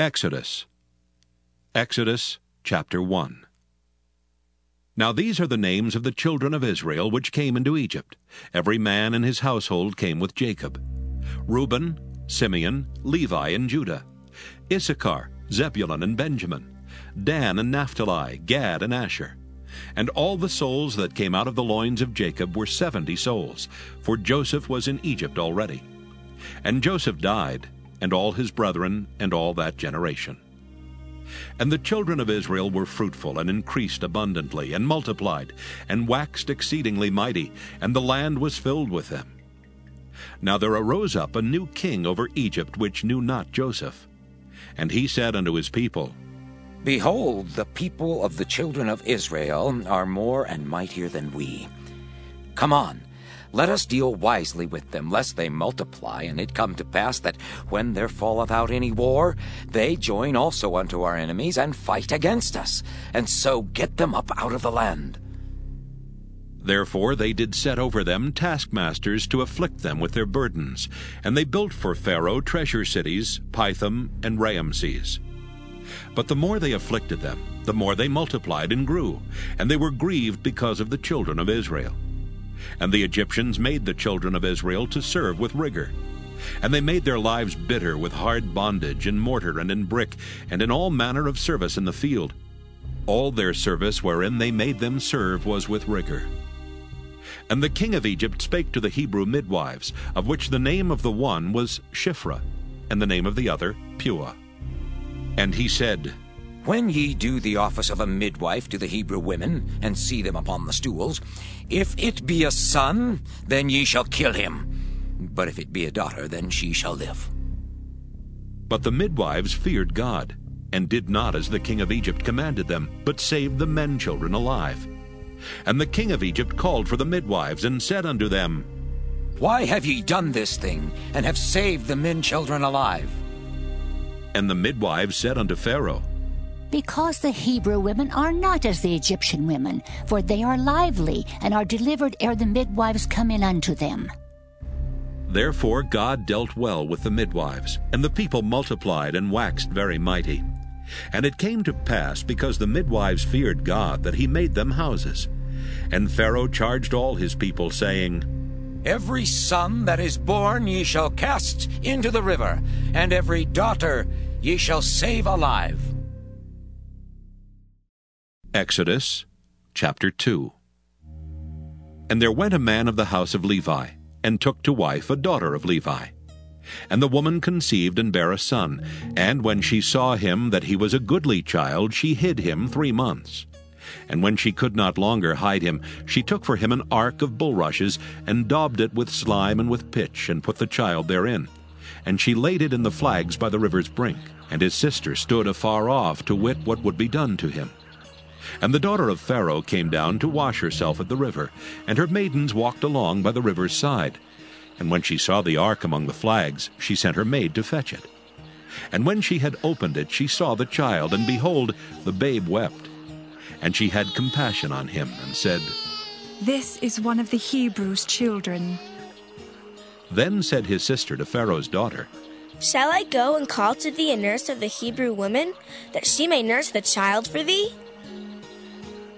Exodus. Exodus chapter 1. Now these are the names of the children of Israel which came into Egypt. Every man in his household came with Jacob Reuben, Simeon, Levi, and Judah, Issachar, Zebulun, and Benjamin, Dan and Naphtali, Gad and Asher. And all the souls that came out of the loins of Jacob were seventy souls, for Joseph was in Egypt already. And Joseph died and all his brethren, and all that generation. And the children of Israel were fruitful, and increased abundantly, and multiplied, and waxed exceedingly mighty, and the land was filled with them. Now there arose up a new king over Egypt, which knew not Joseph. And he said unto his people, Behold, the people of the children of Israel are more and mightier than we. Come on, let us deal wisely with them, lest they multiply, and it come to pass that when there falleth out any war, they join also unto our enemies, and fight against us, and so get them up out of the land. Therefore they did set over them taskmasters to afflict them with their burdens, and they built for Pharaoh treasure cities, Pithom and Raamses. But the more they afflicted them, the more they multiplied and grew, and they were grieved because of the children of Israel. And the Egyptians made the children of Israel to serve with rigor. And they made their lives bitter with hard bondage in mortar and in brick, and in all manner of service in the field. All their service wherein they made them serve was with rigor. And the king of Egypt spake to the Hebrew midwives, of which the name of the one was Shiphrah, and the name of the other Puah. And he said, when ye do the office of a midwife to the Hebrew women, and see them upon the stools, if it be a son, then ye shall kill him. But if it be a daughter, then she shall live. But the midwives feared God, and did not as the king of Egypt commanded them, but saved the men children alive. And the king of Egypt called for the midwives, and said unto them, Why have ye done this thing, and have saved the men children alive? And the midwives said unto Pharaoh, because the Hebrew women are not as the Egyptian women, for they are lively, and are delivered ere the midwives come in unto them. Therefore God dealt well with the midwives, and the people multiplied and waxed very mighty. And it came to pass, because the midwives feared God, that he made them houses. And Pharaoh charged all his people, saying, Every son that is born ye shall cast into the river, and every daughter ye shall save alive. Exodus chapter 2 And there went a man of the house of Levi, and took to wife a daughter of Levi. And the woman conceived and bare a son, and when she saw him that he was a goodly child, she hid him three months. And when she could not longer hide him, she took for him an ark of bulrushes, and daubed it with slime and with pitch, and put the child therein. And she laid it in the flags by the river's brink. And his sister stood afar off to wit what would be done to him. And the daughter of Pharaoh came down to wash herself at the river, and her maidens walked along by the river's side. And when she saw the ark among the flags, she sent her maid to fetch it. And when she had opened it, she saw the child, and behold, the babe wept. And she had compassion on him, and said, This is one of the Hebrews' children. Then said his sister to Pharaoh's daughter, Shall I go and call to thee a nurse of the Hebrew women, that she may nurse the child for thee?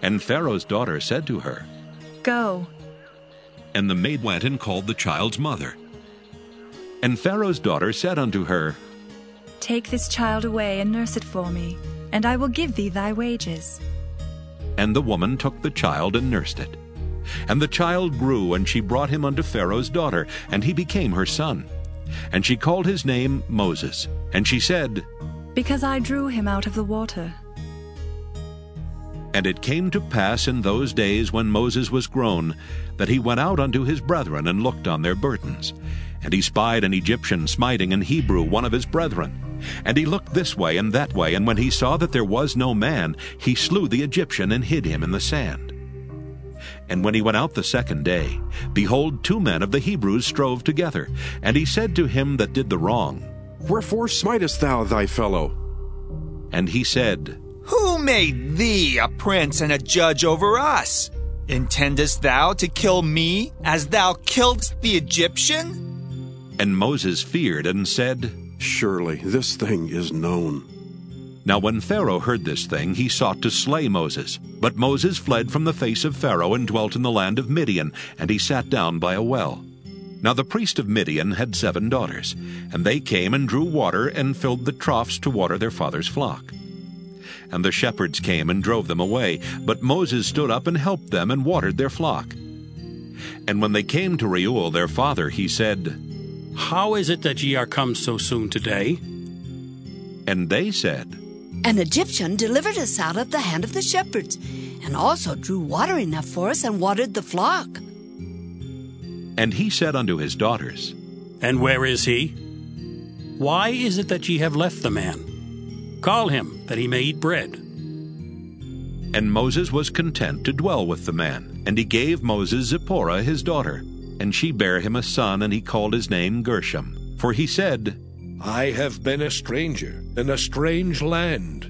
And Pharaoh's daughter said to her, Go. And the maid went and called the child's mother. And Pharaoh's daughter said unto her, Take this child away and nurse it for me, and I will give thee thy wages. And the woman took the child and nursed it. And the child grew, and she brought him unto Pharaoh's daughter, and he became her son. And she called his name Moses. And she said, Because I drew him out of the water. And it came to pass in those days when Moses was grown, that he went out unto his brethren and looked on their burdens. And he spied an Egyptian smiting an Hebrew, one of his brethren. And he looked this way and that way, and when he saw that there was no man, he slew the Egyptian and hid him in the sand. And when he went out the second day, behold, two men of the Hebrews strove together. And he said to him that did the wrong, Wherefore smitest thou thy fellow? And he said, who made thee a prince and a judge over us? Intendest thou to kill me as thou killedst the Egyptian? And Moses feared and said, Surely this thing is known. Now when Pharaoh heard this thing, he sought to slay Moses. But Moses fled from the face of Pharaoh and dwelt in the land of Midian, and he sat down by a well. Now the priest of Midian had seven daughters, and they came and drew water and filled the troughs to water their father's flock. And the shepherds came and drove them away, but Moses stood up and helped them and watered their flock. And when they came to Reuel their father, he said, How is it that ye are come so soon today? And they said, An Egyptian delivered us out of the hand of the shepherds, and also drew water enough for us and watered the flock. And he said unto his daughters, And where is he? Why is it that ye have left the man? Call him, that he may eat bread. And Moses was content to dwell with the man, and he gave Moses Zipporah his daughter. And she bare him a son, and he called his name Gershom. For he said, I have been a stranger in a strange land.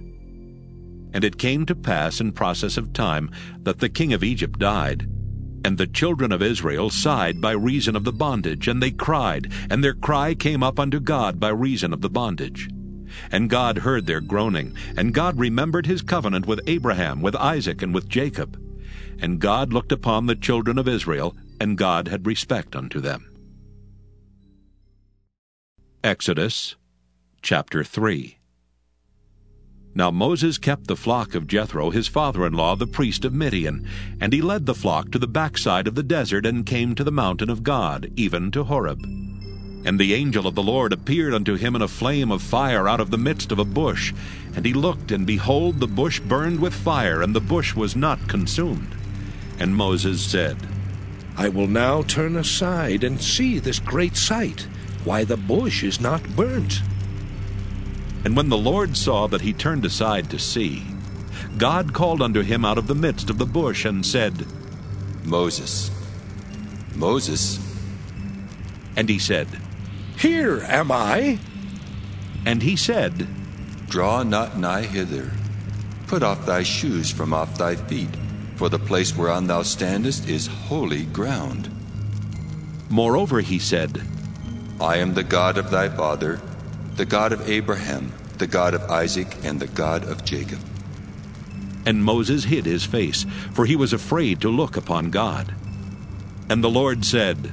And it came to pass in process of time that the king of Egypt died. And the children of Israel sighed by reason of the bondage, and they cried, and their cry came up unto God by reason of the bondage. And God heard their groaning, and God remembered his covenant with Abraham, with Isaac, and with Jacob. And God looked upon the children of Israel, and God had respect unto them. Exodus chapter 3 Now Moses kept the flock of Jethro his father-in-law, the priest of Midian, and he led the flock to the backside of the desert, and came to the mountain of God, even to Horeb. And the angel of the Lord appeared unto him in a flame of fire out of the midst of a bush. And he looked, and behold, the bush burned with fire, and the bush was not consumed. And Moses said, I will now turn aside and see this great sight, why the bush is not burnt. And when the Lord saw that he turned aside to see, God called unto him out of the midst of the bush, and said, Moses, Moses. And he said, Here am I. And he said, Draw not nigh hither. Put off thy shoes from off thy feet, for the place whereon thou standest is holy ground. Moreover he said, I am the God of thy father, the God of Abraham, the God of Isaac, and the God of Jacob. And Moses hid his face, for he was afraid to look upon God. And the Lord said,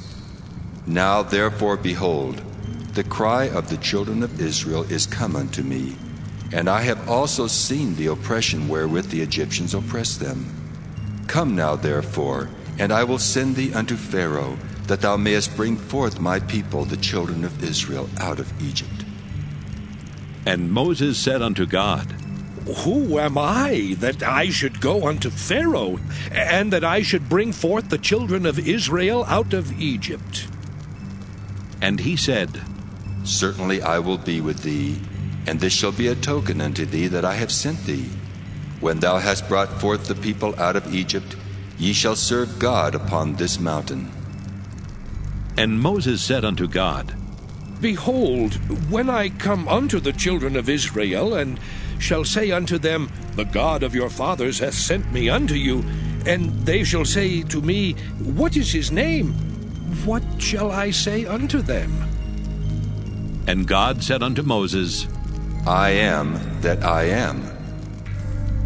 Now therefore, behold, the cry of the children of Israel is come unto me, and I have also seen the oppression wherewith the Egyptians oppress them. Come now, therefore, and I will send thee unto Pharaoh, that thou mayest bring forth my people, the children of Israel, out of Egypt. And Moses said unto God, Who am I that I should go unto Pharaoh, and that I should bring forth the children of Israel out of Egypt? And he said, Certainly I will be with thee, and this shall be a token unto thee that I have sent thee. When thou hast brought forth the people out of Egypt, ye shall serve God upon this mountain. And Moses said unto God, Behold, when I come unto the children of Israel, and shall say unto them, The God of your fathers hath sent me unto you, and they shall say to me, What is his name? What shall I say unto them? And God said unto Moses, I am that I am.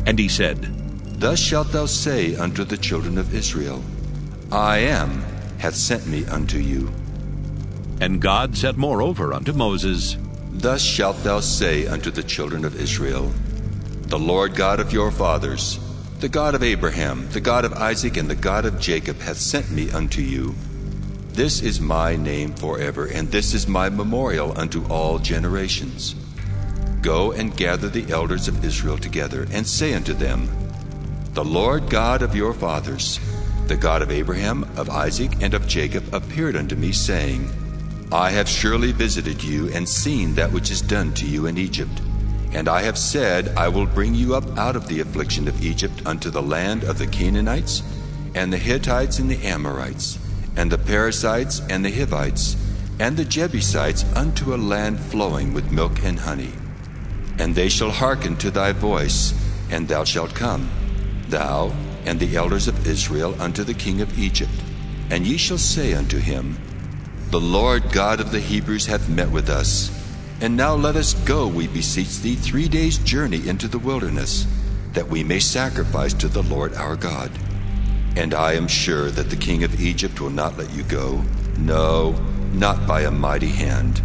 And he said, Thus shalt thou say unto the children of Israel, I am hath sent me unto you. And God said moreover unto Moses, Thus shalt thou say unto the children of Israel, The Lord God of your fathers, the God of Abraham, the God of Isaac, and the God of Jacob hath sent me unto you. This is my name forever, and this is my memorial unto all generations. Go and gather the elders of Israel together, and say unto them, The Lord God of your fathers, the God of Abraham, of Isaac, and of Jacob, appeared unto me, saying, I have surely visited you and seen that which is done to you in Egypt. And I have said, I will bring you up out of the affliction of Egypt unto the land of the Canaanites, and the Hittites, and the Amorites, and the Perizzites, and the Hivites, and the Jebusites unto a land flowing with milk and honey. And they shall hearken to thy voice, and thou shalt come, thou and the elders of Israel, unto the king of Egypt. And ye shall say unto him, the Lord God of the Hebrews hath met with us. And now let us go, we beseech thee, three days' journey into the wilderness, that we may sacrifice to the Lord our God. And I am sure that the king of Egypt will not let you go, no, not by a mighty hand.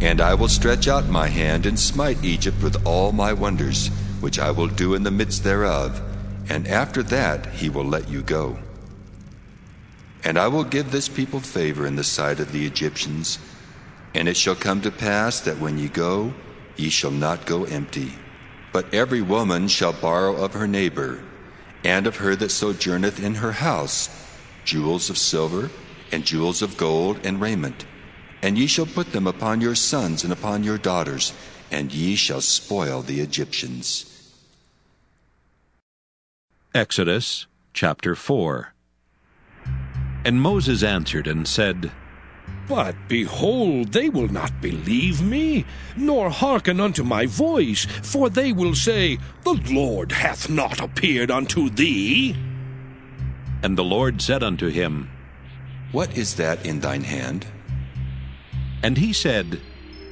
And I will stretch out my hand and smite Egypt with all my wonders, which I will do in the midst thereof, and after that he will let you go. And I will give this people favor in the sight of the Egyptians. And it shall come to pass that when ye go, ye shall not go empty. But every woman shall borrow of her neighbor, and of her that sojourneth in her house, jewels of silver, and jewels of gold, and raiment. And ye shall put them upon your sons and upon your daughters, and ye shall spoil the Egyptians. Exodus chapter 4 and Moses answered and said, But behold, they will not believe me, nor hearken unto my voice, for they will say, The Lord hath not appeared unto thee. And the Lord said unto him, What is that in thine hand? And he said,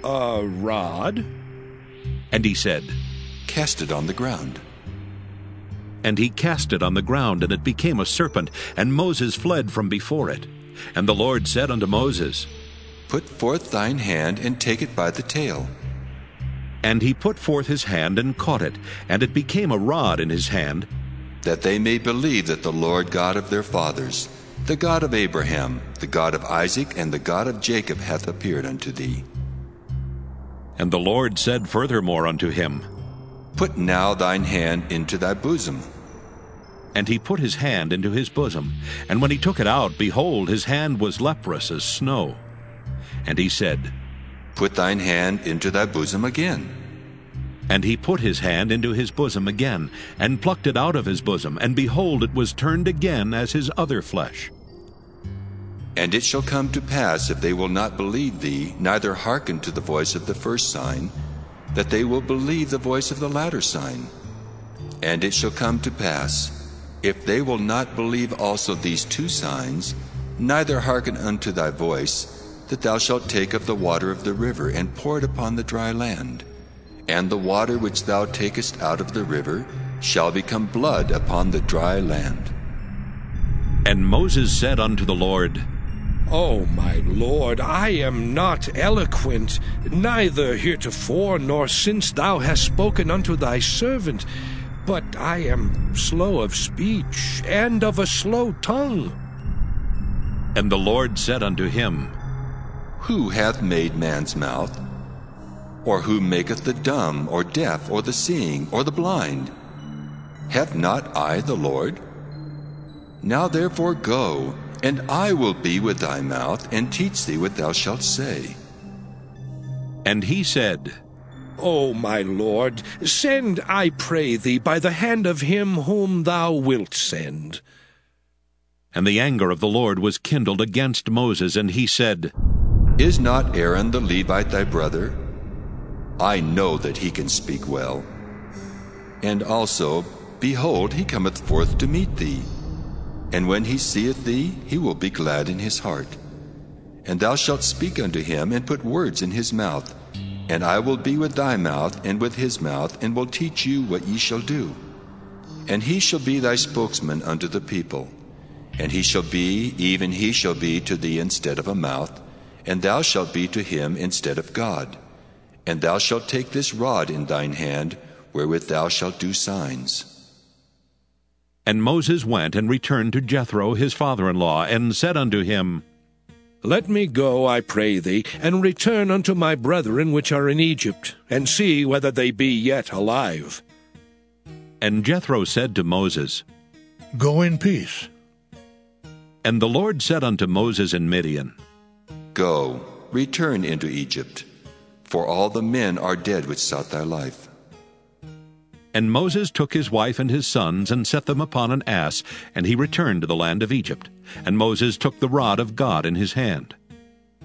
A rod. And he said, Cast it on the ground. And he cast it on the ground, and it became a serpent, and Moses fled from before it. And the Lord said unto Moses, Put forth thine hand, and take it by the tail. And he put forth his hand, and caught it, and it became a rod in his hand, that they may believe that the Lord God of their fathers, the God of Abraham, the God of Isaac, and the God of Jacob hath appeared unto thee. And the Lord said furthermore unto him, Put now thine hand into thy bosom. And he put his hand into his bosom, and when he took it out, behold, his hand was leprous as snow. And he said, Put thine hand into thy bosom again. And he put his hand into his bosom again, and plucked it out of his bosom, and behold, it was turned again as his other flesh. And it shall come to pass, if they will not believe thee, neither hearken to the voice of the first sign, that they will believe the voice of the latter sign. And it shall come to pass, if they will not believe also these two signs, neither hearken unto thy voice, that thou shalt take of the water of the river and pour it upon the dry land. And the water which thou takest out of the river shall become blood upon the dry land. And Moses said unto the Lord, O my Lord, I am not eloquent, neither heretofore nor since thou hast spoken unto thy servant, but I am slow of speech and of a slow tongue. And the Lord said unto him, Who hath made man's mouth? Or who maketh the dumb, or deaf, or the seeing, or the blind? Hath not I the Lord? Now therefore go and I will be with thy mouth, and teach thee what thou shalt say. And he said, O my Lord, send, I pray thee, by the hand of him whom thou wilt send. And the anger of the Lord was kindled against Moses, and he said, Is not Aaron the Levite thy brother? I know that he can speak well. And also, behold, he cometh forth to meet thee and when he seeth thee, he will be glad in his heart. And thou shalt speak unto him, and put words in his mouth. And I will be with thy mouth, and with his mouth, and will teach you what ye shall do. And he shall be thy spokesman unto the people. And he shall be, even he shall be to thee instead of a mouth, and thou shalt be to him instead of God. And thou shalt take this rod in thine hand, wherewith thou shalt do signs. And Moses went and returned to Jethro his father in law, and said unto him, Let me go, I pray thee, and return unto my brethren which are in Egypt, and see whether they be yet alive. And Jethro said to Moses, Go in peace. And the Lord said unto Moses in Midian, Go, return into Egypt, for all the men are dead which sought thy life. And Moses took his wife and his sons, and set them upon an ass, and he returned to the land of Egypt. And Moses took the rod of God in his hand.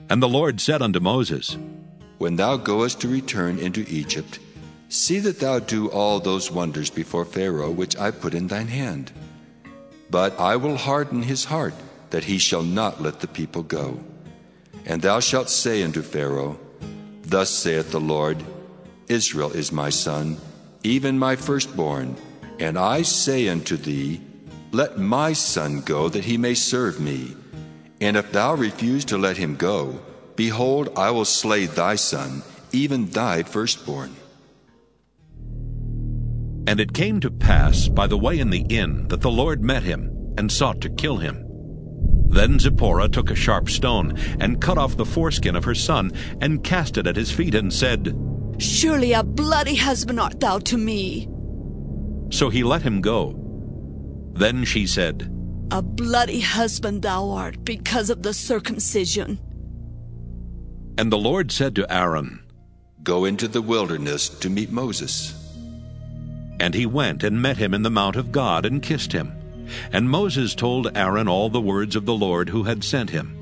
And the Lord said unto Moses, When thou goest to return into Egypt, see that thou do all those wonders before Pharaoh which I put in thine hand. But I will harden his heart, that he shall not let the people go. And thou shalt say unto Pharaoh, Thus saith the Lord, Israel is my son, even my firstborn. And I say unto thee, Let my son go, that he may serve me. And if thou refuse to let him go, behold, I will slay thy son, even thy firstborn. And it came to pass by the way in the inn that the Lord met him, and sought to kill him. Then Zipporah took a sharp stone, and cut off the foreskin of her son, and cast it at his feet, and said, Surely a bloody husband art thou to me. So he let him go. Then she said, A bloody husband thou art because of the circumcision. And the Lord said to Aaron, Go into the wilderness to meet Moses. And he went and met him in the mount of God, and kissed him. And Moses told Aaron all the words of the Lord who had sent him,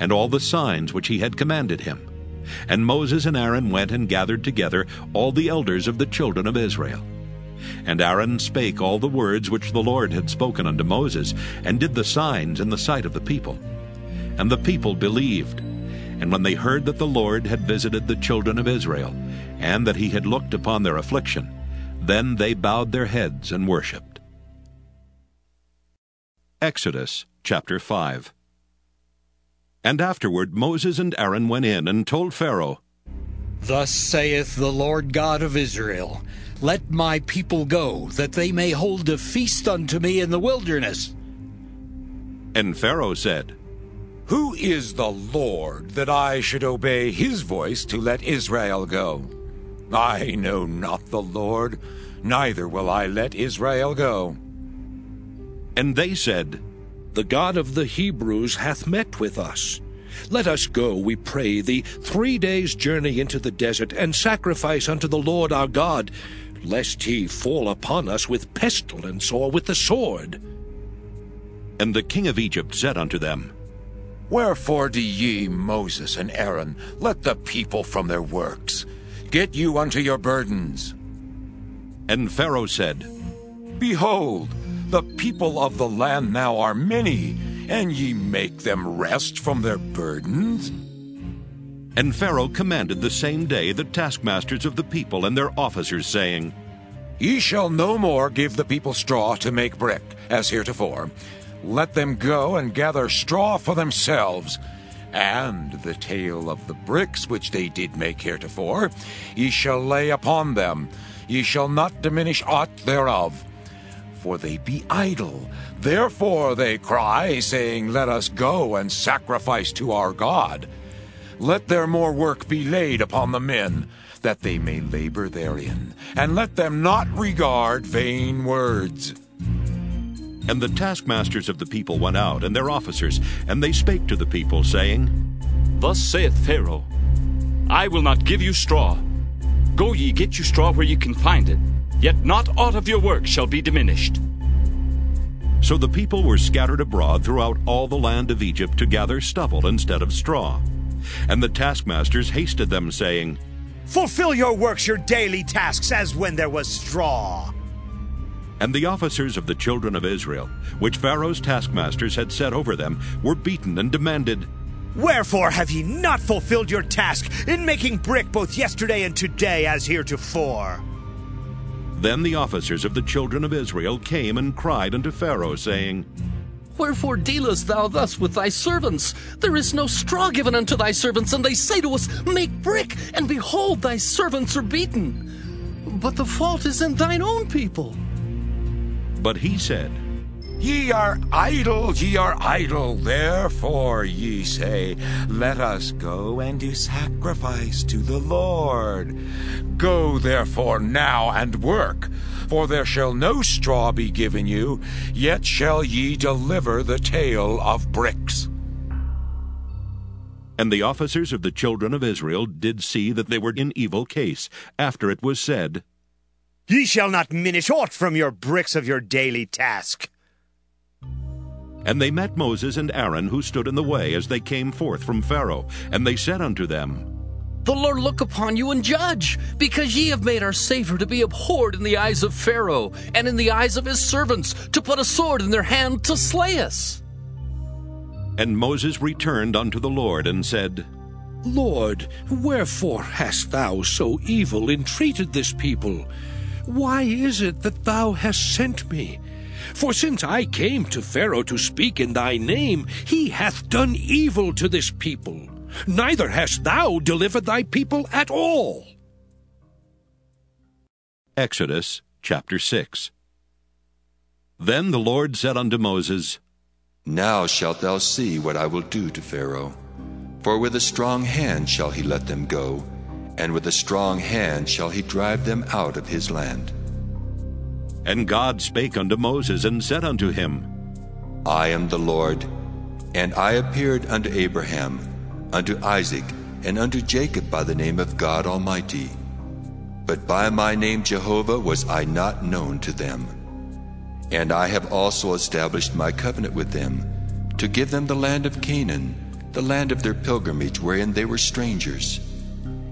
and all the signs which he had commanded him. And Moses and Aaron went and gathered together all the elders of the children of Israel. And Aaron spake all the words which the Lord had spoken unto Moses, and did the signs in the sight of the people. And the people believed. And when they heard that the Lord had visited the children of Israel, and that he had looked upon their affliction, then they bowed their heads and worshipped. Exodus chapter 5 And afterward Moses and Aaron went in and told Pharaoh, Thus saith the Lord God of Israel, Let my people go, that they may hold a feast unto me in the wilderness. And Pharaoh said, Who is the Lord, that I should obey his voice to let Israel go? I know not the Lord, neither will I let Israel go. And they said, The God of the Hebrews hath met with us. Let us go, we pray thee, three days' journey into the desert, and sacrifice unto the Lord our God, lest he fall upon us with pestilence or with the sword. And the king of Egypt said unto them, Wherefore do ye, Moses and Aaron, let the people from their works? Get you unto your burdens. And Pharaoh said, Behold, the people of the land now are many, and ye make them rest from their burdens? And Pharaoh commanded the same day the taskmasters of the people and their officers, saying, Ye shall no more give the people straw to make brick, as heretofore. Let them go and gather straw for themselves. And the tale of the bricks which they did make heretofore, ye shall lay upon them. Ye shall not diminish aught thereof for they be idle. Therefore they cry, saying, Let us go and sacrifice to our God. Let there more work be laid upon the men, that they may labor therein, and let them not regard vain words. And the taskmasters of the people went out, and their officers, and they spake to the people, saying, Thus saith Pharaoh, I will not give you straw. Go ye get you straw where ye can find it yet not aught of your work shall be diminished. So the people were scattered abroad throughout all the land of Egypt to gather stubble instead of straw. And the taskmasters hasted them, saying, Fulfill your works, your daily tasks, as when there was straw. And the officers of the children of Israel, which Pharaoh's taskmasters had set over them, were beaten and demanded, Wherefore have ye not fulfilled your task in making brick both yesterday and today as heretofore? Then the officers of the children of Israel came and cried unto Pharaoh, saying, Wherefore dealest thou thus with thy servants? There is no straw given unto thy servants, and they say to us, Make brick, and behold, thy servants are beaten. But the fault is in thine own people. But he said, Ye are idle, ye are idle. Therefore ye say, Let us go and do sacrifice to the Lord. Go therefore now and work, for there shall no straw be given you, yet shall ye deliver the tale of bricks. And the officers of the children of Israel did see that they were in evil case, after it was said, Ye shall not minish aught from your bricks of your daily task. And they met Moses and Aaron, who stood in the way as they came forth from Pharaoh. And they said unto them, The Lord look upon you and judge, because ye have made our Savior to be abhorred in the eyes of Pharaoh, and in the eyes of his servants, to put a sword in their hand to slay us. And Moses returned unto the Lord and said, Lord, wherefore hast thou so evil entreated this people? Why is it that thou hast sent me? For since I came to Pharaoh to speak in thy name, he hath done evil to this people. Neither hast thou delivered thy people at all. Exodus chapter 6 Then the Lord said unto Moses, Now shalt thou see what I will do to Pharaoh. For with a strong hand shall he let them go, and with a strong hand shall he drive them out of his land. And God spake unto Moses and said unto him, I am the Lord, and I appeared unto Abraham, unto Isaac, and unto Jacob by the name of God Almighty. But by my name Jehovah was I not known to them. And I have also established my covenant with them, to give them the land of Canaan, the land of their pilgrimage wherein they were strangers.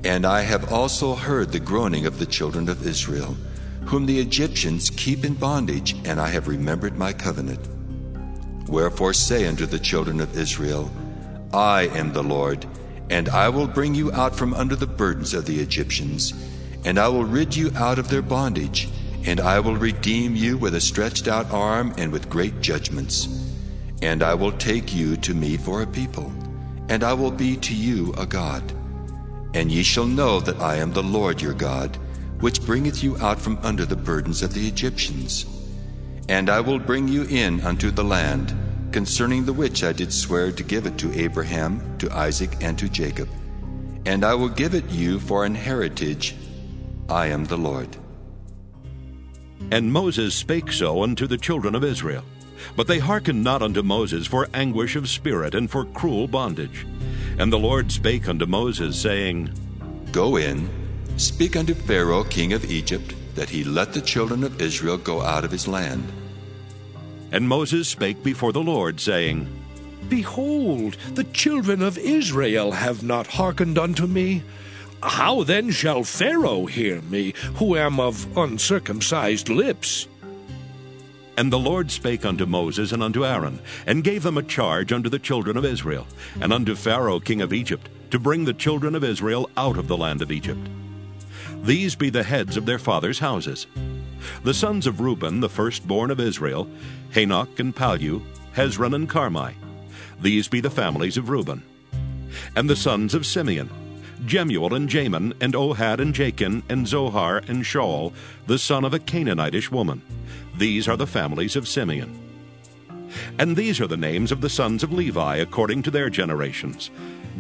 And I have also heard the groaning of the children of Israel, whom the Egyptians keep in bondage, and I have remembered my covenant. Wherefore say unto the children of Israel, I am the Lord, and I will bring you out from under the burdens of the Egyptians, and I will rid you out of their bondage, and I will redeem you with a stretched out arm and with great judgments. And I will take you to me for a people, and I will be to you a God. And ye shall know that I am the Lord your God, which bringeth you out from under the burdens of the Egyptians. And I will bring you in unto the land, concerning the which I did swear to give it to Abraham, to Isaac, and to Jacob. And I will give it you for an heritage. I am the Lord. And Moses spake so unto the children of Israel. But they hearkened not unto Moses for anguish of spirit and for cruel bondage. And the Lord spake unto Moses, saying, Go in, speak unto Pharaoh king of Egypt, that he let the children of Israel go out of his land. And Moses spake before the Lord, saying, Behold, the children of Israel have not hearkened unto me. How then shall Pharaoh hear me, who am of uncircumcised lips? And the Lord spake unto Moses and unto Aaron, and gave them a charge unto the children of Israel, and unto Pharaoh king of Egypt, to bring the children of Israel out of the land of Egypt. These be the heads of their fathers' houses. The sons of Reuben, the firstborn of Israel, Hanoch and Pallu, Hezron and Carmi. These be the families of Reuben. And the sons of Simeon, Jemuel and Jamin, and Ohad and Jachin, and Zohar and Shaul, the son of a Canaanitish woman. These are the families of Simeon. And these are the names of the sons of Levi according to their generations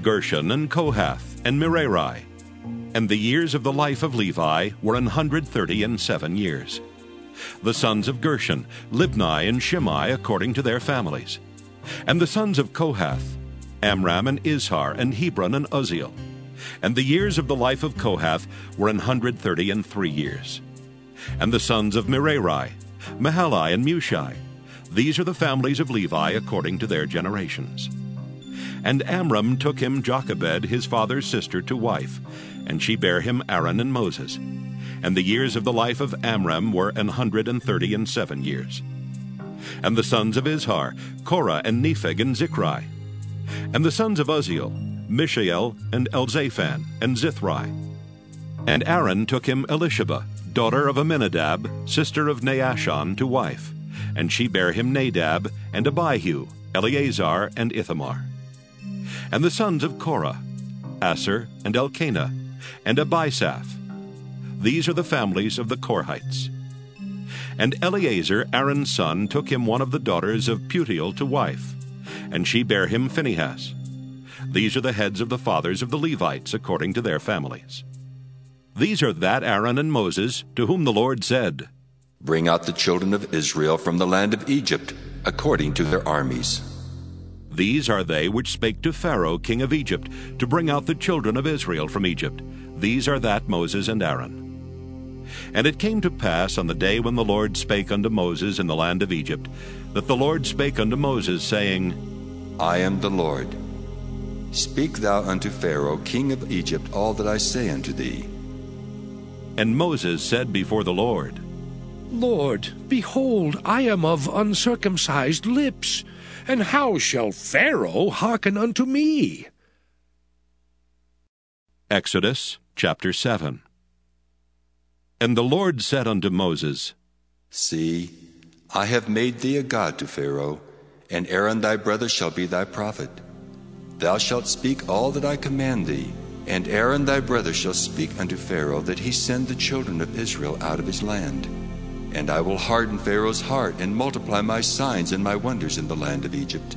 Gershon and Kohath and Merari. And the years of the life of Levi were an hundred thirty and seven years. The sons of Gershon, Libni and Shimei according to their families. And the sons of Kohath, Amram and Izhar and Hebron and Uzziel. And the years of the life of Kohath were an hundred thirty and three years. And the sons of Merari, Mahali and Mushi. These are the families of Levi according to their generations. And Amram took him Jochebed, his father's sister, to wife, and she bare him Aaron and Moses. And the years of the life of Amram were an hundred and thirty and seven years. And the sons of Izhar, Korah and Nepheg and Zichri. And the sons of Uzziel, Mishael and Elzaphan and Zithri. And Aaron took him Elisheba, daughter of Amminadab, sister of Naashon, to wife. And she bare him Nadab, and Abihu, Eleazar, and Ithamar. And the sons of Korah, Assir, and Elkanah, and Abisaph. These are the families of the Korhites. And Eleazar, Aaron's son, took him one of the daughters of Putiel to wife, and she bare him Phinehas. These are the heads of the fathers of the Levites according to their families. These are that Aaron and Moses, to whom the Lord said, Bring out the children of Israel from the land of Egypt, according to their armies. These are they which spake to Pharaoh king of Egypt, to bring out the children of Israel from Egypt. These are that Moses and Aaron. And it came to pass on the day when the Lord spake unto Moses in the land of Egypt, that the Lord spake unto Moses, saying, I am the Lord. Speak thou unto Pharaoh king of Egypt all that I say unto thee. And Moses said before the Lord, Lord, behold, I am of uncircumcised lips, and how shall Pharaoh hearken unto me? Exodus chapter 7 And the Lord said unto Moses, See, I have made thee a god to Pharaoh, and Aaron thy brother shall be thy prophet. Thou shalt speak all that I command thee, and Aaron thy brother shall speak unto Pharaoh that he send the children of Israel out of his land. And I will harden Pharaoh's heart, and multiply my signs and my wonders in the land of Egypt.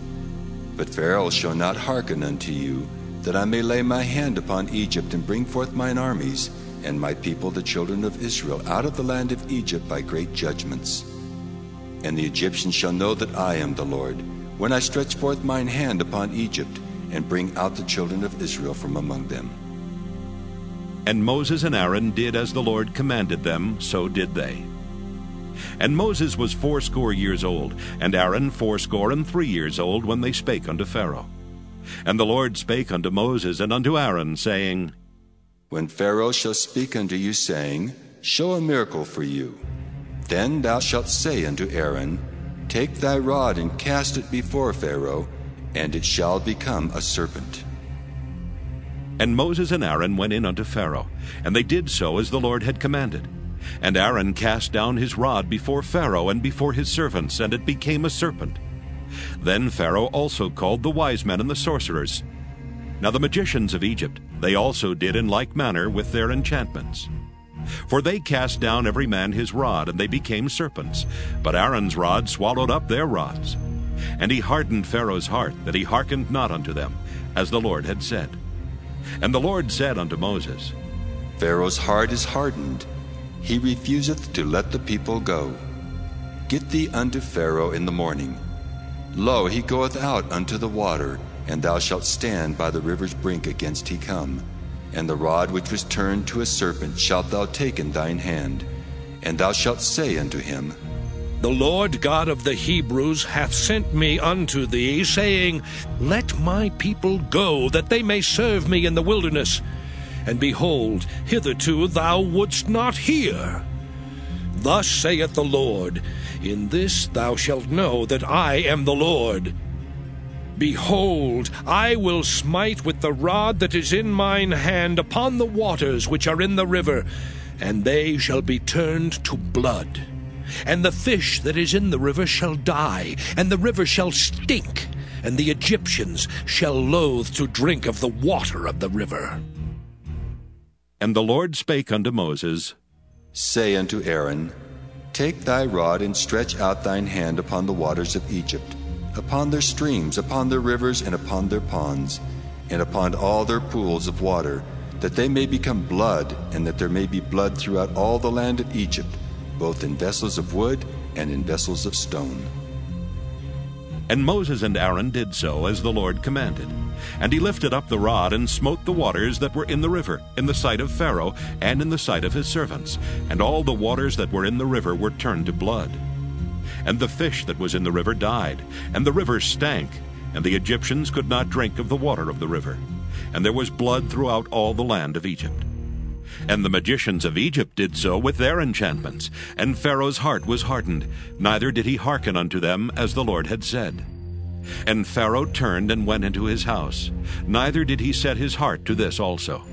But Pharaoh shall not hearken unto you, that I may lay my hand upon Egypt and bring forth mine armies, and my people the children of Israel out of the land of Egypt by great judgments. And the Egyptians shall know that I am the Lord, when I stretch forth mine hand upon Egypt, and bring out the children of Israel from among them. And Moses and Aaron did as the Lord commanded them, so did they. And Moses was fourscore years old, and Aaron fourscore and three years old, when they spake unto Pharaoh. And the Lord spake unto Moses and unto Aaron, saying, When Pharaoh shall speak unto you, saying, Show a miracle for you, then thou shalt say unto Aaron, Take thy rod and cast it before Pharaoh, and it shall become a serpent. And Moses and Aaron went in unto Pharaoh, and they did so as the Lord had commanded. And Aaron cast down his rod before Pharaoh and before his servants, and it became a serpent. Then Pharaoh also called the wise men and the sorcerers. Now the magicians of Egypt, they also did in like manner with their enchantments. For they cast down every man his rod, and they became serpents. But Aaron's rod swallowed up their rods. And he hardened Pharaoh's heart, that he hearkened not unto them, as the Lord had said. And the Lord said unto Moses, Pharaoh's heart is hardened, he refuseth to let the people go. Get thee unto Pharaoh in the morning. Lo, he goeth out unto the water, and thou shalt stand by the river's brink against he come. And the rod which was turned to a serpent shalt thou take in thine hand, and thou shalt say unto him, The Lord God of the Hebrews hath sent me unto thee, saying, Let my people go, that they may serve me in the wilderness. And behold, hitherto thou wouldst not hear. Thus saith the Lord, In this thou shalt know that I am the Lord. Behold, I will smite with the rod that is in mine hand upon the waters which are in the river, and they shall be turned to blood. And the fish that is in the river shall die, and the river shall stink, and the Egyptians shall loathe to drink of the water of the river. And the Lord spake unto Moses, Say unto Aaron, Take thy rod and stretch out thine hand upon the waters of Egypt, upon their streams, upon their rivers, and upon their ponds, and upon all their pools of water, that they may become blood, and that there may be blood throughout all the land of Egypt, both in vessels of wood and in vessels of stone. And Moses and Aaron did so as the Lord commanded. And he lifted up the rod and smote the waters that were in the river, in the sight of Pharaoh, and in the sight of his servants. And all the waters that were in the river were turned to blood. And the fish that was in the river died, and the river stank, and the Egyptians could not drink of the water of the river. And there was blood throughout all the land of Egypt. And the magicians of Egypt did so with their enchantments, and Pharaoh's heart was hardened, neither did he hearken unto them as the Lord had said. And Pharaoh turned and went into his house, neither did he set his heart to this also.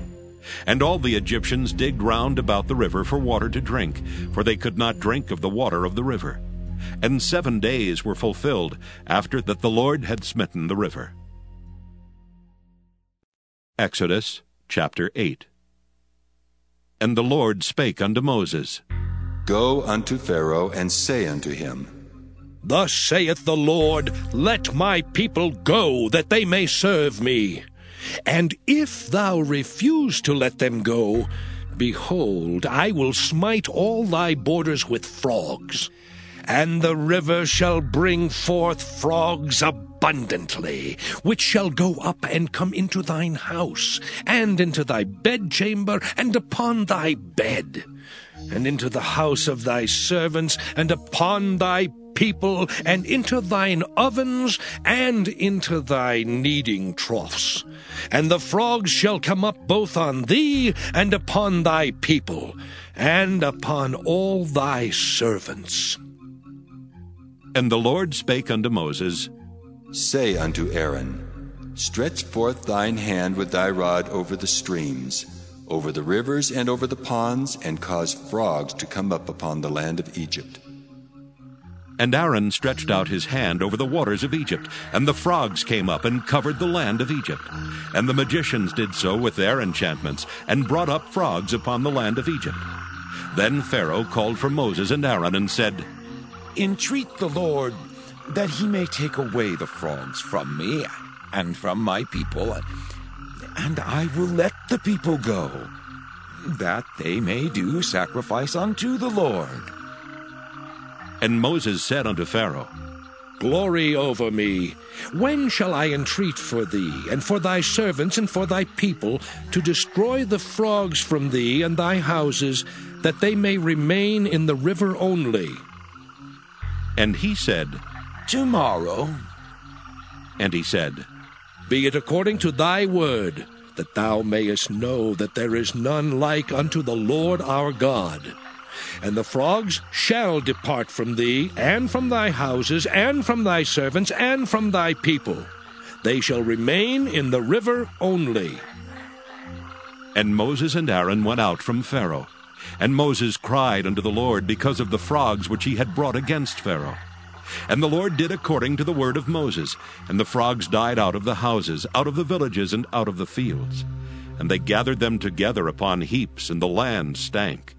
And all the Egyptians digged round about the river for water to drink, for they could not drink of the water of the river. And seven days were fulfilled after that the Lord had smitten the river. Exodus chapter 8 And the Lord spake unto Moses, Go unto Pharaoh and say unto him, Thus saith the Lord, Let my people go, that they may serve me. And if thou refuse to let them go, behold, I will smite all thy borders with frogs. And the river shall bring forth frogs abundantly, which shall go up and come into thine house, and into thy bedchamber, and upon thy bed, and into the house of thy servants, and upon thy people, and into thine ovens, and into thy kneading troughs. And the frogs shall come up both on thee and upon thy people, and upon all thy servants. And the Lord spake unto Moses, Say unto Aaron, Stretch forth thine hand with thy rod over the streams, over the rivers and over the ponds, and cause frogs to come up upon the land of Egypt. And Aaron stretched out his hand over the waters of Egypt, and the frogs came up and covered the land of Egypt. And the magicians did so with their enchantments, and brought up frogs upon the land of Egypt. Then Pharaoh called for Moses and Aaron and said, Entreat the Lord that he may take away the frogs from me and from my people, and I will let the people go, that they may do sacrifice unto the Lord. And Moses said unto Pharaoh, Glory over me. When shall I entreat for thee, and for thy servants, and for thy people, to destroy the frogs from thee and thy houses, that they may remain in the river only? And he said, Tomorrow. And he said, Be it according to thy word, that thou mayest know that there is none like unto the Lord our God. And the frogs shall depart from thee, and from thy houses, and from thy servants, and from thy people. They shall remain in the river only. And Moses and Aaron went out from Pharaoh. And Moses cried unto the Lord because of the frogs which he had brought against Pharaoh. And the Lord did according to the word of Moses, and the frogs died out of the houses, out of the villages, and out of the fields. And they gathered them together upon heaps, and the land stank.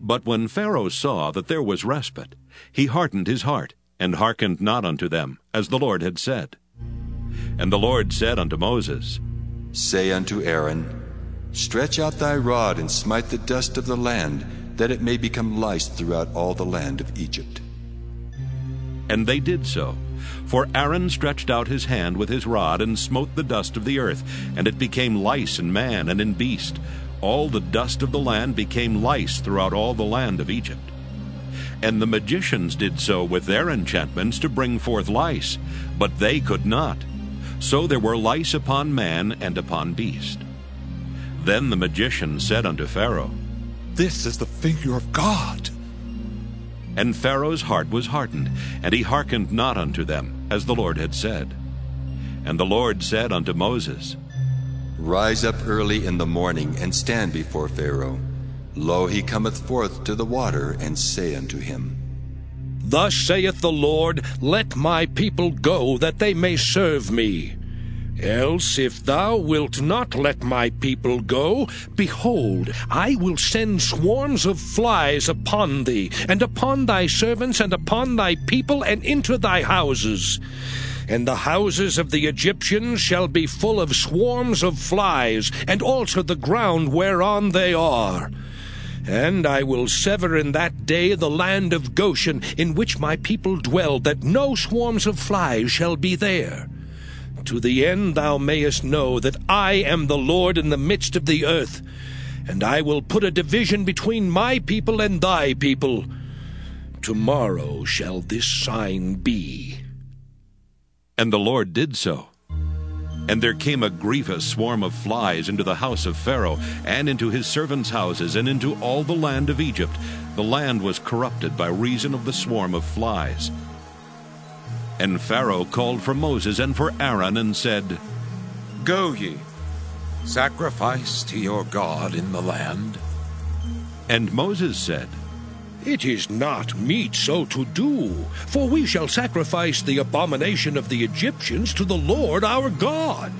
But when Pharaoh saw that there was respite, he hardened his heart, and hearkened not unto them, as the Lord had said. And the Lord said unto Moses, Say unto Aaron, Stretch out thy rod and smite the dust of the land, that it may become lice throughout all the land of Egypt. And they did so. For Aaron stretched out his hand with his rod and smote the dust of the earth, and it became lice in man and in beast. All the dust of the land became lice throughout all the land of Egypt. And the magicians did so with their enchantments to bring forth lice, but they could not. So there were lice upon man and upon beast. Then the magician said unto Pharaoh, This is the figure of God. And Pharaoh's heart was hardened, and he hearkened not unto them, as the Lord had said. And the Lord said unto Moses, Rise up early in the morning, and stand before Pharaoh. Lo, he cometh forth to the water, and say unto him, Thus saith the Lord, Let my people go, that they may serve me. Else, if thou wilt not let my people go, behold, I will send swarms of flies upon thee, and upon thy servants, and upon thy people, and into thy houses. And the houses of the Egyptians shall be full of swarms of flies, and also the ground whereon they are. And I will sever in that day the land of Goshen, in which my people dwell, that no swarms of flies shall be there to the end thou mayest know that I am the Lord in the midst of the earth, and I will put a division between my people and thy people. Tomorrow shall this sign be. And the Lord did so. And there came a grievous swarm of flies into the house of Pharaoh, and into his servants' houses, and into all the land of Egypt. The land was corrupted by reason of the swarm of flies. And Pharaoh called for Moses and for Aaron and said, Go ye, sacrifice to your God in the land. And Moses said, It is not meet so to do, for we shall sacrifice the abomination of the Egyptians to the Lord our God.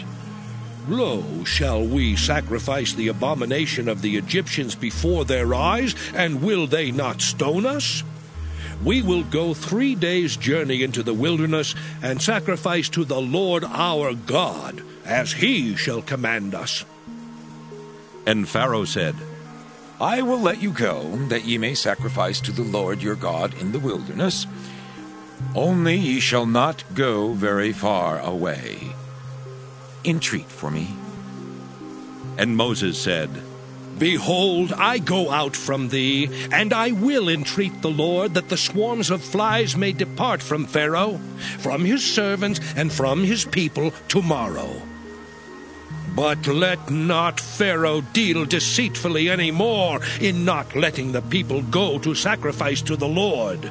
Lo, shall we sacrifice the abomination of the Egyptians before their eyes, and will they not stone us? We will go three days' journey into the wilderness and sacrifice to the Lord our God, as he shall command us. And Pharaoh said, I will let you go, that ye may sacrifice to the Lord your God in the wilderness. Only ye shall not go very far away. Entreat for me. And Moses said, Behold, I go out from thee, and I will entreat the Lord that the swarms of flies may depart from Pharaoh, from his servants, and from his people tomorrow. But let not Pharaoh deal deceitfully any more in not letting the people go to sacrifice to the Lord.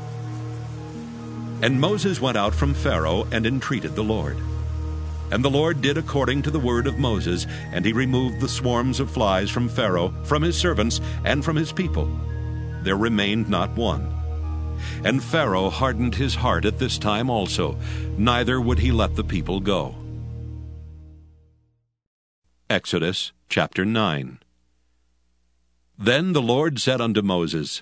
And Moses went out from Pharaoh and entreated the Lord. And the Lord did according to the word of Moses, and he removed the swarms of flies from Pharaoh, from his servants, and from his people. There remained not one. And Pharaoh hardened his heart at this time also, neither would he let the people go. Exodus chapter 9 Then the Lord said unto Moses,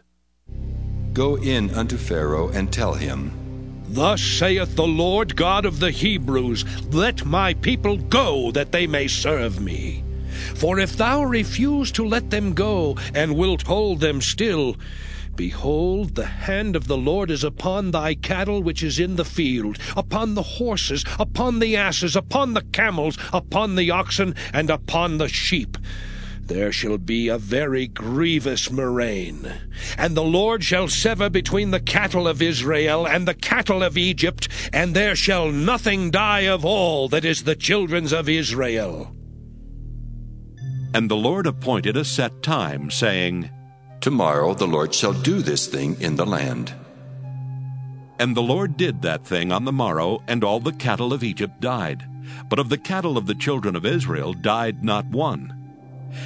Go in unto Pharaoh and tell him, Thus saith the Lord God of the Hebrews, Let my people go, that they may serve me. For if thou refuse to let them go, and wilt hold them still, Behold, the hand of the Lord is upon thy cattle which is in the field, upon the horses, upon the asses, upon the camels, upon the oxen, and upon the sheep. There shall be a very grievous murrain. And the Lord shall sever between the cattle of Israel and the cattle of Egypt, and there shall nothing die of all that is the children's of Israel. And the Lord appointed a set time, saying, Tomorrow the Lord shall do this thing in the land. And the Lord did that thing on the morrow, and all the cattle of Egypt died. But of the cattle of the children of Israel died not one.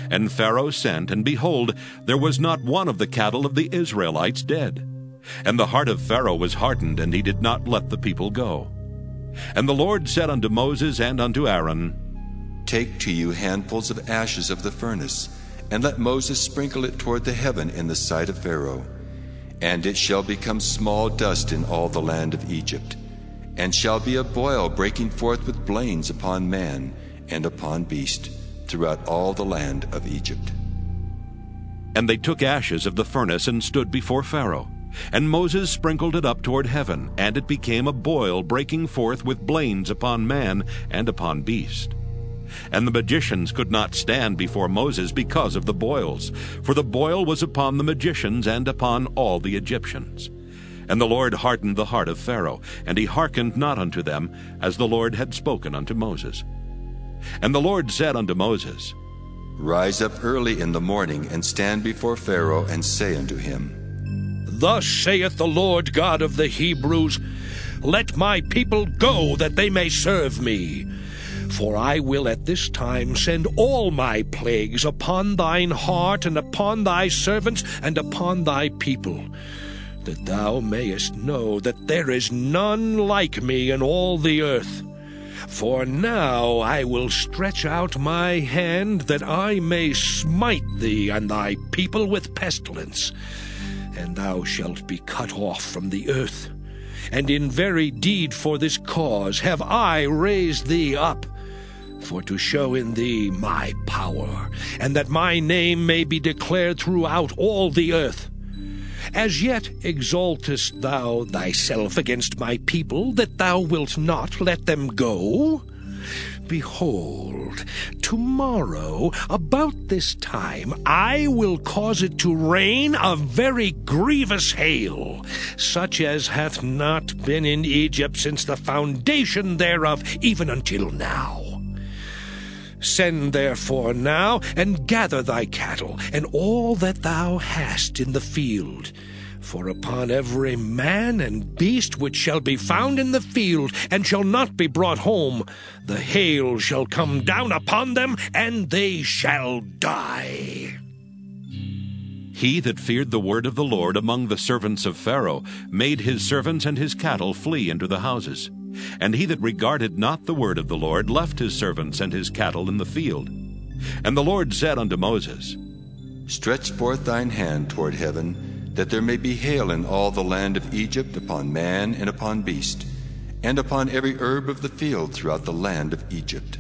And Pharaoh sent, and behold, there was not one of the cattle of the Israelites dead. And the heart of Pharaoh was hardened, and he did not let the people go. And the Lord said unto Moses and unto Aaron, Take to you handfuls of ashes of the furnace, and let Moses sprinkle it toward the heaven in the sight of Pharaoh. And it shall become small dust in all the land of Egypt, and shall be a boil breaking forth with blains upon man and upon beast throughout all the land of Egypt. And they took ashes of the furnace and stood before Pharaoh. And Moses sprinkled it up toward heaven, and it became a boil breaking forth with blains upon man and upon beast. And the magicians could not stand before Moses because of the boils, for the boil was upon the magicians and upon all the Egyptians. And the Lord hardened the heart of Pharaoh, and he hearkened not unto them, as the Lord had spoken unto Moses. And the Lord said unto Moses, Rise up early in the morning, and stand before Pharaoh, and say unto him, Thus saith the Lord God of the Hebrews, Let my people go, that they may serve me. For I will at this time send all my plagues upon thine heart, and upon thy servants, and upon thy people, that thou mayest know that there is none like me in all the earth. For now I will stretch out my hand that I may smite thee and thy people with pestilence, and thou shalt be cut off from the earth. And in very deed for this cause have I raised thee up, for to show in thee my power, and that my name may be declared throughout all the earth. As yet exaltest thou thyself against my people, that thou wilt not let them go? Behold, tomorrow, about this time, I will cause it to rain a very grievous hail, such as hath not been in Egypt since the foundation thereof, even until now. Send therefore now, and gather thy cattle, and all that thou hast in the field. For upon every man and beast which shall be found in the field, and shall not be brought home, the hail shall come down upon them, and they shall die. He that feared the word of the Lord among the servants of Pharaoh made his servants and his cattle flee into the houses. And he that regarded not the word of the Lord left his servants and his cattle in the field. And the Lord said unto Moses, Stretch forth thine hand toward heaven, that there may be hail in all the land of Egypt upon man and upon beast, and upon every herb of the field throughout the land of Egypt.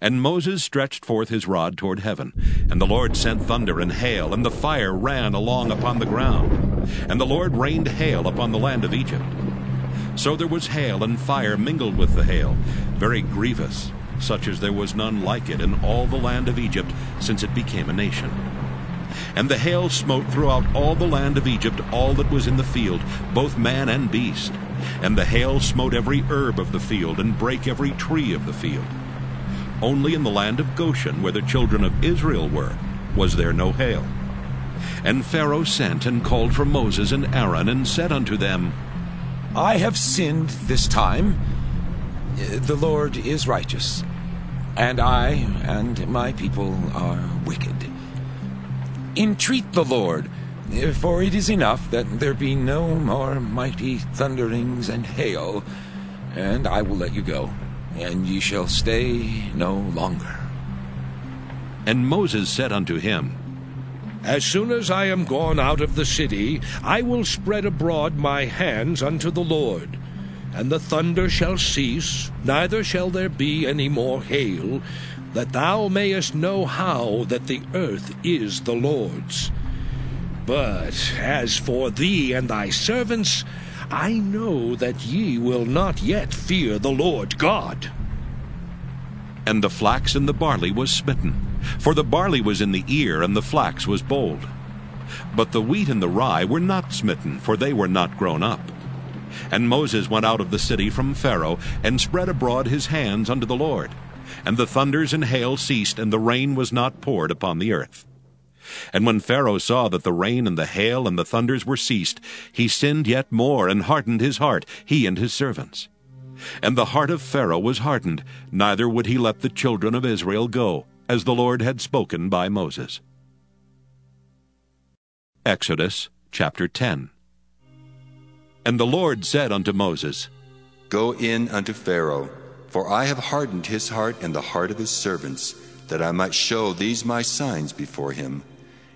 And Moses stretched forth his rod toward heaven, and the Lord sent thunder and hail, and the fire ran along upon the ground. And the Lord rained hail upon the land of Egypt. So there was hail and fire mingled with the hail, very grievous, such as there was none like it in all the land of Egypt since it became a nation. And the hail smote throughout all the land of Egypt all that was in the field, both man and beast. And the hail smote every herb of the field, and brake every tree of the field. Only in the land of Goshen, where the children of Israel were, was there no hail. And Pharaoh sent and called for Moses and Aaron, and said unto them, I have sinned this time. The Lord is righteous, and I and my people are wicked. Entreat the Lord, for it is enough that there be no more mighty thunderings and hail, and I will let you go, and ye shall stay no longer. And Moses said unto him, As soon as I am gone out of the city, I will spread abroad my hands unto the Lord. And the thunder shall cease, neither shall there be any more hail, that thou mayest know how that the earth is the Lord's. But as for thee and thy servants, I know that ye will not yet fear the Lord God. And the flax and the barley was smitten, for the barley was in the ear, and the flax was bold. But the wheat and the rye were not smitten, for they were not grown up. And Moses went out of the city from Pharaoh, and spread abroad his hands unto the Lord. And the thunders and hail ceased, and the rain was not poured upon the earth. And when Pharaoh saw that the rain and the hail and the thunders were ceased, he sinned yet more, and hardened his heart, he and his servants. And the heart of Pharaoh was hardened, neither would he let the children of Israel go, as the Lord had spoken by Moses. Exodus chapter 10 And the Lord said unto Moses, Go in unto Pharaoh, for I have hardened his heart and the heart of his servants, that I might show these my signs before him,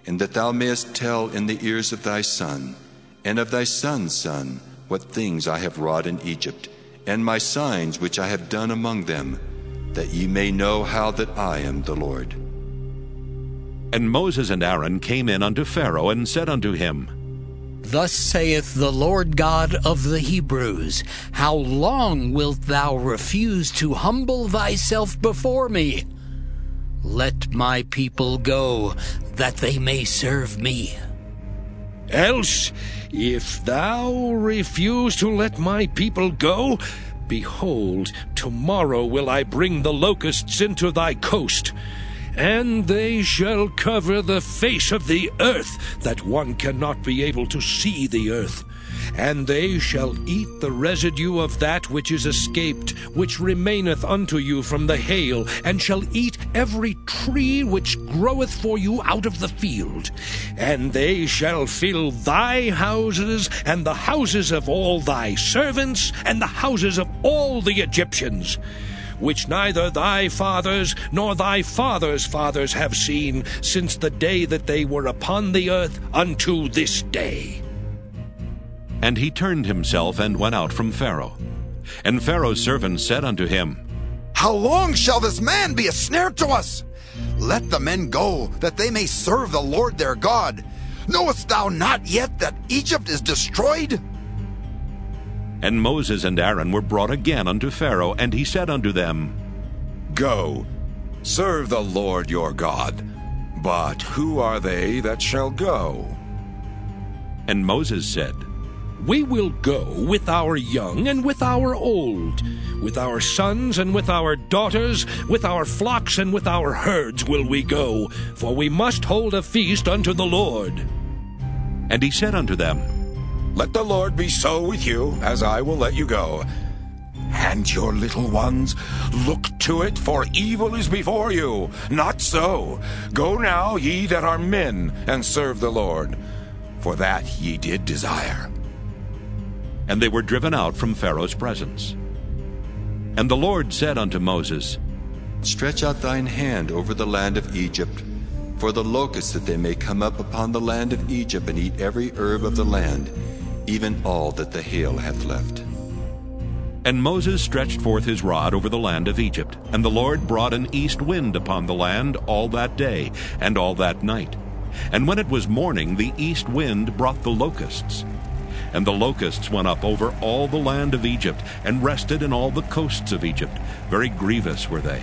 and that thou mayest tell in the ears of thy son, and of thy son's son, what things I have wrought in Egypt, and my signs which I have done among them, that ye may know how that I am the Lord. And Moses and Aaron came in unto Pharaoh, and said unto him, Thus saith the Lord God of the Hebrews, How long wilt thou refuse to humble thyself before me? Let my people go, that they may serve me. Else, if thou refuse to let my people go, behold, tomorrow will I bring the locusts into thy coast, and they shall cover the face of the earth, that one cannot be able to see the earth. And they shall eat the residue of that which is escaped, which remaineth unto you from the hail, and shall eat every tree which groweth for you out of the field. And they shall fill thy houses, and the houses of all thy servants, and the houses of all the Egyptians which neither thy fathers nor thy fathers' fathers have seen since the day that they were upon the earth unto this day. And he turned himself and went out from Pharaoh. And Pharaoh's servants said unto him, How long shall this man be a snare to us? Let the men go, that they may serve the Lord their God. Knowest thou not yet that Egypt is destroyed? And Moses and Aaron were brought again unto Pharaoh, and he said unto them, Go, serve the Lord your God. But who are they that shall go? And Moses said, We will go with our young and with our old, with our sons and with our daughters, with our flocks and with our herds will we go, for we must hold a feast unto the Lord. And he said unto them, Let the Lord be so with you, as I will let you go. And your little ones, look to it, for evil is before you. Not so. Go now, ye that are men, and serve the Lord, for that ye did desire. And they were driven out from Pharaoh's presence. And the Lord said unto Moses, Stretch out thine hand over the land of Egypt, for the locusts that they may come up upon the land of Egypt and eat every herb of the land, even all that the hail hath left. And Moses stretched forth his rod over the land of Egypt, and the Lord brought an east wind upon the land all that day and all that night. And when it was morning, the east wind brought the locusts. And the locusts went up over all the land of Egypt, and rested in all the coasts of Egypt. Very grievous were they.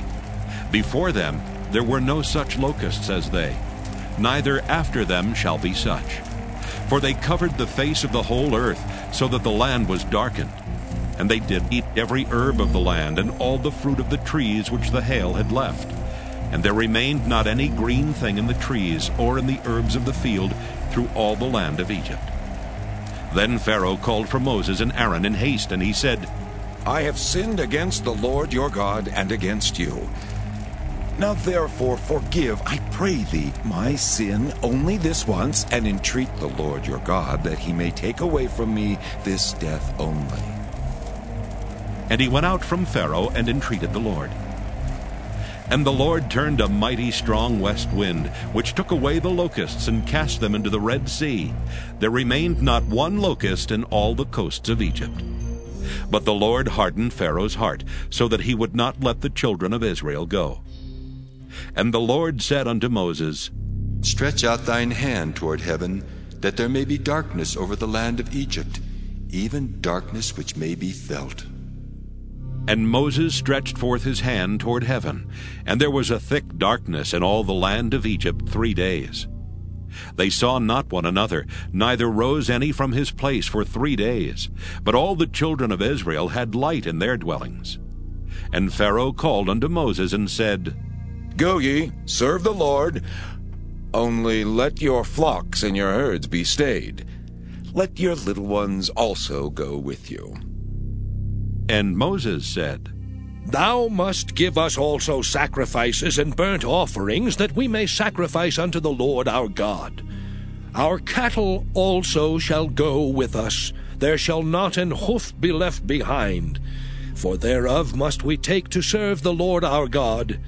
Before them there were no such locusts as they, neither after them shall be such. For they covered the face of the whole earth, so that the land was darkened. And they did eat every herb of the land, and all the fruit of the trees which the hail had left. And there remained not any green thing in the trees, or in the herbs of the field, through all the land of Egypt. Then Pharaoh called for Moses and Aaron in haste, and he said, I have sinned against the Lord your God and against you. Now therefore forgive, I pray thee, my sin only this once, and entreat the Lord your God that he may take away from me this death only. And he went out from Pharaoh and entreated the Lord. And the Lord turned a mighty strong west wind, which took away the locusts and cast them into the Red Sea. There remained not one locust in all the coasts of Egypt. But the Lord hardened Pharaoh's heart, so that he would not let the children of Israel go. And the Lord said unto Moses, Stretch out thine hand toward heaven, that there may be darkness over the land of Egypt, even darkness which may be felt. And Moses stretched forth his hand toward heaven, and there was a thick darkness in all the land of Egypt three days. They saw not one another, neither rose any from his place for three days. But all the children of Israel had light in their dwellings. And Pharaoh called unto Moses and said, Go ye, serve the Lord, only let your flocks and your herds be stayed. Let your little ones also go with you. And Moses said, Thou must give us also sacrifices and burnt offerings, that we may sacrifice unto the Lord our God. Our cattle also shall go with us, there shall not an hoof be left behind. For thereof must we take to serve the Lord our God,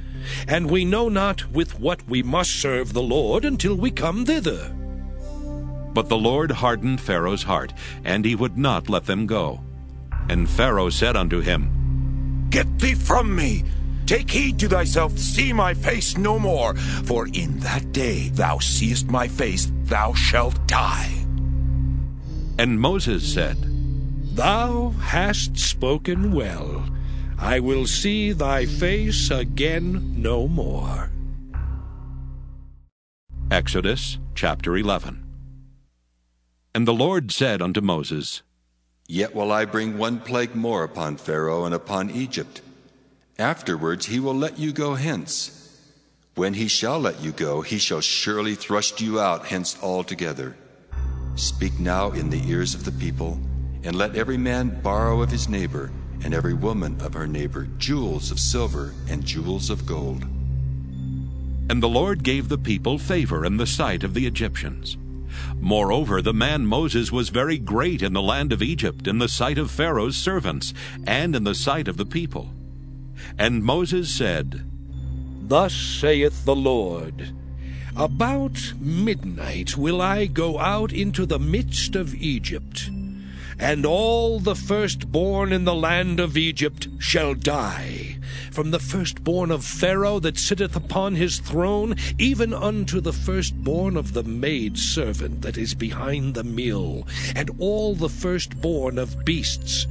and we know not with what we must serve the Lord until we come thither. But the Lord hardened Pharaoh's heart, and he would not let them go. And Pharaoh said unto him, Get thee from me! Take heed to thyself, see my face no more, for in that day thou seest my face, thou shalt die. And Moses said, Thou hast spoken well. I will see thy face again no more. Exodus chapter 11 And the Lord said unto Moses, Yet will I bring one plague more upon Pharaoh and upon Egypt. Afterwards he will let you go hence. When he shall let you go, he shall surely thrust you out hence altogether. Speak now in the ears of the people, and let every man borrow of his neighbor, and every woman of her neighbor, jewels of silver and jewels of gold. And the Lord gave the people favor in the sight of the Egyptians. Moreover, the man Moses was very great in the land of Egypt, in the sight of Pharaoh's servants, and in the sight of the people. And Moses said, Thus saith the Lord, About midnight will I go out into the midst of Egypt, and all the firstborn in the land of Egypt shall die, from the firstborn of Pharaoh that sitteth upon his throne, even unto the firstborn of the maid servant that is behind the mill, and all the firstborn of beasts.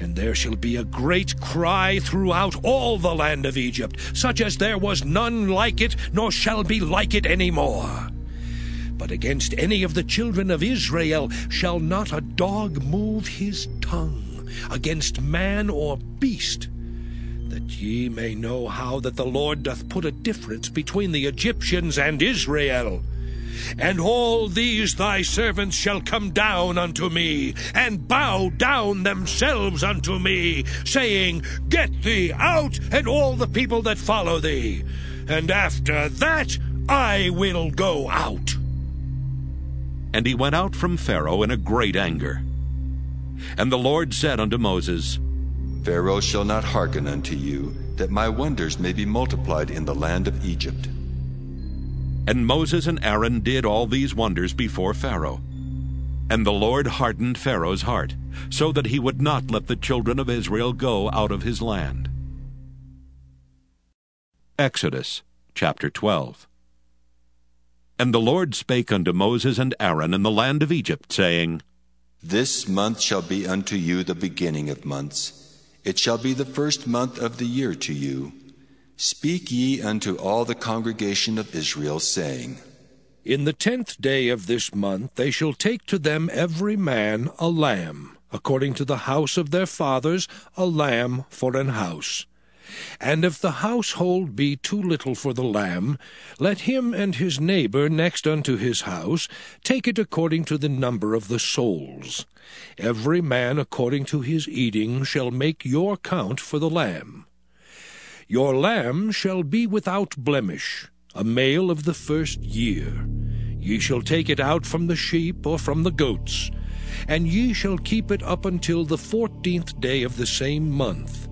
And there shall be a great cry throughout all the land of Egypt, such as there was none like it, nor shall be like it any more. But against any of the children of Israel shall not a dog move his tongue against man or beast, that ye may know how that the Lord doth put a difference between the Egyptians and Israel. And all these thy servants shall come down unto me, and bow down themselves unto me, saying, Get thee out, and all the people that follow thee. And after that I will go out. And he went out from Pharaoh in a great anger. And the Lord said unto Moses, Pharaoh shall not hearken unto you, that my wonders may be multiplied in the land of Egypt. And Moses and Aaron did all these wonders before Pharaoh. And the Lord hardened Pharaoh's heart, so that he would not let the children of Israel go out of his land. Exodus chapter 12 And the Lord spake unto Moses and Aaron in the land of Egypt, saying, This month shall be unto you the beginning of months. It shall be the first month of the year to you. Speak ye unto all the congregation of Israel, saying, In the tenth day of this month they shall take to them every man a lamb, according to the house of their fathers, a lamb for an house. And if the household be too little for the lamb, let him and his neighbor next unto his house take it according to the number of the souls. Every man according to his eating shall make your count for the lamb. Your lamb shall be without blemish, a male of the first year. Ye shall take it out from the sheep or from the goats, and ye shall keep it up until the fourteenth day of the same month.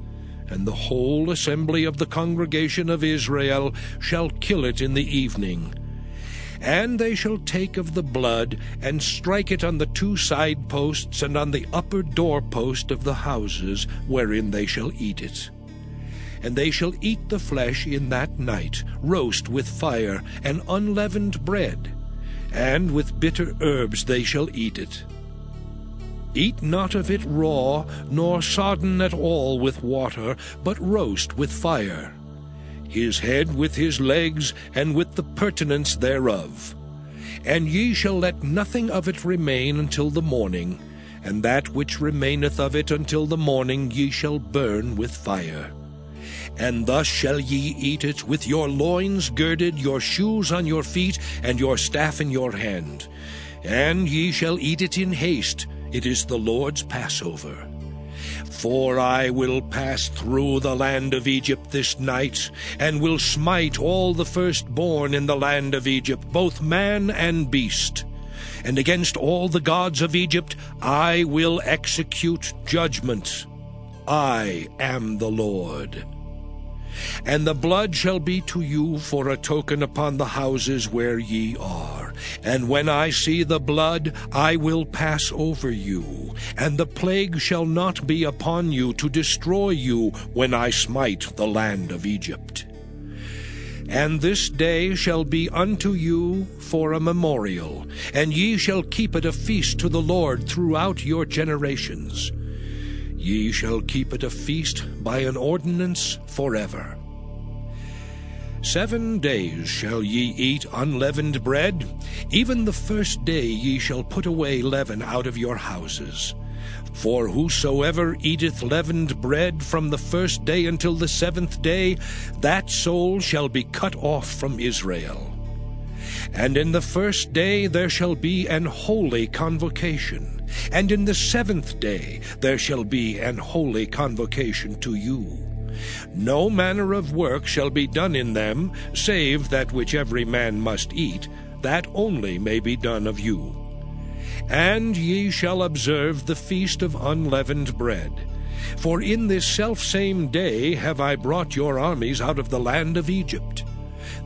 And the whole assembly of the congregation of Israel shall kill it in the evening. And they shall take of the blood, and strike it on the two side posts and on the upper door post of the houses wherein they shall eat it and they shall eat the flesh in that night, roast with fire, and unleavened bread, and with bitter herbs they shall eat it. Eat not of it raw, nor sodden at all with water, but roast with fire. His head with his legs, and with the purtenance thereof. And ye shall let nothing of it remain until the morning, and that which remaineth of it until the morning ye shall burn with fire. And thus shall ye eat it, with your loins girded, your shoes on your feet, and your staff in your hand. And ye shall eat it in haste, it is the Lord's Passover. For I will pass through the land of Egypt this night, and will smite all the firstborn in the land of Egypt, both man and beast. And against all the gods of Egypt I will execute judgment. I am the Lord. And the blood shall be to you for a token upon the houses where ye are. And when I see the blood, I will pass over you, and the plague shall not be upon you to destroy you when I smite the land of Egypt. And this day shall be unto you for a memorial, and ye shall keep it a feast to the Lord throughout your generations. Ye shall keep it a feast by an ordinance forever. Seven days shall ye eat unleavened bread. Even the first day ye shall put away leaven out of your houses. For whosoever eateth leavened bread from the first day until the seventh day, that soul shall be cut off from Israel. And in the first day there shall be an holy convocation, and in the seventh day there shall be an holy convocation to you. No manner of work shall be done in them, save that which every man must eat, that only may be done of you. And ye shall observe the feast of unleavened bread. For in this selfsame day have I brought your armies out of the land of Egypt.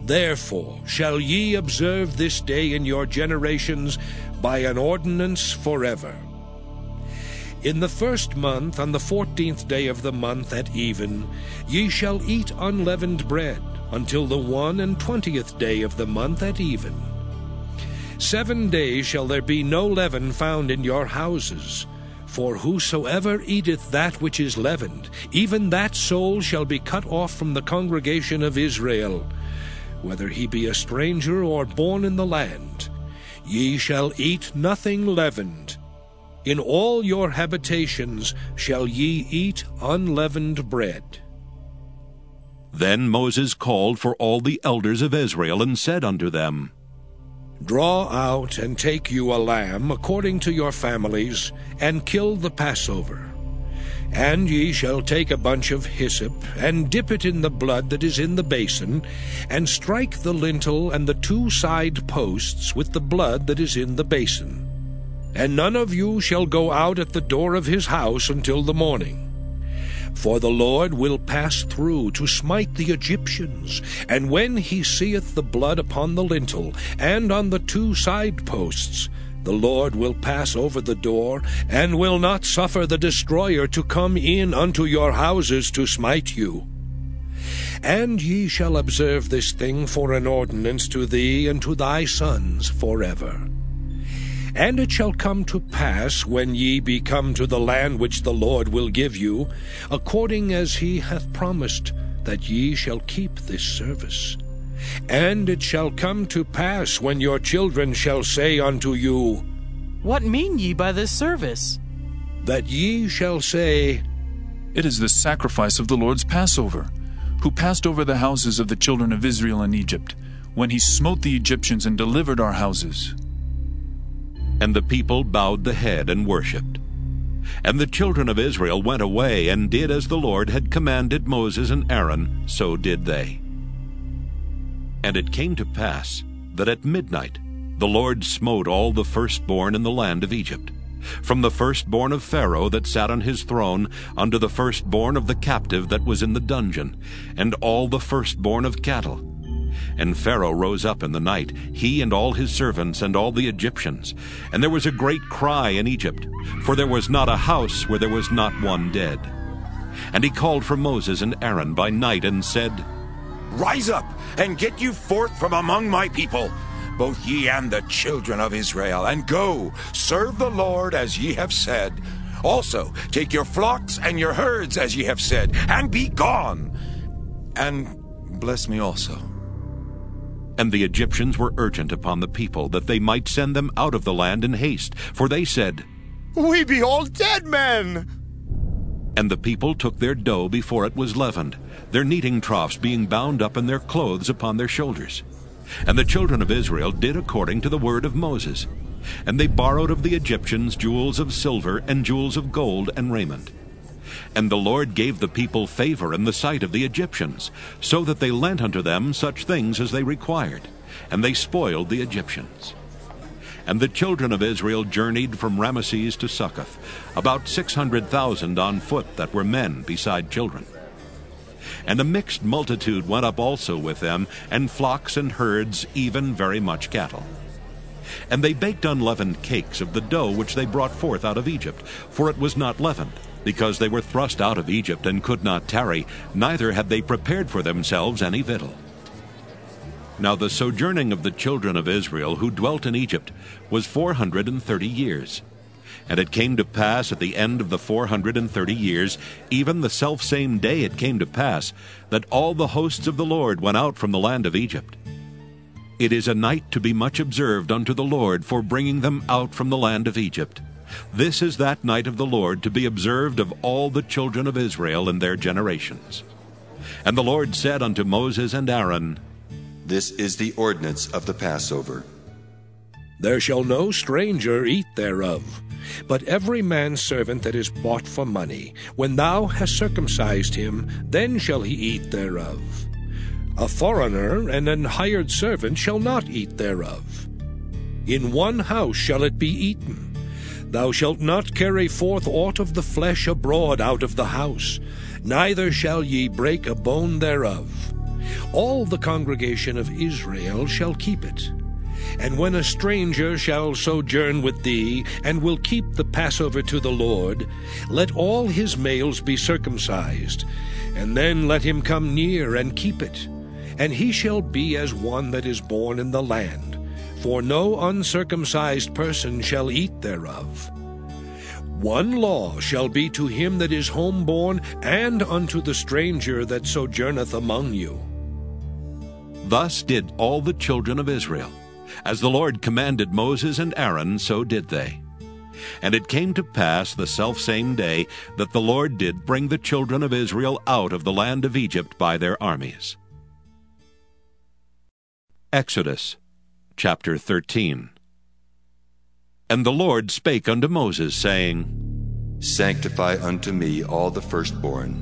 Therefore shall ye observe this day in your generations by an ordinance forever. In the first month, on the fourteenth day of the month at even, ye shall eat unleavened bread, until the one and twentieth day of the month at even. Seven days shall there be no leaven found in your houses. For whosoever eateth that which is leavened, even that soul shall be cut off from the congregation of Israel, whether he be a stranger or born in the land. Ye shall eat nothing leavened. In all your habitations shall ye eat unleavened bread. Then Moses called for all the elders of Israel, and said unto them, Draw out and take you a lamb according to your families, and kill the Passover. And ye shall take a bunch of hyssop, and dip it in the blood that is in the basin, and strike the lintel and the two side posts with the blood that is in the basin. And none of you shall go out at the door of his house until the morning. For the Lord will pass through to smite the Egyptians, and when he seeth the blood upon the lintel and on the two side posts, The Lord will pass over the door, and will not suffer the destroyer to come in unto your houses to smite you. And ye shall observe this thing for an ordinance to thee and to thy sons forever. And it shall come to pass, when ye be come to the land which the Lord will give you, according as he hath promised, that ye shall keep this service. And it shall come to pass when your children shall say unto you, What mean ye by this service? That ye shall say, It is the sacrifice of the Lord's Passover, who passed over the houses of the children of Israel in Egypt, when he smote the Egyptians and delivered our houses. And the people bowed the head and worshipped. And the children of Israel went away and did as the Lord had commanded Moses and Aaron, so did they. And it came to pass that at midnight the Lord smote all the firstborn in the land of Egypt, from the firstborn of Pharaoh that sat on his throne unto the firstborn of the captive that was in the dungeon, and all the firstborn of cattle. And Pharaoh rose up in the night, he and all his servants and all the Egyptians. And there was a great cry in Egypt, for there was not a house where there was not one dead. And he called for Moses and Aaron by night and said, Rise up and get you forth from among my people, both ye and the children of Israel, and go, serve the Lord as ye have said. Also, take your flocks and your herds as ye have said, and be gone. And bless me also. And the Egyptians were urgent upon the people that they might send them out of the land in haste, for they said, We be all dead men. And the people took their dough before it was leavened, their kneading troughs being bound up in their clothes upon their shoulders. And the children of Israel did according to the word of Moses. And they borrowed of the Egyptians jewels of silver and jewels of gold and raiment. And the Lord gave the people favor in the sight of the Egyptians, so that they lent unto them such things as they required, and they spoiled the Egyptians. And the children of Israel journeyed from Ramesses to Succoth, about six hundred thousand on foot that were men beside children. And a mixed multitude went up also with them, and flocks and herds, even very much cattle. And they baked unleavened cakes of the dough which they brought forth out of Egypt, for it was not leavened, because they were thrust out of Egypt and could not tarry, neither had they prepared for themselves any victual. Now the sojourning of the children of Israel who dwelt in Egypt was four hundred and thirty years. And it came to pass at the end of the four hundred and thirty years, even the selfsame day it came to pass, that all the hosts of the Lord went out from the land of Egypt. It is a night to be much observed unto the Lord for bringing them out from the land of Egypt. This is that night of the Lord to be observed of all the children of Israel in their generations. And the Lord said unto Moses and Aaron, This is the ordinance of the Passover. There shall no stranger eat thereof, but every man's servant that is bought for money, when thou hast circumcised him, then shall he eat thereof. A foreigner and an hired servant shall not eat thereof. In one house shall it be eaten. Thou shalt not carry forth aught of the flesh abroad out of the house, neither shall ye break a bone thereof. All the congregation of Israel shall keep it. And when a stranger shall sojourn with thee, and will keep the Passover to the Lord, let all his males be circumcised, and then let him come near and keep it. And he shall be as one that is born in the land, for no uncircumcised person shall eat thereof. One law shall be to him that is homeborn, and unto the stranger that sojourneth among you. Thus did all the children of Israel. As the Lord commanded Moses and Aaron, so did they. And it came to pass the selfsame day that the Lord did bring the children of Israel out of the land of Egypt by their armies. Exodus chapter 13 And the Lord spake unto Moses, saying, Sanctify unto me all the firstborn,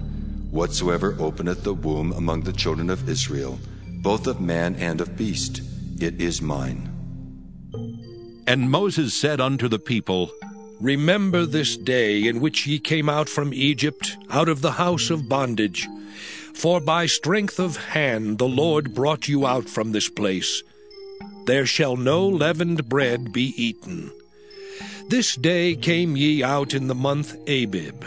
whatsoever openeth the womb among the children of Israel, both of man and of beast, it is mine. And Moses said unto the people, Remember this day in which ye came out from Egypt, out of the house of bondage. For by strength of hand the Lord brought you out from this place. There shall no leavened bread be eaten. This day came ye out in the month Abib.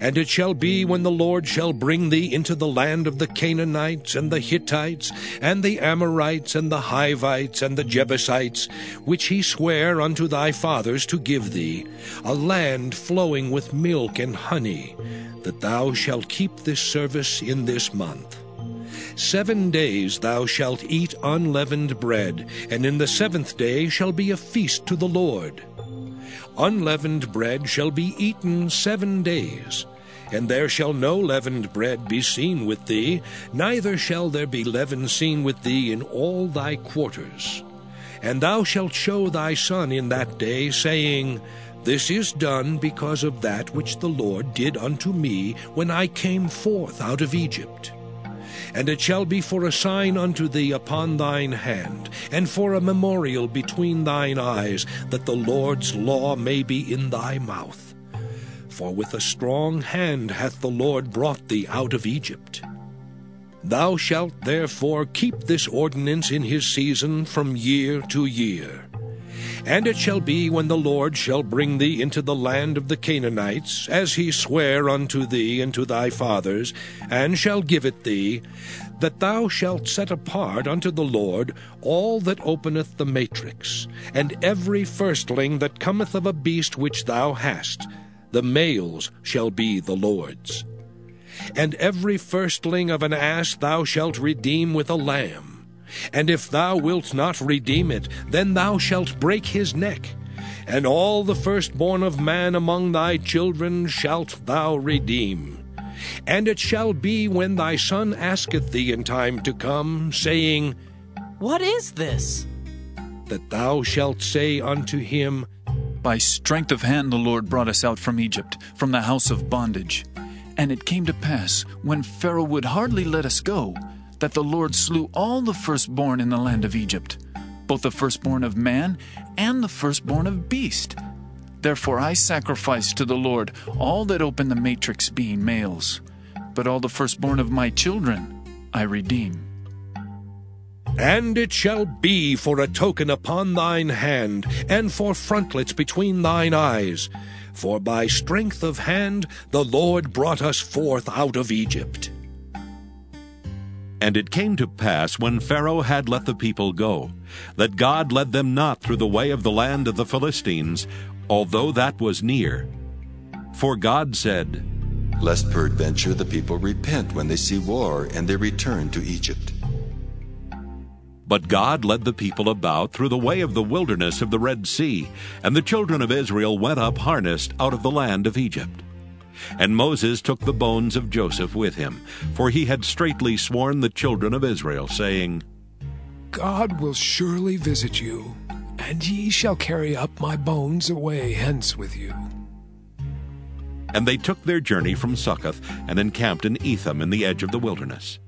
And it shall be when the Lord shall bring thee into the land of the Canaanites, and the Hittites, and the Amorites, and the Hivites, and the Jebusites, which he sware unto thy fathers to give thee, a land flowing with milk and honey, that thou shalt keep this service in this month. Seven days thou shalt eat unleavened bread, and in the seventh day shall be a feast to the Lord. Unleavened bread shall be eaten seven days, and there shall no leavened bread be seen with thee, neither shall there be leaven seen with thee in all thy quarters. And thou shalt show thy son in that day, saying, This is done because of that which the Lord did unto me when I came forth out of Egypt. And it shall be for a sign unto thee upon thine hand, and for a memorial between thine eyes, that the Lord's law may be in thy mouth. For with a strong hand hath the Lord brought thee out of Egypt. Thou shalt therefore keep this ordinance in his season from year to year. And it shall be when the Lord shall bring thee into the land of the Canaanites, as he sware unto thee and to thy fathers, and shall give it thee, that thou shalt set apart unto the Lord all that openeth the matrix, and every firstling that cometh of a beast which thou hast, the males shall be the Lord's. And every firstling of an ass thou shalt redeem with a lamb. And if thou wilt not redeem it, then thou shalt break his neck. And all the firstborn of man among thy children shalt thou redeem. And it shall be when thy son asketh thee in time to come, saying, What is this? That thou shalt say unto him, By strength of hand the Lord brought us out from Egypt, from the house of bondage. And it came to pass, when Pharaoh would hardly let us go, that the Lord slew all the firstborn in the land of Egypt, both the firstborn of man and the firstborn of beast. Therefore I sacrifice to the Lord all that open the matrix, being males. But all the firstborn of my children I redeem. And it shall be for a token upon thine hand, and for frontlets between thine eyes. For by strength of hand the Lord brought us forth out of Egypt. And it came to pass, when Pharaoh had let the people go, that God led them not through the way of the land of the Philistines, although that was near. For God said, Lest peradventure the people repent when they see war, and they return to Egypt. But God led the people about through the way of the wilderness of the Red Sea, and the children of Israel went up harnessed out of the land of Egypt. And Moses took the bones of Joseph with him, for he had straitly sworn the children of Israel, saying, God will surely visit you, and ye shall carry up my bones away hence with you. And they took their journey from Succoth, and encamped in Etham in the edge of the wilderness.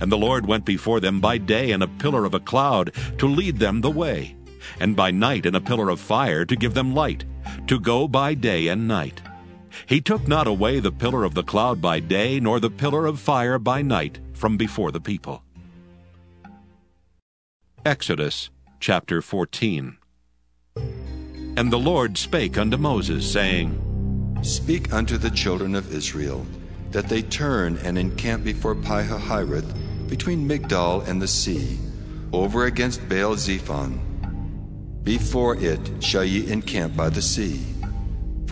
And the Lord went before them by day in a pillar of a cloud to lead them the way, and by night in a pillar of fire to give them light, to go by day and night. He took not away the pillar of the cloud by day, nor the pillar of fire by night from before the people. Exodus chapter 14 And the Lord spake unto Moses, saying, Speak unto the children of Israel, that they turn and encamp before Pihahiroth, between Migdol and the sea, over against Baal Zephon. Before it shall ye encamp by the sea.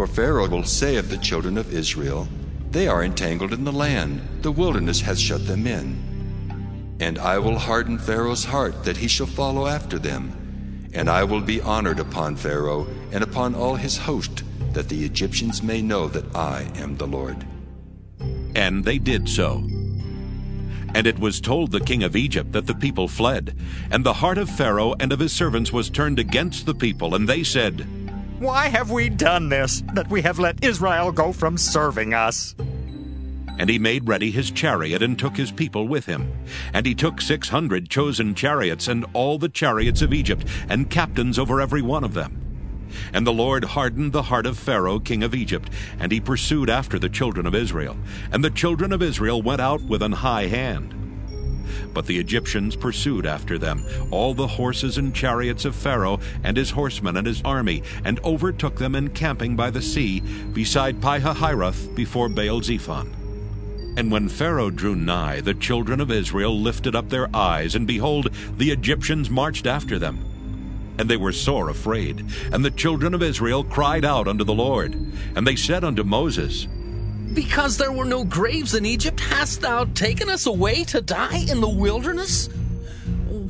For Pharaoh will say of the children of Israel, They are entangled in the land, the wilderness hath shut them in. And I will harden Pharaoh's heart, that he shall follow after them. And I will be honored upon Pharaoh and upon all his host, that the Egyptians may know that I am the Lord. And they did so. And it was told the king of Egypt that the people fled. And the heart of Pharaoh and of his servants was turned against the people, and they said, Why have we done this, that we have let Israel go from serving us? And he made ready his chariot and took his people with him. And he took six hundred chosen chariots and all the chariots of Egypt, and captains over every one of them. And the Lord hardened the heart of Pharaoh king of Egypt, and he pursued after the children of Israel. And the children of Israel went out with an high hand. But the Egyptians pursued after them, all the horses and chariots of Pharaoh, and his horsemen and his army, and overtook them encamping by the sea, beside Pihahiroth, before Baal Zephon. And when Pharaoh drew nigh, the children of Israel lifted up their eyes, and behold, the Egyptians marched after them. And they were sore afraid. And the children of Israel cried out unto the Lord. And they said unto Moses, Because there were no graves in Egypt, hast thou taken us away to die in the wilderness?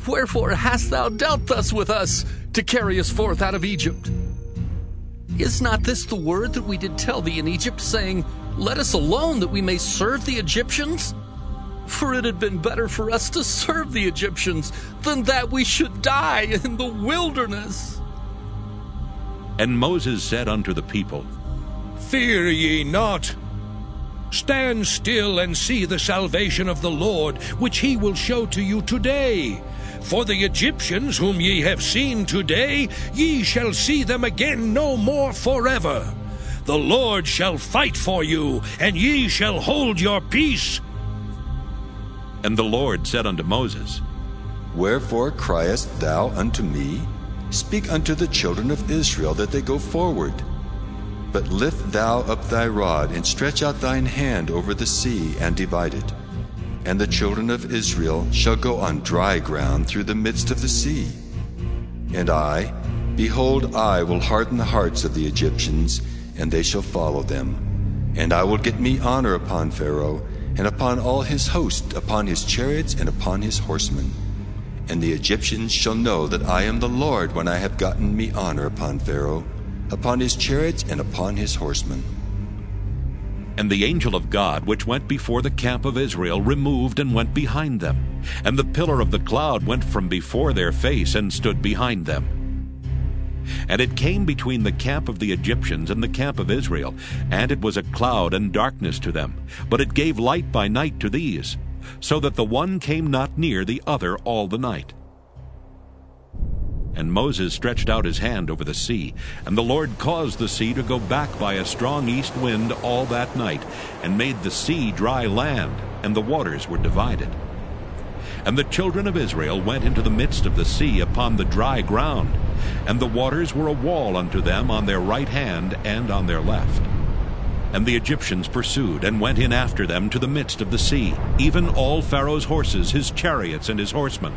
Wherefore hast thou dealt thus with us, to carry us forth out of Egypt? Is not this the word that we did tell thee in Egypt, saying, Let us alone, that we may serve the Egyptians? For it had been better for us to serve the Egyptians than that we should die in the wilderness. And Moses said unto the people, Fear ye not. Stand still and see the salvation of the Lord, which he will show to you today. For the Egyptians whom ye have seen today, ye shall see them again no more forever. The Lord shall fight for you, and ye shall hold your peace. And the Lord said unto Moses, Wherefore criest thou unto me? Speak unto the children of Israel that they go forward. But lift thou up thy rod, and stretch out thine hand over the sea, and divide it. And the children of Israel shall go on dry ground through the midst of the sea. And I, behold, I will harden the hearts of the Egyptians, and they shall follow them. And I will get me honor upon Pharaoh, and upon all his host, upon his chariots, and upon his horsemen. And the Egyptians shall know that I am the Lord when I have gotten me honor upon Pharaoh, upon his chariots, and upon his horsemen. And the angel of God, which went before the camp of Israel, removed and went behind them. And the pillar of the cloud went from before their face and stood behind them. And it came between the camp of the Egyptians and the camp of Israel, and it was a cloud and darkness to them. But it gave light by night to these, so that the one came not near the other all the night. And Moses stretched out his hand over the sea, and the Lord caused the sea to go back by a strong east wind all that night, and made the sea dry land, and the waters were divided. And the children of Israel went into the midst of the sea upon the dry ground, and the waters were a wall unto them on their right hand and on their left. And the Egyptians pursued, and went in after them to the midst of the sea, even all Pharaoh's horses, his chariots, and his horsemen.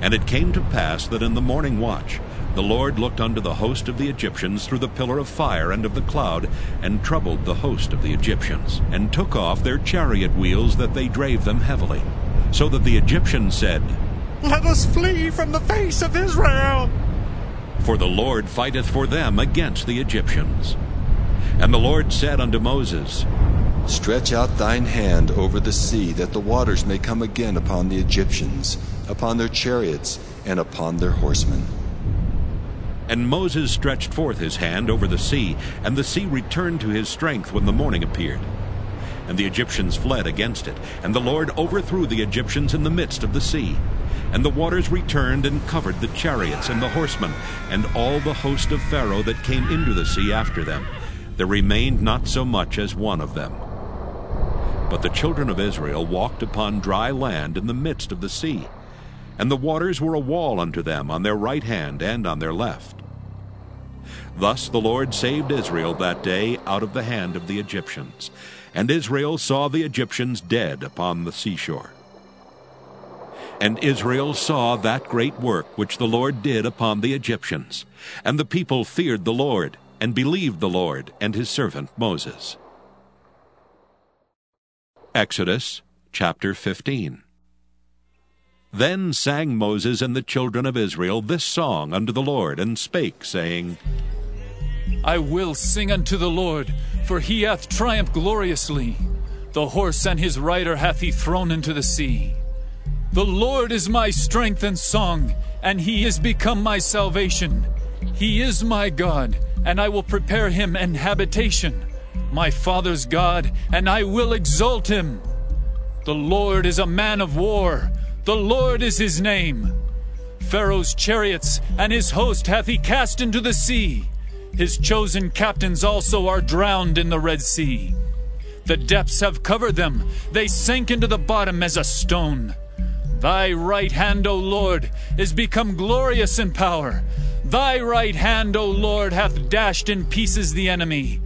And it came to pass that in the morning watch the Lord looked unto the host of the Egyptians through the pillar of fire and of the cloud, and troubled the host of the Egyptians, and took off their chariot wheels that they drave them heavily. So that the Egyptians said, Let us flee from the face of Israel. For the Lord fighteth for them against the Egyptians. And the Lord said unto Moses, Stretch out thine hand over the sea, that the waters may come again upon the Egyptians, upon their chariots, and upon their horsemen. And Moses stretched forth his hand over the sea, and the sea returned to his strength when the morning appeared. And the Egyptians fled against it, and the Lord overthrew the Egyptians in the midst of the sea. And the waters returned and covered the chariots and the horsemen, and all the host of Pharaoh that came into the sea after them. There remained not so much as one of them. But the children of Israel walked upon dry land in the midst of the sea, and the waters were a wall unto them on their right hand and on their left. Thus the Lord saved Israel that day out of the hand of the Egyptians, and Israel saw the Egyptians dead upon the seashore. And Israel saw that great work which the Lord did upon the Egyptians, and the people feared the Lord, and believed the Lord and his servant Moses. Exodus chapter 15 Then sang Moses and the children of Israel this song unto the Lord, and spake, saying, I will sing unto the Lord, for he hath triumphed gloriously. The horse and his rider hath he thrown into the sea. The Lord is my strength and song, and he is become my salvation. He is my God, and I will prepare him an habitation, my father's God, and I will exalt him. The Lord is a man of war, the Lord is his name. Pharaoh's chariots and his host hath he cast into the sea. His chosen captains also are drowned in the Red Sea. The depths have covered them, they sank into the bottom as a stone. Thy right hand, O Lord, is become glorious in power. Thy right hand, O Lord, hath dashed in pieces the enemy.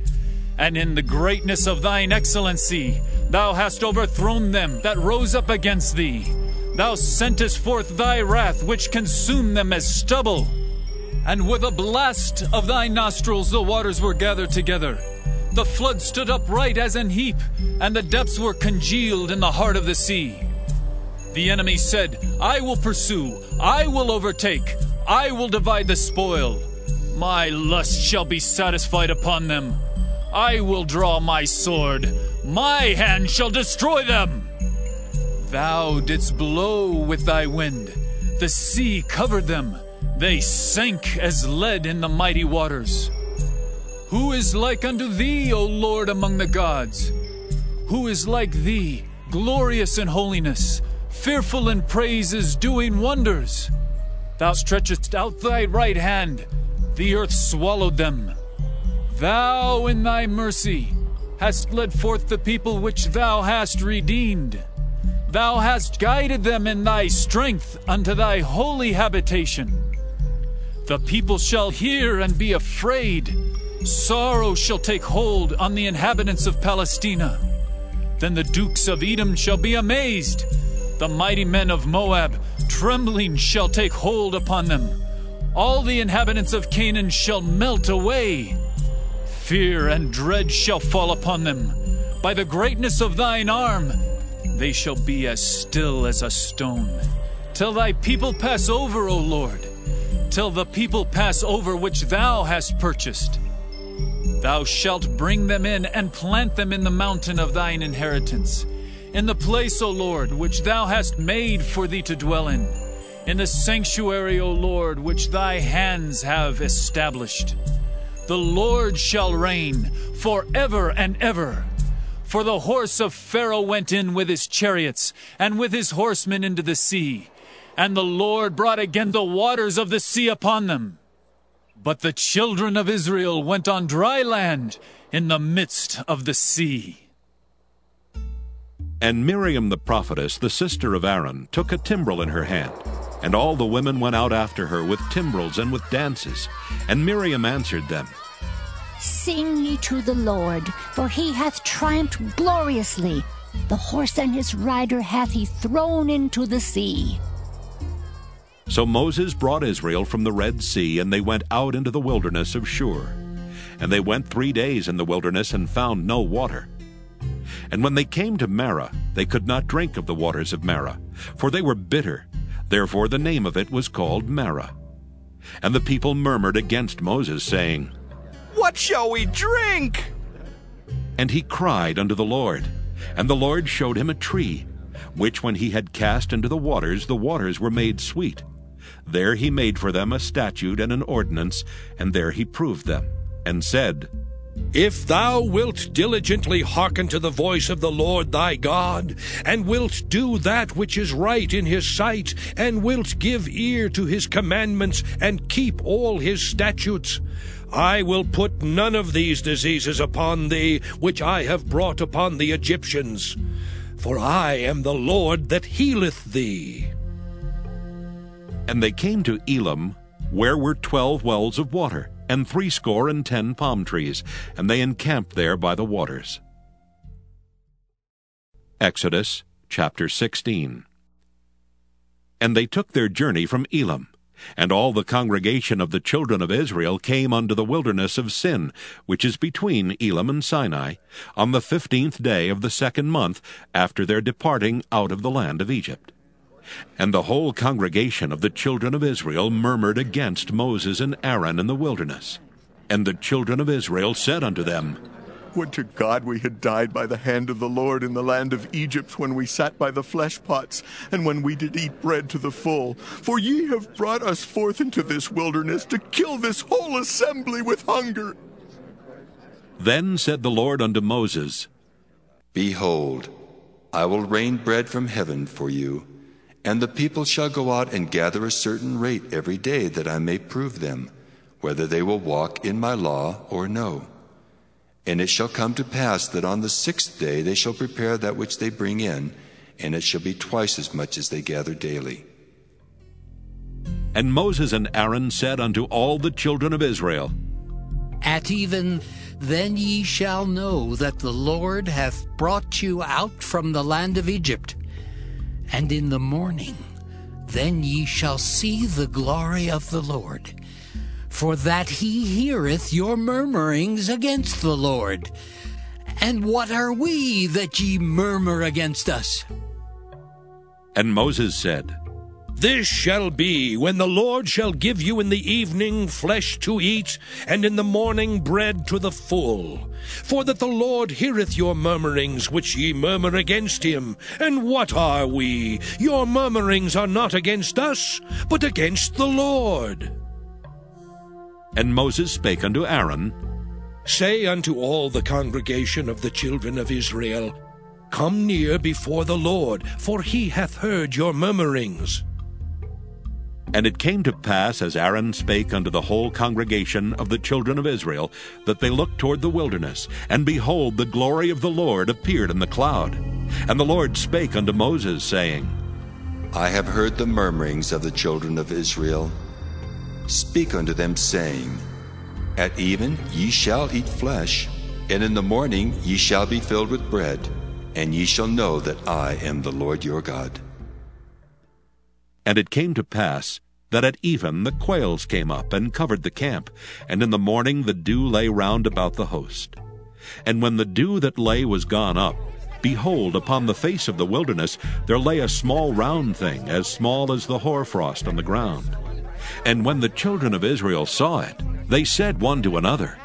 And in the greatness of thine excellency, thou hast overthrown them that rose up against thee. Thou sentest forth thy wrath, which consumed them as stubble. And with a blast of thy nostrils the waters were gathered together. The flood stood upright as an heap, and the depths were congealed in the heart of the sea. The enemy said, I will pursue, I will overtake, I will divide the spoil. My lust shall be satisfied upon them. I will draw my sword, my hand shall destroy them. Thou didst blow with thy wind, the sea covered them, they sank as lead in the mighty waters. Who is like unto thee, O Lord, among the gods? Who is like thee, glorious in holiness, fearful in praises, doing wonders? Thou stretchest out thy right hand, the earth swallowed them. Thou in thy mercy hast led forth the people which thou hast redeemed. Thou hast guided them in thy strength unto thy holy habitation. The people shall hear and be afraid. Sorrow shall take hold on the inhabitants of Palestina. Then the dukes of Edom shall be amazed. The mighty men of Moab, trembling, shall take hold upon them. All the inhabitants of Canaan shall melt away. Fear and dread shall fall upon them. By the greatness of thine arm, they shall be as still as a stone. Till thy people pass over, O Lord, till the people pass over which thou hast purchased. Thou shalt bring them in and plant them in the mountain of thine inheritance, in the place, O Lord, which thou hast made for thee to dwell in, in the sanctuary, O Lord, which thy hands have established. The Lord shall reign forever and ever. For the horse of Pharaoh went in with his chariots and with his horsemen into the sea, and the Lord brought again the waters of the sea upon them. But the children of Israel went on dry land in the midst of the sea. And Miriam the prophetess, the sister of Aaron, took a timbrel in her hand. And all the women went out after her with timbrels and with dances. And Miriam answered them, Sing ye to the Lord, for he hath triumphed gloriously. The horse and his rider hath he thrown into the sea. So Moses brought Israel from the Red Sea, and they went out into the wilderness of Shur. And they went three days in the wilderness and found no water. And when they came to Marah, they could not drink of the waters of Marah, for they were bitter. Therefore the name of it was called Marah. And the people murmured against Moses, saying, What shall we drink? And he cried unto the Lord. And the Lord showed him a tree, which when he had cast into the waters, the waters were made sweet. There he made for them a statute and an ordinance, and there he proved them, and said, If thou wilt diligently hearken to the voice of the Lord thy God, and wilt do that which is right in his sight, and wilt give ear to his commandments, and keep all his statutes, I will put none of these diseases upon thee, which I have brought upon the Egyptians. For I am the Lord that healeth thee. And they came to Elim, where were twelve wells of water, and threescore and ten palm trees, and they encamped there by the waters. Exodus chapter 16 And they took their journey from Elim, and all the congregation of the children of Israel came unto the wilderness of Sin, which is between Elim and Sinai, on the fifteenth day of the second month after their departing out of the land of Egypt. And the whole congregation of the children of Israel murmured against Moses and Aaron in the wilderness. And the children of Israel said unto them, Would to God we had died by the hand of the Lord in the land of Egypt when we sat by the flesh pots, and when we did eat bread to the full. For ye have brought us forth into this wilderness to kill this whole assembly with hunger. Then said the Lord unto Moses, Behold, I will rain bread from heaven for you, and the people shall go out and gather a certain rate every day, that I may prove them, whether they will walk in my law or no. And it shall come to pass that on the sixth day they shall prepare that which they bring in, and it shall be twice as much as they gather daily. And Moses and Aaron said unto all the children of Israel, At even then ye shall know that the Lord hath brought you out from the land of Egypt. And in the morning then ye shall see the glory of the Lord. For that he heareth your murmurings against the Lord. And what are we that ye murmur against us? And Moses said, This shall be when the Lord shall give you in the evening flesh to eat, and in the morning bread to the full. For that the Lord heareth your murmurings which ye murmur against him. And what are we? Your murmurings are not against us, but against the Lord. And Moses spake unto Aaron, Say unto all the congregation of the children of Israel, Come near before the Lord, for he hath heard your murmurings. And it came to pass, as Aaron spake unto the whole congregation of the children of Israel, that they looked toward the wilderness, and behold, the glory of the Lord appeared in the cloud. And the Lord spake unto Moses, saying, I have heard the murmurings of the children of Israel. Speak unto them, saying, At even ye shall eat flesh, and in the morning ye shall be filled with bread, and ye shall know that I am the Lord your God. And it came to pass that at even the quails came up and covered the camp, and in the morning the dew lay round about the host. And when the dew that lay was gone up, behold, upon the face of the wilderness there lay a small round thing, as small as the hoarfrost on the ground. And when the children of Israel saw it, they said one to another,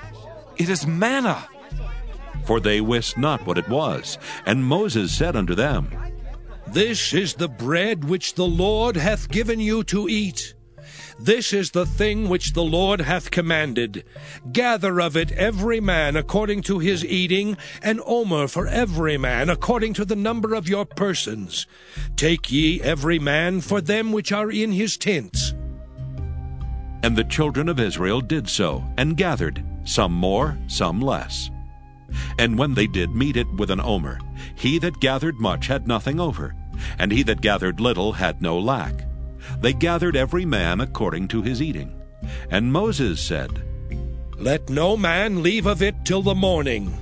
It is manna. For they wist not what it was. And Moses said unto them, This is the bread which the Lord hath given you to eat. This is the thing which the Lord hath commanded. Gather of it every man according to his eating, an omer for every man according to the number of your persons. Take ye every man for them which are in his tents. And the children of Israel did so, and gathered, some more, some less. And when they did meet it with an omer, he that gathered much had nothing over, and he that gathered little had no lack. They gathered every man according to his eating. And Moses said, Let no man leave of it till the morning.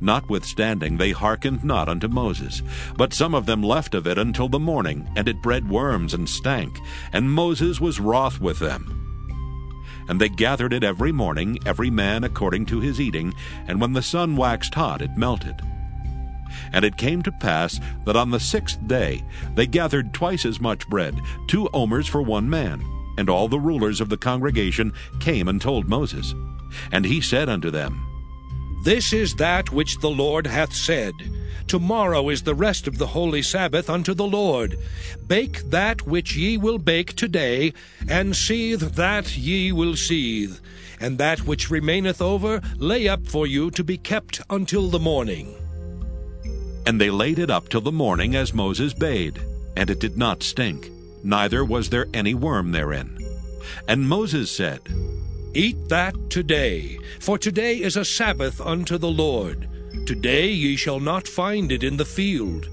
Notwithstanding, they hearkened not unto Moses. But some of them left of it until the morning, and it bred worms and stank, and Moses was wroth with them. And they gathered it every morning, every man according to his eating, and when the sun waxed hot, it melted. And it came to pass that on the sixth day they gathered twice as much bread, two omers for one man. And all the rulers of the congregation came and told Moses. And he said unto them, This is that which the Lord hath said. Tomorrow is the rest of the holy Sabbath unto the Lord. Bake that which ye will bake today, and seethe that ye will seethe. And that which remaineth over lay up for you to be kept until the morning. And they laid it up till the morning as Moses bade, and it did not stink, neither was there any worm therein. And Moses said, Eat that today, for today is a Sabbath unto the Lord. Today ye shall not find it in the field.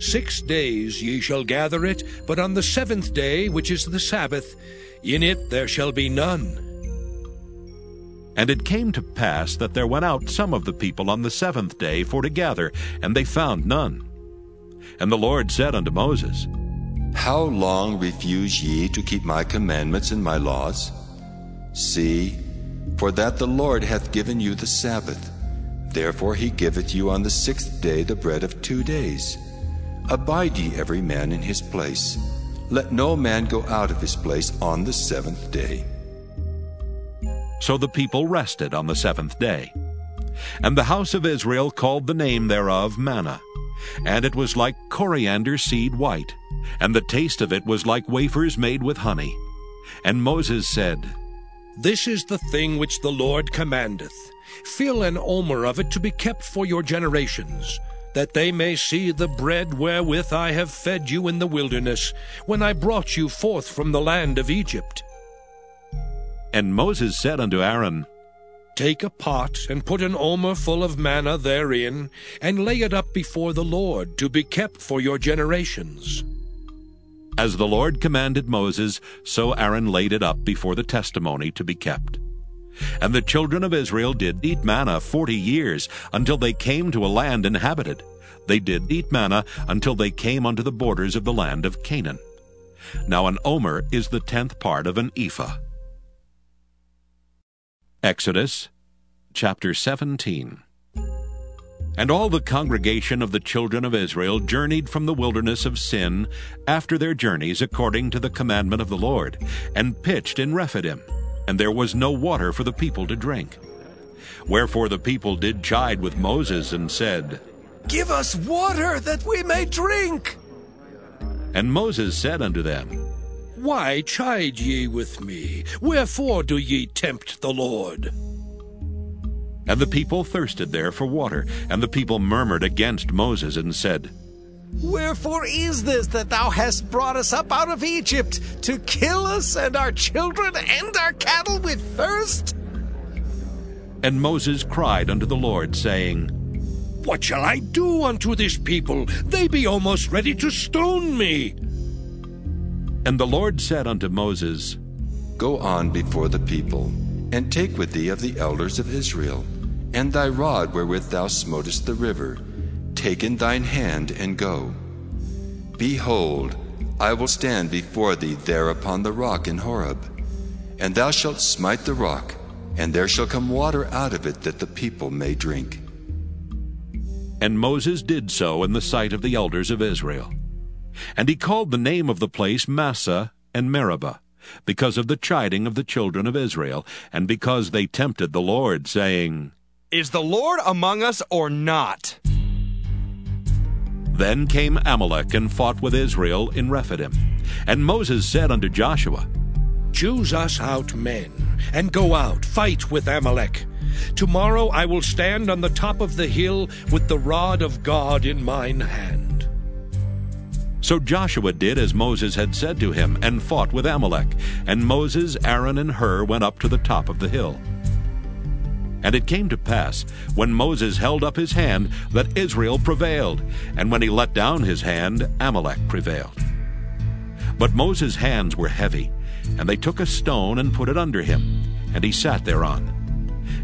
Six days ye shall gather it, but on the seventh day, which is the Sabbath, in it there shall be none. And it came to pass that there went out some of the people on the seventh day for to gather, and they found none. And the Lord said unto Moses, How long refuse ye to keep my commandments and my laws? See, for that the Lord hath given you the Sabbath. Therefore he giveth you on the sixth day the bread of two days. Abide ye every man in his place. Let no man go out of his place on the seventh day. So the people rested on the seventh day. And the house of Israel called the name thereof manna. And it was like coriander seed white, and the taste of it was like wafers made with honey. And Moses said, This is the thing which the Lord commandeth. Fill an omer of it to be kept for your generations, that they may see the bread wherewith I have fed you in the wilderness, when I brought you forth from the land of Egypt. And Moses said unto Aaron, Take a pot and put an omer full of manna therein, and lay it up before the Lord to be kept for your generations. As the Lord commanded Moses, so Aaron laid it up before the testimony to be kept. And the children of Israel did eat manna forty years, until they came to a land inhabited. They did eat manna until they came unto the borders of the land of Canaan. Now an omer is the tenth part of an ephah. Exodus chapter 17 And all the congregation of the children of Israel journeyed from the wilderness of Sin after their journeys according to the commandment of the Lord, and pitched in Rephidim, and there was no water for the people to drink. Wherefore the people did chide with Moses, and said, Give us water that we may drink. And Moses said unto them, Why chide ye with me? Wherefore do ye tempt the Lord? And the people thirsted there for water, and the people murmured against Moses, and said, Wherefore is this that thou hast brought us up out of Egypt, to kill us and our children and our cattle with thirst? And Moses cried unto the Lord, saying, What shall I do unto this people? They be almost ready to stone me. And the Lord said unto Moses, Go on before the people, and take with thee of the elders of Israel, and thy rod wherewith thou smotest the river. Take in thine hand, and go. Behold, I will stand before thee there upon the rock in Horeb, and thou shalt smite the rock, and there shall come water out of it that the people may drink. And Moses did so in the sight of the elders of Israel. And he called the name of the place Massah and Meribah, because of the chiding of the children of Israel, and because they tempted the Lord, saying, Is the Lord among us or not? Then came Amalek and fought with Israel in Rephidim. And Moses said unto Joshua, Choose us out men, and go out, fight with Amalek. Tomorrow I will stand on the top of the hill with the rod of God in mine hand. So Joshua did as Moses had said to him, and fought with Amalek. And Moses, Aaron, and Hur went up to the top of the hill. And it came to pass, when Moses held up his hand, that Israel prevailed, and when he let down his hand, Amalek prevailed. But Moses' hands were heavy, and they took a stone and put it under him, and he sat thereon.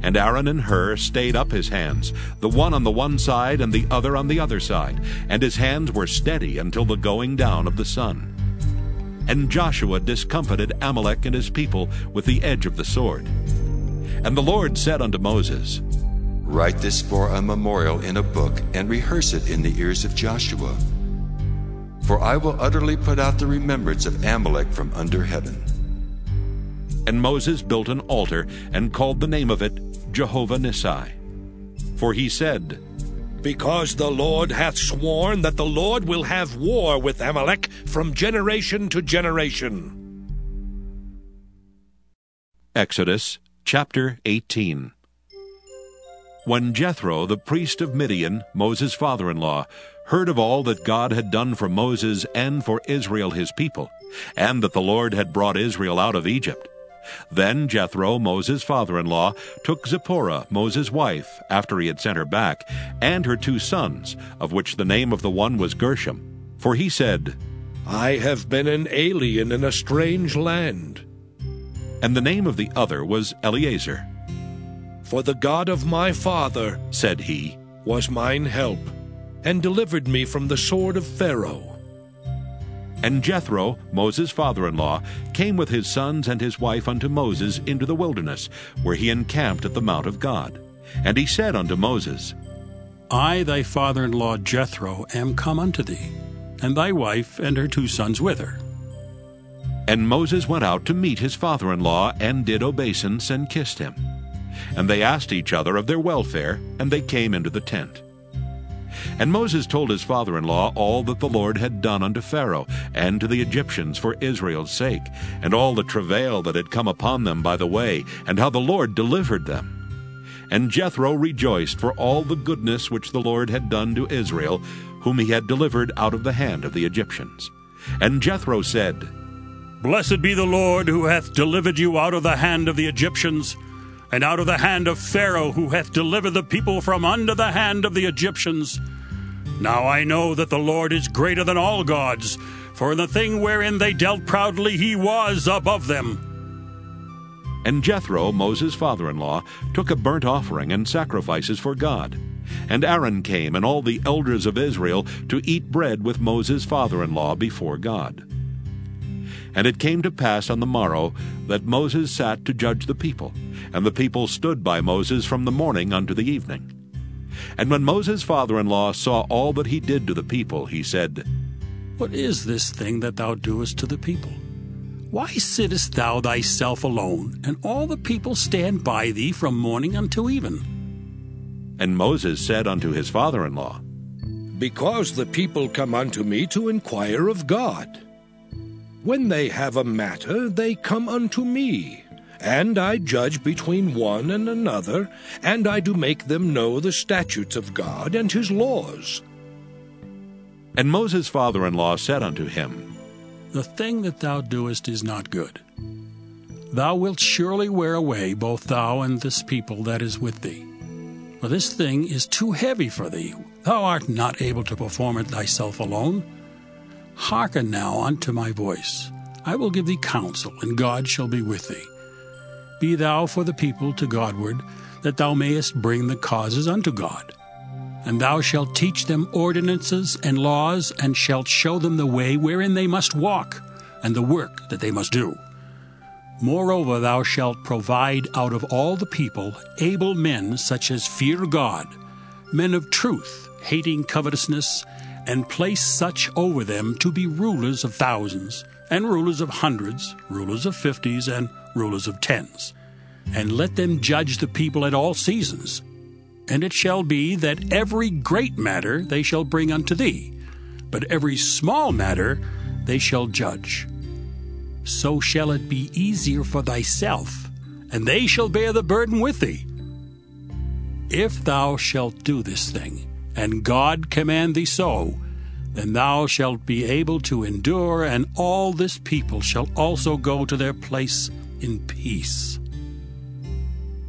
And Aaron and Hur stayed up his hands, the one on the one side and the other on the other side, and his hands were steady until the going down of the sun. And Joshua discomfited Amalek and his people with the edge of the sword. And the Lord said unto Moses, Write this for a memorial in a book, and rehearse it in the ears of Joshua. For I will utterly put out the remembrance of Amalek from under heaven. And Moses built an altar, and called the name of it Jehovah Nissi. For he said, Because the Lord hath sworn that the Lord will have war with Amalek from generation to generation. Exodus chapter 18 When Jethro, the priest of Midian, Moses' father in law, heard of all that God had done for Moses and for Israel his people, and that the Lord had brought Israel out of Egypt, then Jethro, Moses' father in law, took Zipporah, Moses' wife, after he had sent her back, and her two sons, of which the name of the one was Gershom. For he said, I have been an alien in a strange land. And the name of the other was Eliezer. For the God of my father, said he, was mine help, and delivered me from the sword of Pharaoh. And Jethro, Moses' father in law, came with his sons and his wife unto Moses into the wilderness, where he encamped at the mount of God. And he said unto Moses, I, thy father in law Jethro, am come unto thee, and thy wife and her two sons with her. And Moses went out to meet his father in law, and did obeisance, and kissed him. And they asked each other of their welfare, and they came into the tent. And Moses told his father in law all that the Lord had done unto Pharaoh and to the Egyptians for Israel's sake, and all the travail that had come upon them by the way, and how the Lord delivered them. And Jethro rejoiced for all the goodness which the Lord had done to Israel, whom he had delivered out of the hand of the Egyptians. And Jethro said, Blessed be the Lord who hath delivered you out of the hand of the Egyptians. And out of the hand of Pharaoh, who hath delivered the people from under the hand of the Egyptians. Now I know that the Lord is greater than all gods, for in the thing wherein they dealt proudly he was above them. And Jethro, Moses' father in law, took a burnt offering and sacrifices for God. And Aaron came, and all the elders of Israel, to eat bread with Moses' father in law before God. And it came to pass on the morrow that Moses sat to judge the people, and the people stood by Moses from the morning unto the evening. And when Moses' father in law saw all that he did to the people, he said, What is this thing that thou doest to the people? Why sittest thou thyself alone, and all the people stand by thee from morning until even? And Moses said unto his father in law, Because the people come unto me to inquire of God. When they have a matter, they come unto me. And I judge between one and another, and I do make them know the statutes of God and his laws. And Moses' father in law said unto him, The thing that thou doest is not good. Thou wilt surely wear away both thou and this people that is with thee. For this thing is too heavy for thee. Thou art not able to perform it thyself alone. Hearken now unto my voice. I will give thee counsel, and God shall be with thee. Be thou for the people to Godward, that thou mayest bring the causes unto God. And thou shalt teach them ordinances and laws, and shalt show them the way wherein they must walk, and the work that they must do. Moreover, thou shalt provide out of all the people able men such as fear God, men of truth, hating covetousness, and place such over them to be rulers of thousands, and rulers of hundreds, rulers of fifties, and rulers of tens. And let them judge the people at all seasons. And it shall be that every great matter they shall bring unto thee, but every small matter they shall judge. So shall it be easier for thyself, and they shall bear the burden with thee. If thou shalt do this thing, and God command thee so, then thou shalt be able to endure, and all this people shall also go to their place in peace.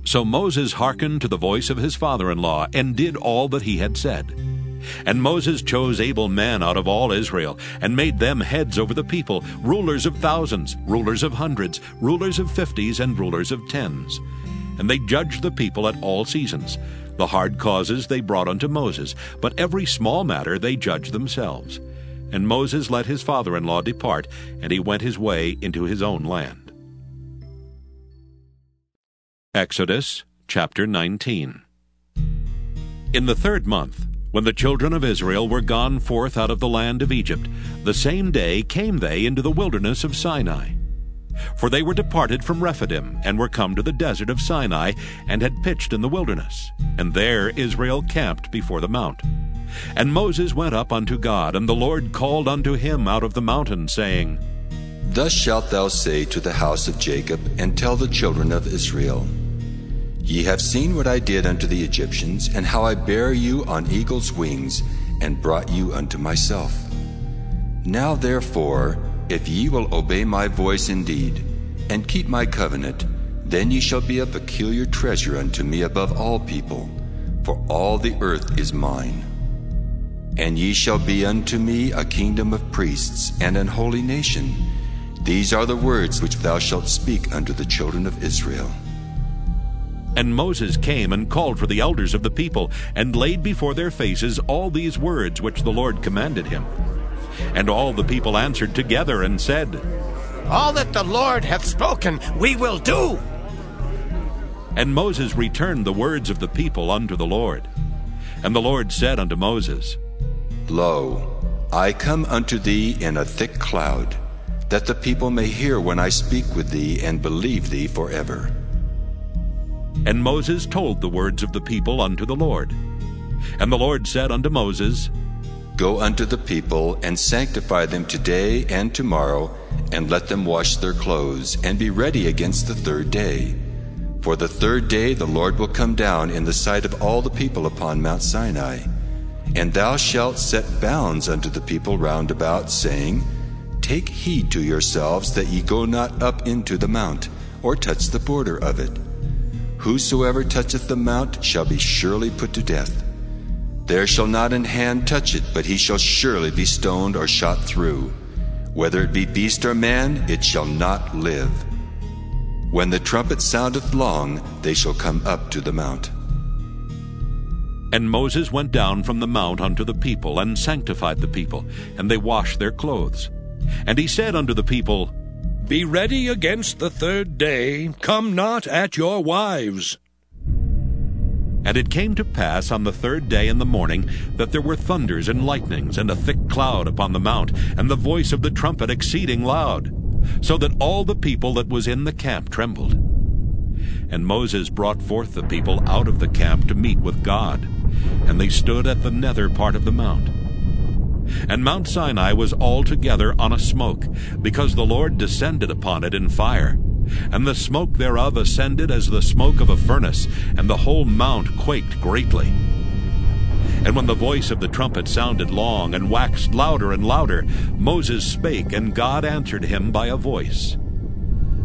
So Moses hearkened to the voice of his father in law, and did all that he had said. And Moses chose able men out of all Israel, and made them heads over the people, rulers of thousands, rulers of hundreds, rulers of fifties, and rulers of tens. And they judged the people at all seasons. The hard causes they brought unto Moses, but every small matter they judged themselves. And Moses let his father in law depart, and he went his way into his own land. Exodus chapter 19 In the third month, when the children of Israel were gone forth out of the land of Egypt, the same day came they into the wilderness of Sinai. For they were departed from Rephidim, and were come to the desert of Sinai, and had pitched in the wilderness. And there Israel camped before the mount. And Moses went up unto God, and the Lord called unto him out of the mountain, saying, Thus shalt thou say to the house of Jacob, and tell the children of Israel, Ye have seen what I did unto the Egyptians, and how I bare you on eagle's wings, and brought you unto myself. Now therefore, if ye will obey my voice indeed, and keep my covenant, then ye shall be a peculiar treasure unto me above all people, for all the earth is mine. And ye shall be unto me a kingdom of priests, and an holy nation. These are the words which thou shalt speak unto the children of Israel. And Moses came and called for the elders of the people, and laid before their faces all these words which the Lord commanded him. And all the people answered together and said, All that the Lord hath spoken, we will do. And Moses returned the words of the people unto the Lord. And the Lord said unto Moses, Lo, I come unto thee in a thick cloud, that the people may hear when I speak with thee and believe thee forever. And Moses told the words of the people unto the Lord. And the Lord said unto Moses, Go unto the people, and sanctify them today and tomorrow, and let them wash their clothes, and be ready against the third day. For the third day the Lord will come down in the sight of all the people upon Mount Sinai. And thou shalt set bounds unto the people round about, saying, Take heed to yourselves that ye go not up into the mount, or touch the border of it. Whosoever toucheth the mount shall be surely put to death. There shall not an hand touch it, but he shall surely be stoned or shot through. Whether it be beast or man, it shall not live. When the trumpet soundeth long, they shall come up to the mount. And Moses went down from the mount unto the people, and sanctified the people, and they washed their clothes. And he said unto the people, Be ready against the third day, come not at your wives. And it came to pass on the third day in the morning that there were thunders and lightnings, and a thick cloud upon the mount, and the voice of the trumpet exceeding loud, so that all the people that was in the camp trembled. And Moses brought forth the people out of the camp to meet with God, and they stood at the nether part of the mount. And Mount Sinai was altogether on a smoke, because the Lord descended upon it in fire. And the smoke thereof ascended as the smoke of a furnace, and the whole mount quaked greatly. And when the voice of the trumpet sounded long, and waxed louder and louder, Moses spake, and God answered him by a voice.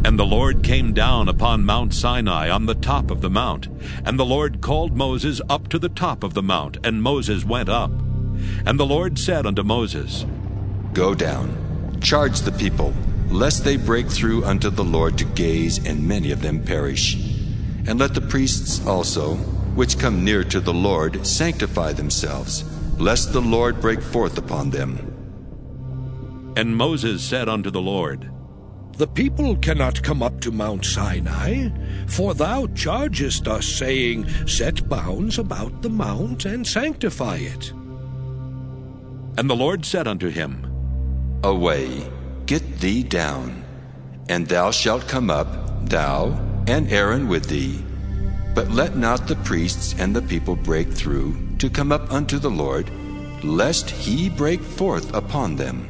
And the Lord came down upon Mount Sinai on the top of the mount. And the Lord called Moses up to the top of the mount, and Moses went up. And the Lord said unto Moses, Go down, charge the people, lest they break through unto the Lord to gaze, and many of them perish. And let the priests also, which come near to the Lord, sanctify themselves, lest the Lord break forth upon them. And Moses said unto the Lord, The people cannot come up to Mount Sinai, for thou chargest us, saying, Set bounds about the mount, and sanctify it. And the Lord said unto him, Away, get thee down, and thou shalt come up, thou and Aaron with thee. But let not the priests and the people break through to come up unto the Lord, lest he break forth upon them.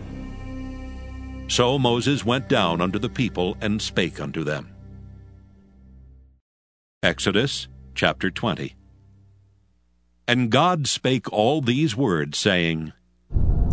So Moses went down unto the people and spake unto them. Exodus chapter 20 And God spake all these words, saying,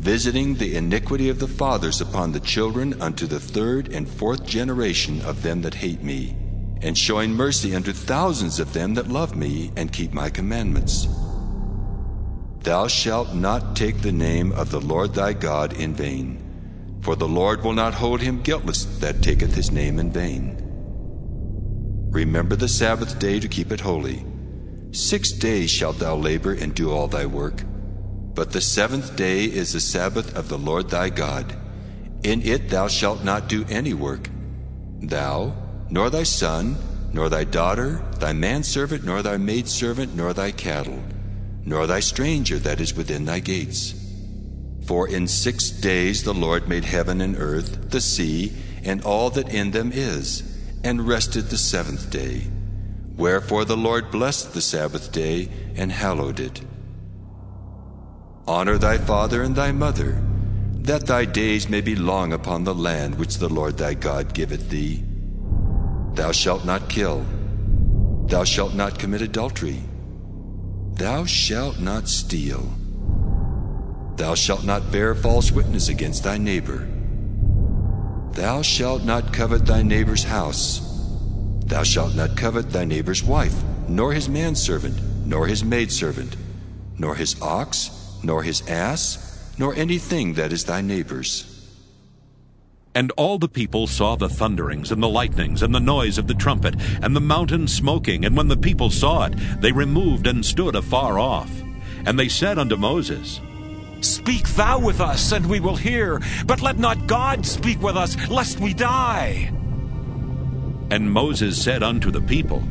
visiting the iniquity of the fathers upon the children unto the third and fourth generation of them that hate me, and showing mercy unto thousands of them that love me and keep my commandments. Thou shalt not take the name of the Lord thy God in vain, for the Lord will not hold him guiltless that taketh his name in vain. Remember the Sabbath day to keep it holy. Six days shalt thou labor and do all thy work. But the seventh day is the Sabbath of the Lord thy God. In it thou shalt not do any work, thou, nor thy son, nor thy daughter, thy manservant, nor thy maidservant, nor thy cattle, nor thy stranger that is within thy gates. For in six days the Lord made heaven and earth, the sea, and all that in them is, and rested the seventh day. Wherefore the Lord blessed the Sabbath day and hallowed it. Honor thy father and thy mother, that thy days may be long upon the land which the Lord thy God giveth thee. Thou shalt not kill. Thou shalt not commit adultery. Thou shalt not steal. Thou shalt not bear false witness against thy neighbor. Thou shalt not covet thy neighbor's house. Thou shalt not covet thy neighbor's wife, nor his manservant, nor his maidservant, nor his ox, nor his ass, nor anything that is thy neighbor's. And all the people saw the thunderings and the lightnings and the noise of the trumpet and the mountain smoking. And when the people saw it, they removed and stood afar off. And they said unto Moses, Speak thou with us, and we will hear, but let not God speak with us, lest we die. And Moses said unto the people,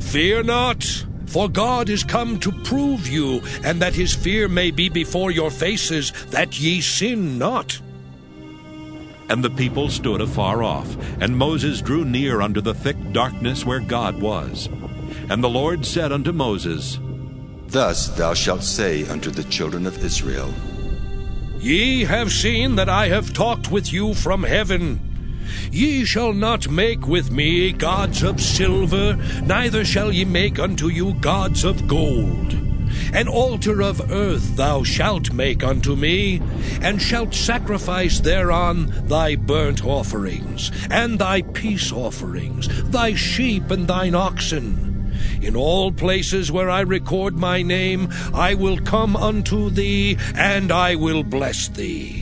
Fear not, for God is come to prove you, and that his fear may be before your faces, that ye sin not. And the people stood afar off, and Moses drew near unto the thick darkness where God was. And the Lord said unto Moses, Thus thou shalt say unto the children of Israel, Ye have seen that I have talked with you from heaven. Ye shall not make with me gods of silver, neither shall ye make unto you gods of gold. An altar of earth thou shalt make unto me, and shalt sacrifice thereon thy burnt offerings, and thy peace offerings, thy sheep and thine oxen. In all places where I record my name, I will come unto thee, and I will bless thee.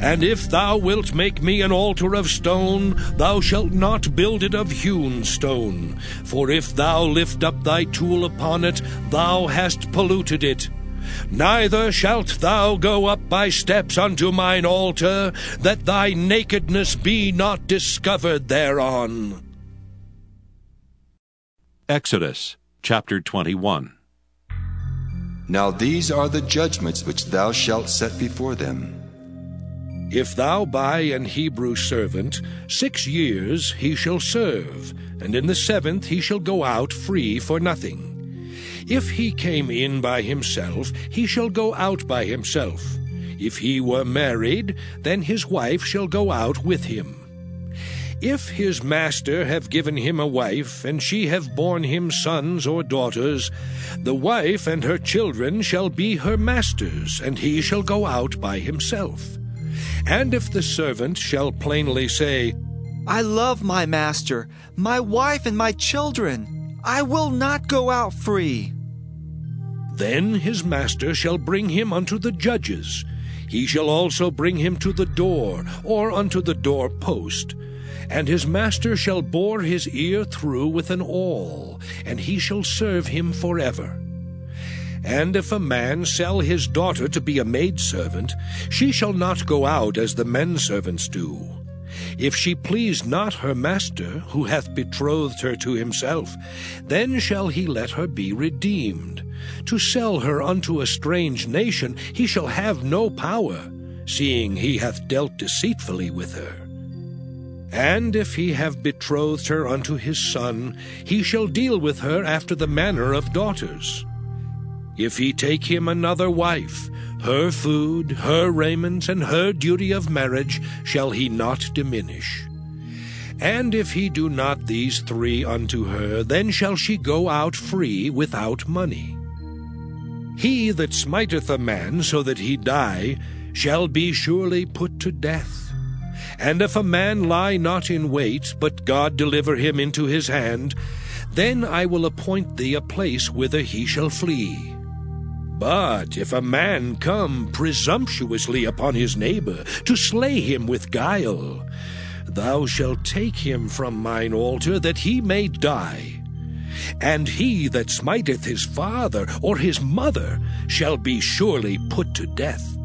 And if thou wilt make me an altar of stone, thou shalt not build it of hewn stone. For if thou lift up thy tool upon it, thou hast polluted it. Neither shalt thou go up by steps unto mine altar, that thy nakedness be not discovered thereon. Exodus chapter 21. Now these are the judgments which thou shalt set before them. If thou buy an Hebrew servant, six years he shall serve, and in the seventh he shall go out free for nothing. If he came in by himself, he shall go out by himself. If he were married, then his wife shall go out with him. If his master have given him a wife, and she have borne him sons or daughters, the wife and her children shall be her master's, and he shall go out by himself. And if the servant shall plainly say, I love my master, my wife, and my children, I will not go out free. Then his master shall bring him unto the judges. He shall also bring him to the door, or unto the door post. And his master shall bore his ear through with an awl, and he shall serve him forever. And if a man sell his daughter to be a maidservant, she shall not go out as the men servants do. If she please not her master, who hath betrothed her to himself, then shall he let her be redeemed. To sell her unto a strange nation he shall have no power, seeing he hath dealt deceitfully with her. And if he have betrothed her unto his son, he shall deal with her after the manner of daughters. If he take him another wife, her food, her raiment, and her duty of marriage shall he not diminish. And if he do not these three unto her, then shall she go out free without money. He that smiteth a man so that he die shall be surely put to death. And if a man lie not in wait, but God deliver him into his hand, then I will appoint thee a place whither he shall flee. But if a man come presumptuously upon his neighbor to slay him with guile, thou shalt take him from mine altar that he may die. And he that smiteth his father or his mother shall be surely put to death.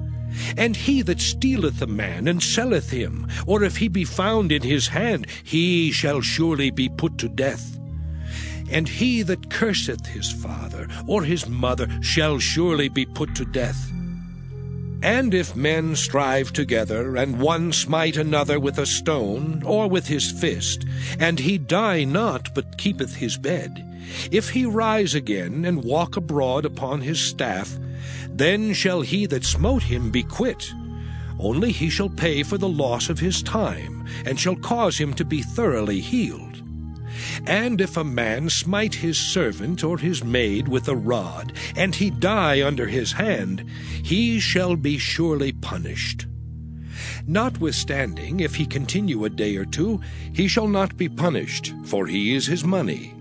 And he that stealeth a man and selleth him, or if he be found in his hand, he shall surely be put to death. And he that curseth his father or his mother shall surely be put to death. And if men strive together, and one smite another with a stone, or with his fist, and he die not, but keepeth his bed, if he rise again, and walk abroad upon his staff, then shall he that smote him be quit. Only he shall pay for the loss of his time, and shall cause him to be thoroughly healed. And if a man smite his servant or his maid with a rod, and he die under his hand, he shall be surely punished. Notwithstanding, if he continue a day or two, he shall not be punished, for he is his money.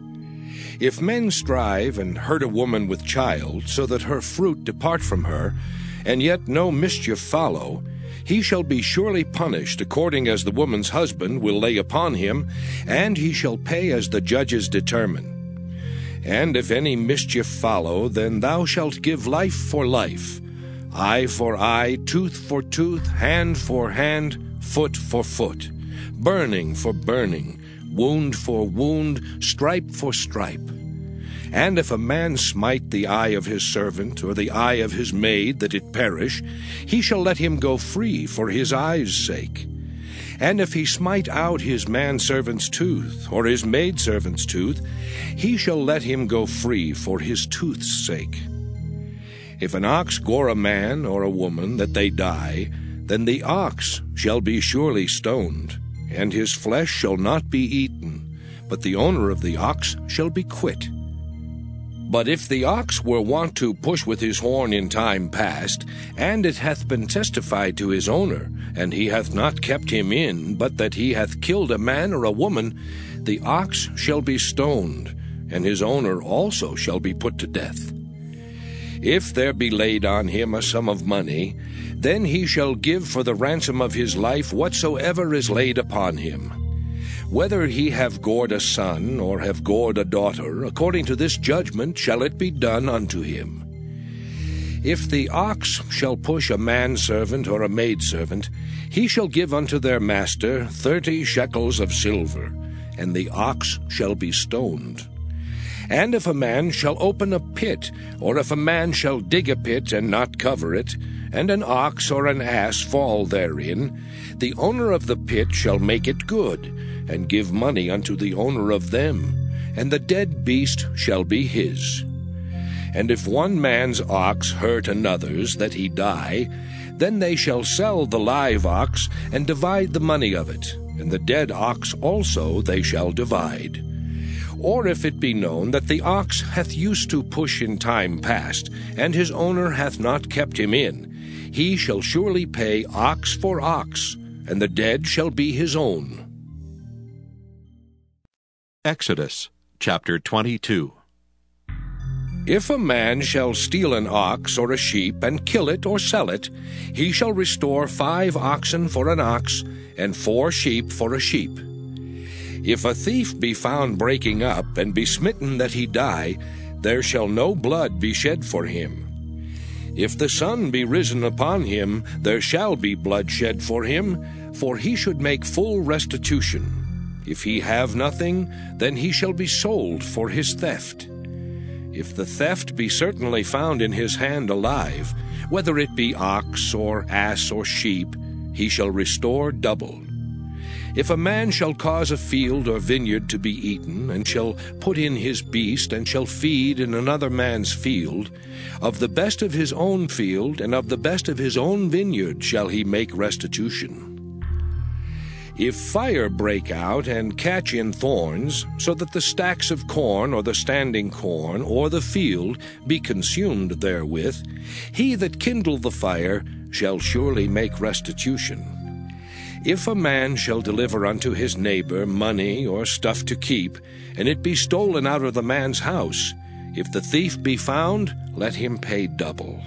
If men strive and hurt a woman with child, so that her fruit depart from her, and yet no mischief follow, he shall be surely punished according as the woman's husband will lay upon him, and he shall pay as the judges determine. And if any mischief follow, then thou shalt give life for life, eye for eye, tooth for tooth, hand for hand, foot for foot, burning for burning, wound for wound, stripe for stripe. And if a man smite the eye of his servant, or the eye of his maid, that it perish, he shall let him go free for his eye's sake. And if he smite out his manservant's tooth, or his maidservant's tooth, he shall let him go free for his tooth's sake. If an ox gore a man or a woman that they die, then the ox shall be surely stoned, and his flesh shall not be eaten, but the owner of the ox shall be quit. But if the ox were wont to push with his horn in time past, and it hath been testified to his owner, and he hath not kept him in, but that he hath killed a man or a woman, the ox shall be stoned, and his owner also shall be put to death. If there be laid on him a sum of money, then he shall give for the ransom of his life whatsoever is laid upon him whether he have gored a son or have gored a daughter, according to this judgment shall it be done unto him. If the ox shall push a manservant or a maidservant, he shall give unto their master thirty shekels of silver, and the ox shall be stoned. And if a man shall open a pit, or if a man shall dig a pit and not cover it, and an ox or an ass fall therein, the owner of the pit shall make it good, and give money unto the owner of them, and the dead beast shall be his. And if one man's ox hurt another's that he die, then they shall sell the live ox and divide the money of it, and the dead ox also they shall divide. Or if it be known that the ox hath used to push in time past, and his owner hath not kept him in, he shall surely pay ox for ox, and the dead shall be his own. Exodus chapter 22 If a man shall steal an ox or a sheep and kill it or sell it, he shall restore five oxen for an ox and four sheep for a sheep. If a thief be found breaking up and be smitten that he die, there shall no blood be shed for him. If the sun be risen upon him, there shall be blood shed for him, for he should make full restitution. If he have nothing, then he shall be sold for his theft. If the theft be certainly found in his hand alive, whether it be ox or ass or sheep, he shall restore double. If a man shall cause a field or vineyard to be eaten, and shall put in his beast, and shall feed in another man's field, of the best of his own field and of the best of his own vineyard shall he make restitution. If fire break out and catch in thorns, so that the stacks of corn or the standing corn or the field be consumed therewith, he that kindle the fire shall surely make restitution. If a man shall deliver unto his neighbor money or stuff to keep, and it be stolen out of the man's house, if the thief be found, let him pay double.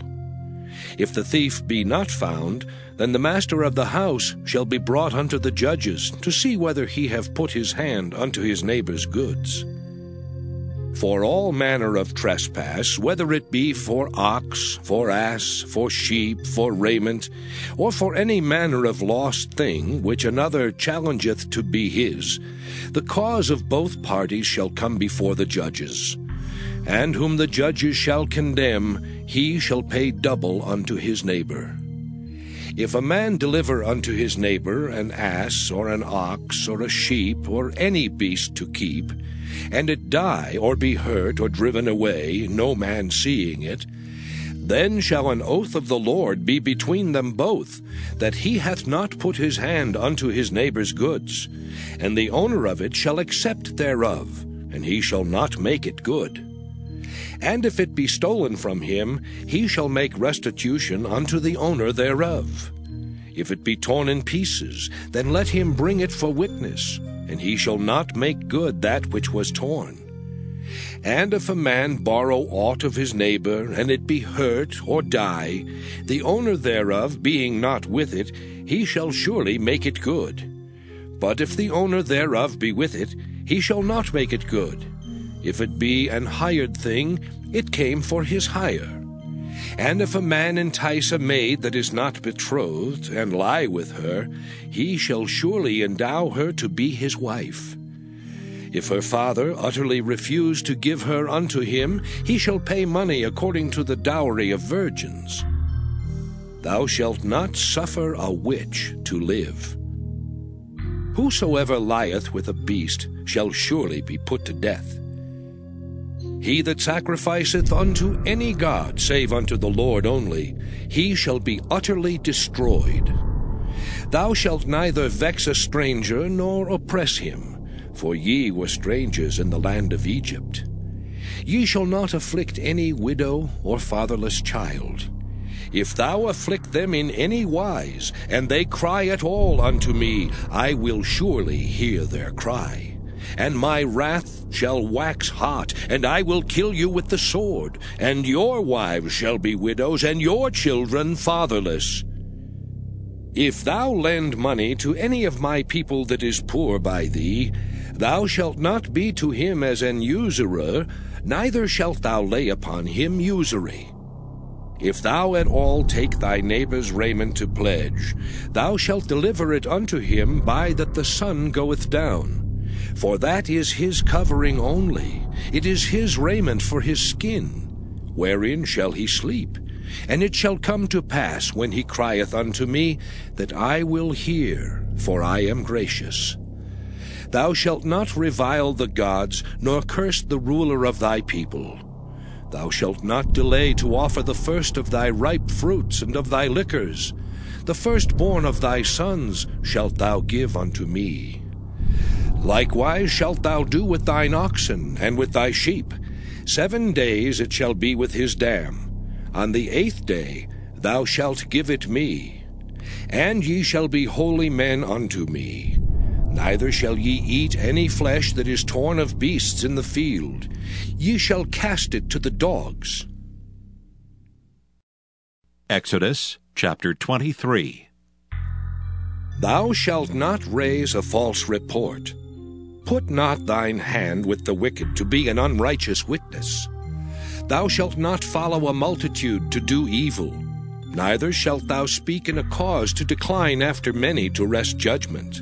If the thief be not found, then the master of the house shall be brought unto the judges, to see whether he have put his hand unto his neighbor's goods. For all manner of trespass, whether it be for ox, for ass, for sheep, for raiment, or for any manner of lost thing which another challengeth to be his, the cause of both parties shall come before the judges. And whom the judges shall condemn, he shall pay double unto his neighbor. If a man deliver unto his neighbor an ass, or an ox, or a sheep, or any beast to keep, and it die, or be hurt, or driven away, no man seeing it, then shall an oath of the Lord be between them both, that he hath not put his hand unto his neighbor's goods, and the owner of it shall accept thereof, and he shall not make it good. And if it be stolen from him, he shall make restitution unto the owner thereof. If it be torn in pieces, then let him bring it for witness, and he shall not make good that which was torn. And if a man borrow aught of his neighbor, and it be hurt or die, the owner thereof being not with it, he shall surely make it good. But if the owner thereof be with it, he shall not make it good. If it be an hired thing, it came for his hire. And if a man entice a maid that is not betrothed, and lie with her, he shall surely endow her to be his wife. If her father utterly refuse to give her unto him, he shall pay money according to the dowry of virgins. Thou shalt not suffer a witch to live. Whosoever lieth with a beast shall surely be put to death. He that sacrificeth unto any god save unto the Lord only, he shall be utterly destroyed. Thou shalt neither vex a stranger nor oppress him, for ye were strangers in the land of Egypt. Ye shall not afflict any widow or fatherless child. If thou afflict them in any wise, and they cry at all unto me, I will surely hear their cry and my wrath shall wax hot, and I will kill you with the sword, and your wives shall be widows, and your children fatherless. If thou lend money to any of my people that is poor by thee, thou shalt not be to him as an usurer, neither shalt thou lay upon him usury. If thou at all take thy neighbour's raiment to pledge, thou shalt deliver it unto him by that the sun goeth down for that is his covering only, it is his raiment for his skin. Wherein shall he sleep? And it shall come to pass, when he crieth unto me, that I will hear, for I am gracious. Thou shalt not revile the gods, nor curse the ruler of thy people. Thou shalt not delay to offer the first of thy ripe fruits and of thy liquors. The firstborn of thy sons shalt thou give unto me. Likewise shalt thou do with thine oxen and with thy sheep. Seven days it shall be with his dam. On the eighth day thou shalt give it me. And ye shall be holy men unto me. Neither shall ye eat any flesh that is torn of beasts in the field. Ye shall cast it to the dogs. Exodus chapter 23 Thou shalt not raise a false report. Put not thine hand with the wicked to be an unrighteous witness. Thou shalt not follow a multitude to do evil, neither shalt thou speak in a cause to decline after many to wrest judgment.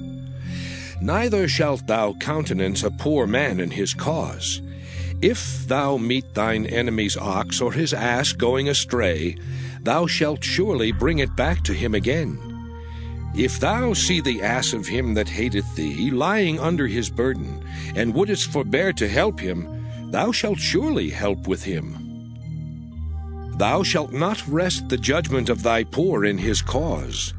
Neither shalt thou countenance a poor man in his cause. If thou meet thine enemy's ox or his ass going astray, thou shalt surely bring it back to him again. If thou see the ass of him that hateth thee lying under his burden, and wouldest forbear to help him, thou shalt surely help with him. Thou shalt not wrest the judgment of thy poor in his cause.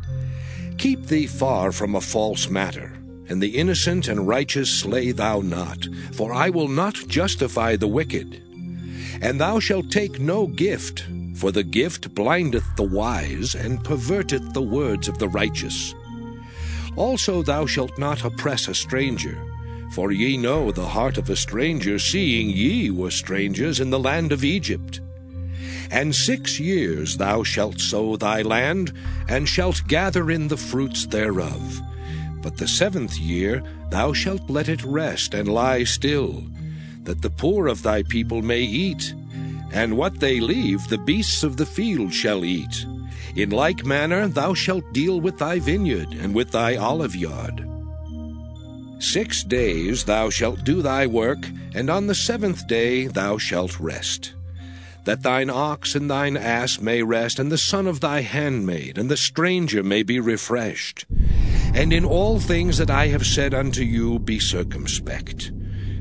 Keep thee far from a false matter, and the innocent and righteous slay thou not, for I will not justify the wicked. And thou shalt take no gift, for the gift blindeth the wise, and perverteth the words of the righteous. Also thou shalt not oppress a stranger, for ye know the heart of a stranger, seeing ye were strangers in the land of Egypt. And six years thou shalt sow thy land, and shalt gather in the fruits thereof. But the seventh year thou shalt let it rest and lie still, that the poor of thy people may eat, and what they leave the beasts of the field shall eat. In like manner thou shalt deal with thy vineyard and with thy olive yard. Six days thou shalt do thy work, and on the seventh day thou shalt rest. That thine ox and thine ass may rest, and the son of thy handmaid, and the stranger may be refreshed. And in all things that I have said unto you be circumspect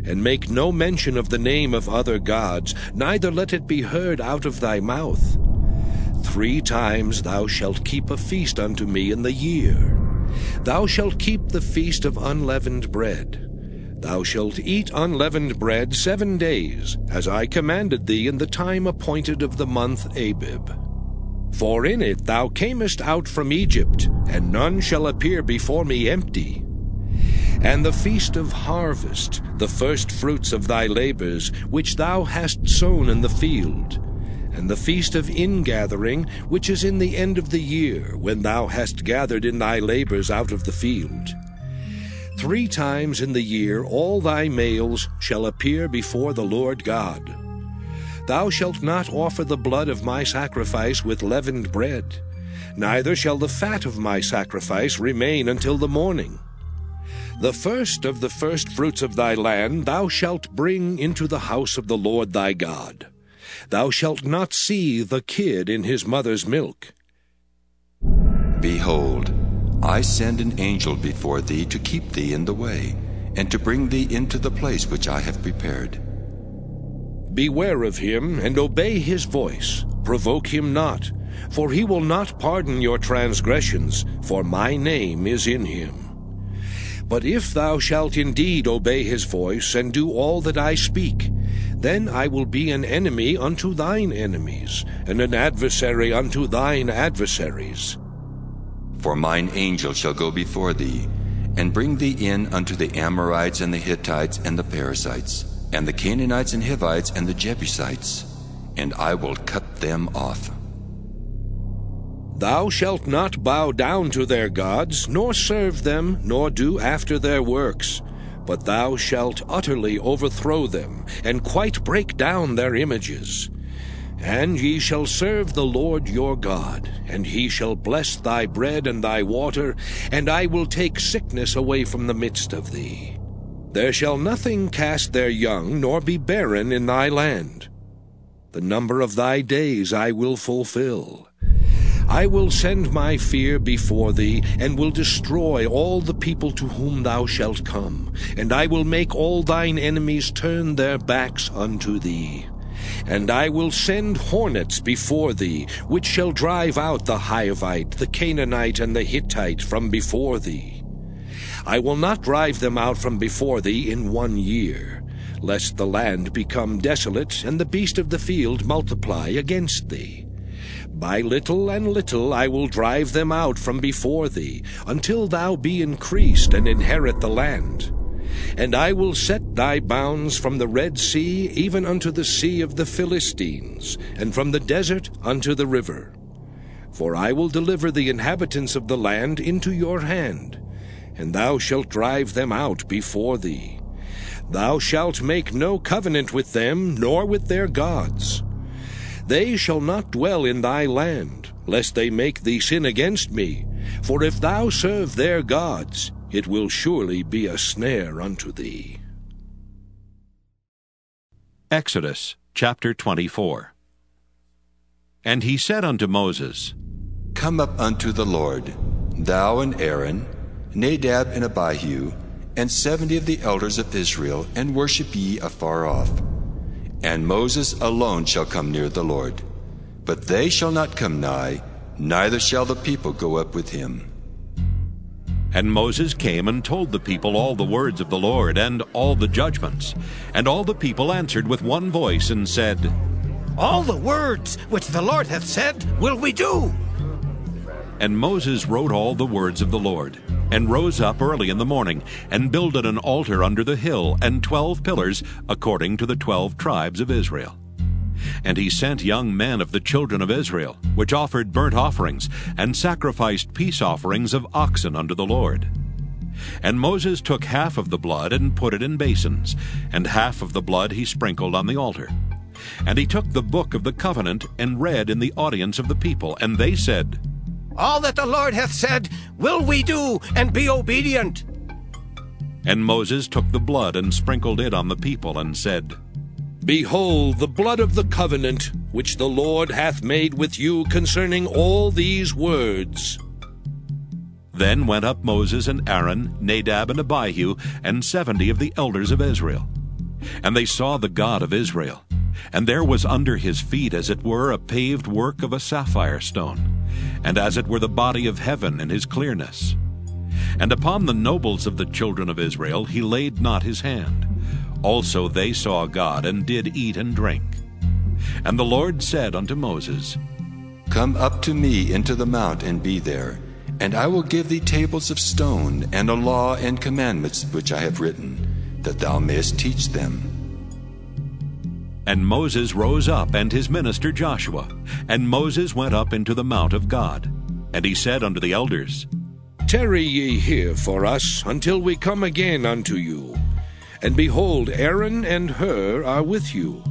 and make no mention of the name of other gods, neither let it be heard out of thy mouth. Three times thou shalt keep a feast unto me in the year. Thou shalt keep the feast of unleavened bread. Thou shalt eat unleavened bread seven days, as I commanded thee in the time appointed of the month Abib. For in it thou camest out from Egypt, and none shall appear before me empty and the feast of harvest, the first fruits of thy labors, which thou hast sown in the field, and the feast of ingathering, which is in the end of the year, when thou hast gathered in thy labors out of the field. Three times in the year all thy males shall appear before the Lord God. Thou shalt not offer the blood of my sacrifice with leavened bread, neither shall the fat of my sacrifice remain until the morning. The first of the firstfruits of thy land thou shalt bring into the house of the Lord thy God. Thou shalt not see the kid in his mother's milk. Behold, I send an angel before thee to keep thee in the way, and to bring thee into the place which I have prepared. Beware of him, and obey his voice. Provoke him not, for he will not pardon your transgressions, for my name is in him. But if thou shalt indeed obey his voice, and do all that I speak, then I will be an enemy unto thine enemies, and an adversary unto thine adversaries. For mine angel shall go before thee, and bring thee in unto the Amorites and the Hittites and the Perizzites, and the Canaanites and Hivites and the Jebusites, and I will cut them off. Thou shalt not bow down to their gods, nor serve them, nor do after their works but thou shalt utterly overthrow them, and quite break down their images. And ye shall serve the Lord your God, and he shall bless thy bread and thy water, and I will take sickness away from the midst of thee. There shall nothing cast their young, nor be barren in thy land. The number of thy days I will fulfill. I will send my fear before thee, and will destroy all the people to whom thou shalt come, and I will make all thine enemies turn their backs unto thee. And I will send hornets before thee, which shall drive out the Hivite, the Canaanite, and the Hittite from before thee. I will not drive them out from before thee in one year, lest the land become desolate, and the beast of the field multiply against thee. By little and little I will drive them out from before thee, until thou be increased and inherit the land. And I will set thy bounds from the Red Sea even unto the sea of the Philistines, and from the desert unto the river. For I will deliver the inhabitants of the land into your hand, and thou shalt drive them out before thee. Thou shalt make no covenant with them, nor with their gods. They shall not dwell in thy land, lest they make thee sin against me. For if thou serve their gods, it will surely be a snare unto thee. Exodus chapter 24 And he said unto Moses, Come up unto the Lord, thou and Aaron, Nadab and Abihu, and seventy of the elders of Israel, and worship ye afar off and Moses alone shall come near the Lord. But they shall not come nigh, neither shall the people go up with him. And Moses came and told the people all the words of the Lord and all the judgments. And all the people answered with one voice and said, All the words which the Lord hath said will we do. And Moses wrote all the words of the Lord and rose up early in the morning, and builded an altar under the hill, and twelve pillars, according to the twelve tribes of Israel. And he sent young men of the children of Israel, which offered burnt offerings, and sacrificed peace offerings of oxen unto the Lord. And Moses took half of the blood and put it in basins, and half of the blood he sprinkled on the altar. And he took the book of the covenant and read in the audience of the people, and they said, all that the Lord hath said will we do, and be obedient. And Moses took the blood and sprinkled it on the people, and said, Behold the blood of the covenant which the Lord hath made with you concerning all these words. Then went up Moses and Aaron, Nadab and Abihu, and seventy of the elders of Israel. And they saw the God of Israel. And there was under his feet, as it were, a paved work of a sapphire stone and as it were the body of heaven in his clearness. And upon the nobles of the children of Israel he laid not his hand. Also they saw God, and did eat and drink. And the Lord said unto Moses, Come up to me into the mount, and be there, and I will give thee tables of stone, and a law and commandments which I have written, that thou mayest teach them. And Moses rose up, and his minister Joshua. And Moses went up into the mount of God. And he said unto the elders, Tarry ye here for us until we come again unto you. And behold, Aaron and Hur are with you.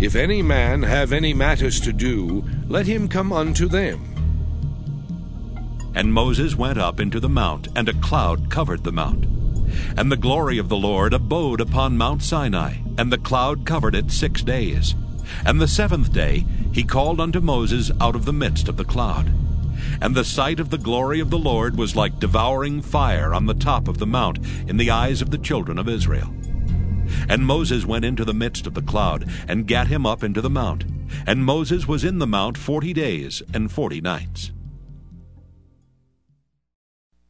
If any man have any matters to do, let him come unto them. And Moses went up into the mount, and a cloud covered the mount. And the glory of the Lord abode upon Mount Sinai, and the cloud covered it six days. And the seventh day he called unto Moses out of the midst of the cloud. And the sight of the glory of the Lord was like devouring fire on the top of the mount in the eyes of the children of Israel. And Moses went into the midst of the cloud, and gat him up into the mount. And Moses was in the mount forty days and forty nights.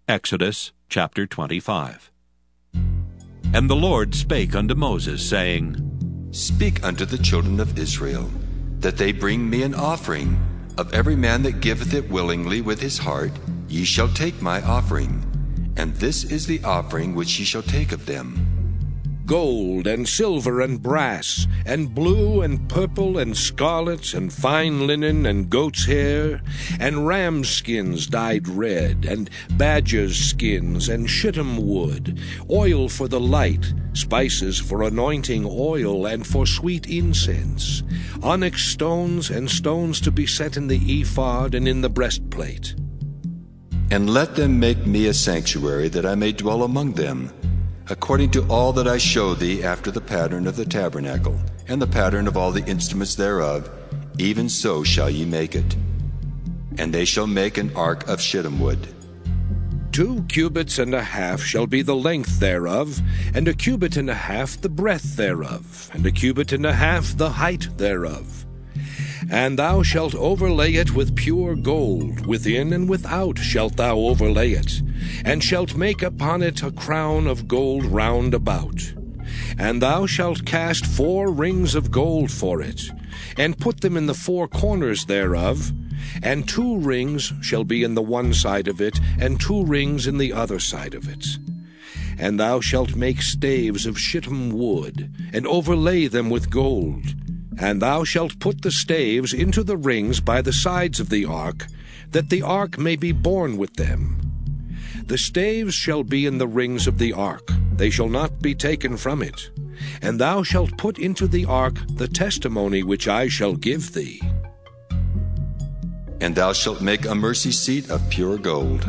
Exodus chapter 25 And the Lord spake unto Moses, saying, Speak unto the children of Israel, that they bring me an offering. Of every man that giveth it willingly with his heart, ye shall take my offering. And this is the offering which ye shall take of them gold and silver and brass, and blue and purple and scarlet, and fine linen and goat's hair, and ram's skins dyed red, and badger's skins and shittim wood, oil for the light, spices for anointing oil and for sweet incense, onyx stones and stones to be set in the ephod and in the breastplate. And let them make me a sanctuary that I may dwell among them according to all that I show thee after the pattern of the tabernacle, and the pattern of all the instruments thereof, even so shall ye make it. And they shall make an ark of shittim wood. Two cubits and a half shall be the length thereof, and a cubit and a half the breadth thereof, and a cubit and a half the height thereof. And thou shalt overlay it with pure gold, within and without shalt thou overlay it, and shalt make upon it a crown of gold round about. And thou shalt cast four rings of gold for it, and put them in the four corners thereof, and two rings shall be in the one side of it, and two rings in the other side of it. And thou shalt make staves of shittim wood, and overlay them with gold and thou shalt put the staves into the rings by the sides of the ark, that the ark may be borne with them. The staves shall be in the rings of the ark, they shall not be taken from it. And thou shalt put into the ark the testimony which I shall give thee. And thou shalt make a mercy seat of pure gold.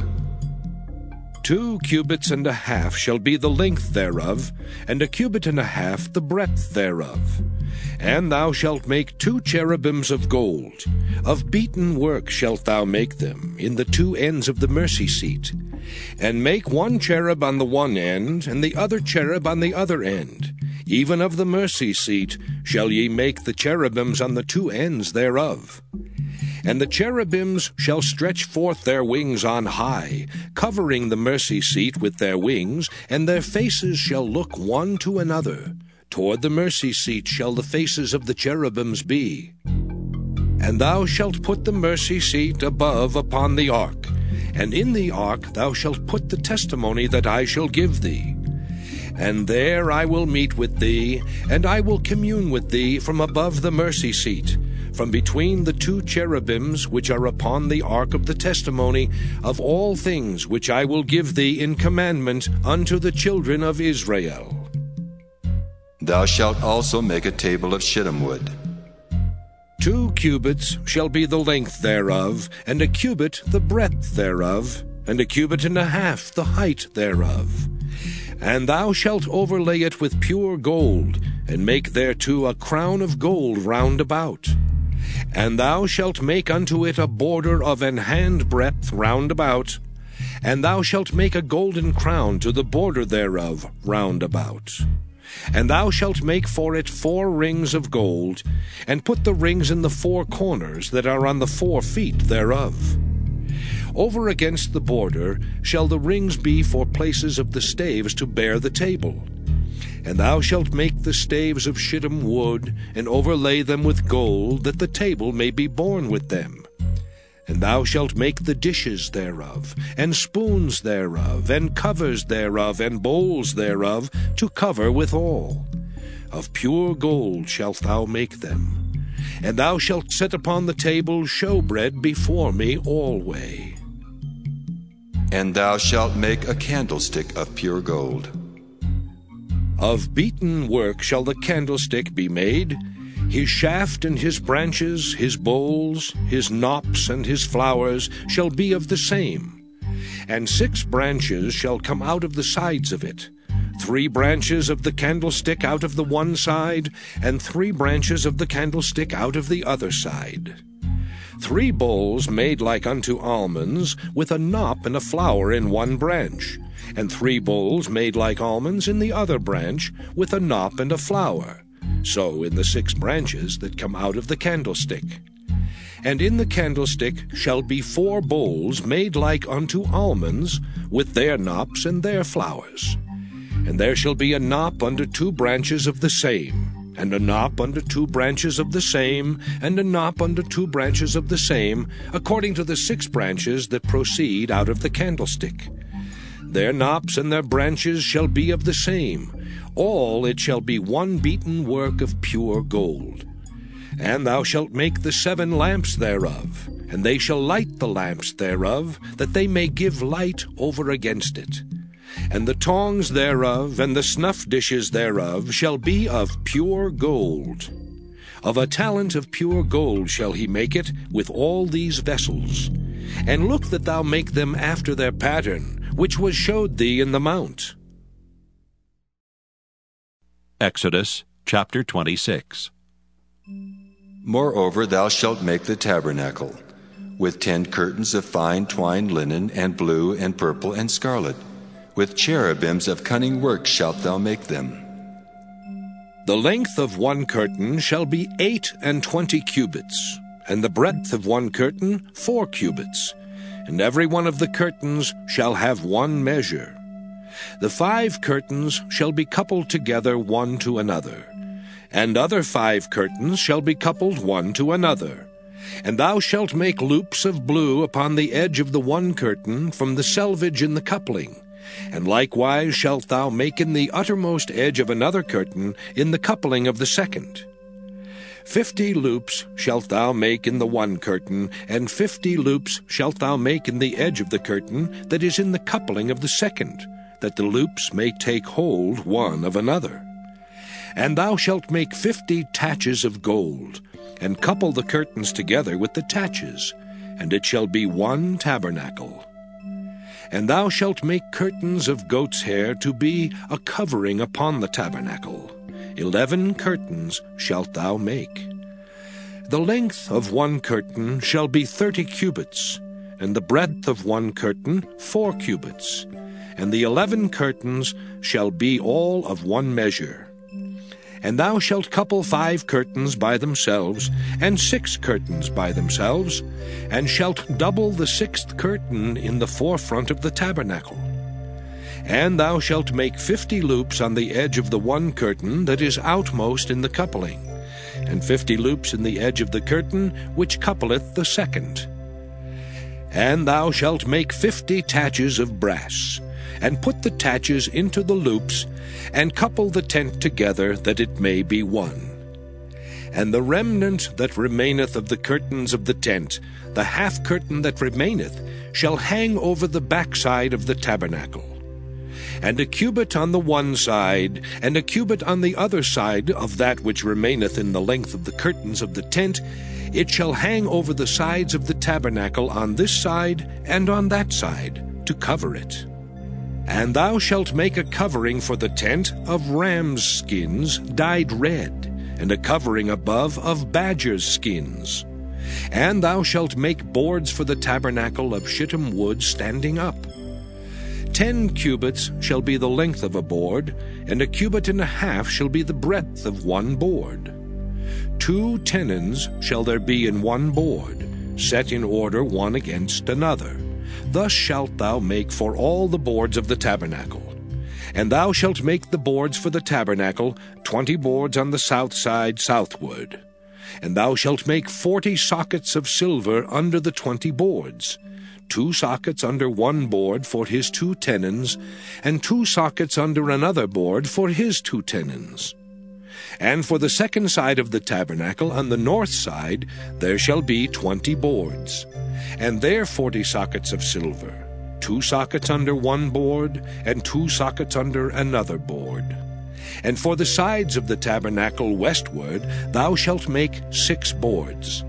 Two cubits and a half shall be the length thereof, and a cubit and a half the breadth thereof. And thou shalt make two cherubims of gold. Of beaten work shalt thou make them, in the two ends of the mercy seat. And make one cherub on the one end, and the other cherub on the other end. Even of the mercy seat shall ye make the cherubims on the two ends thereof. And the cherubims shall stretch forth their wings on high, covering the mercy seat with their wings, and their faces shall look one to another. Toward the mercy seat shall the faces of the cherubims be. And thou shalt put the mercy seat above upon the ark, and in the ark thou shalt put the testimony that I shall give thee. And there I will meet with thee, and I will commune with thee from above the mercy seat from between the two cherubims which are upon the ark of the testimony of all things which I will give thee in commandment unto the children of Israel. Thou shalt also make a table of shittim wood. Two cubits shall be the length thereof, and a cubit the breadth thereof, and a cubit and a half the height thereof. And thou shalt overlay it with pure gold, and make thereto a crown of gold round about. And thou shalt make unto it a border of an handbreadth round about, and thou shalt make a golden crown to the border thereof round about. And thou shalt make for it four rings of gold, and put the rings in the four corners that are on the four feet thereof. Over against the border shall the rings be for places of the staves to bear the table. And thou shalt make the staves of shittim wood, and overlay them with gold, that the table may be borne with them. And thou shalt make the dishes thereof, and spoons thereof, and covers thereof, and bowls thereof, to cover withal. Of pure gold shalt thou make them. And thou shalt set upon the table showbread before me alway. And thou shalt make a candlestick of pure gold. Of beaten work shall the candlestick be made, his shaft and his branches, his bowls, his knops and his flowers shall be of the same. And six branches shall come out of the sides of it, three branches of the candlestick out of the one side, and three branches of the candlestick out of the other side. Three bowls made like unto almonds, with a knop and a flower in one branch, and three bowls made like almonds in the other branch, with a knop and a flower, so in the six branches that come out of the candlestick. And in the candlestick shall be four bowls made like unto almonds, with their knops and their flowers. And there shall be a knop under two branches of the same, and a knop under two branches of the same, and a knop under two branches of the same, according to the six branches that proceed out of the candlestick. Their knops and their branches shall be of the same. All it shall be one beaten work of pure gold. And thou shalt make the seven lamps thereof, and they shall light the lamps thereof, that they may give light over against it. And the tongs thereof, and the snuff dishes thereof, shall be of pure gold. Of a talent of pure gold shall he make it with all these vessels. And look that thou make them after their pattern, which was showed thee in the mount. Exodus chapter 26. Moreover, thou shalt make the tabernacle, with ten curtains of fine twined linen, and blue, and purple, and scarlet. With cherubims of cunning work shalt thou make them. The length of one curtain shall be eight and twenty cubits, and the breadth of one curtain four cubits, and every one of the curtains shall have one measure. The five curtains shall be coupled together one to another and other five curtains shall be coupled one to another. And thou shalt make loops of blue upon the edge of the one curtain from the selvage in the coupling. And likewise shalt thou make in the uttermost edge of another curtain in the coupling of the second. Fifty loops shalt thou make in the one curtain, and fifty loops shalt thou make in the edge of the curtain that is in the coupling of the second, that the loops may take hold one of another. And thou shalt make fifty taches of gold, and couple the curtains together with the taches, and it shall be one tabernacle. And thou shalt make curtains of goat's hair to be a covering upon the tabernacle. Eleven curtains shalt thou make. The length of one curtain shall be thirty cubits, and the breadth of one curtain four cubits, and the eleven curtains shall be all of one measure. And thou shalt couple five curtains by themselves, and six curtains by themselves, and shalt double the sixth curtain in the forefront of the tabernacle. And thou shalt make fifty loops on the edge of the one curtain that is outmost in the coupling, and fifty loops in the edge of the curtain which coupleth the second. And thou shalt make fifty taches of brass, and put the taches into the loops, and couple the tent together that it may be one. And the remnant that remaineth of the curtains of the tent, the half curtain that remaineth, shall hang over the backside of the tabernacle. And a cubit on the one side, and a cubit on the other side of that which remaineth in the length of the curtains of the tent, it shall hang over the sides of the tabernacle on this side and on that side, to cover it. And thou shalt make a covering for the tent of ram's skins dyed red, and a covering above of badger's skins. And thou shalt make boards for the tabernacle of shittim wood standing up. Ten cubits shall be the length of a board, and a cubit and a half shall be the breadth of one board. Two tenons shall there be in one board, set in order one against another. Thus shalt thou make for all the boards of the tabernacle. And thou shalt make the boards for the tabernacle, twenty boards on the south side southward. And thou shalt make forty sockets of silver under the twenty boards, two sockets under one board for his two tenons, and two sockets under another board for his two tenons. And for the second side of the tabernacle, on the north side, there shall be twenty boards, and there forty sockets of silver, two sockets under one board, and two sockets under another board. And for the sides of the tabernacle westward, thou shalt make six boards.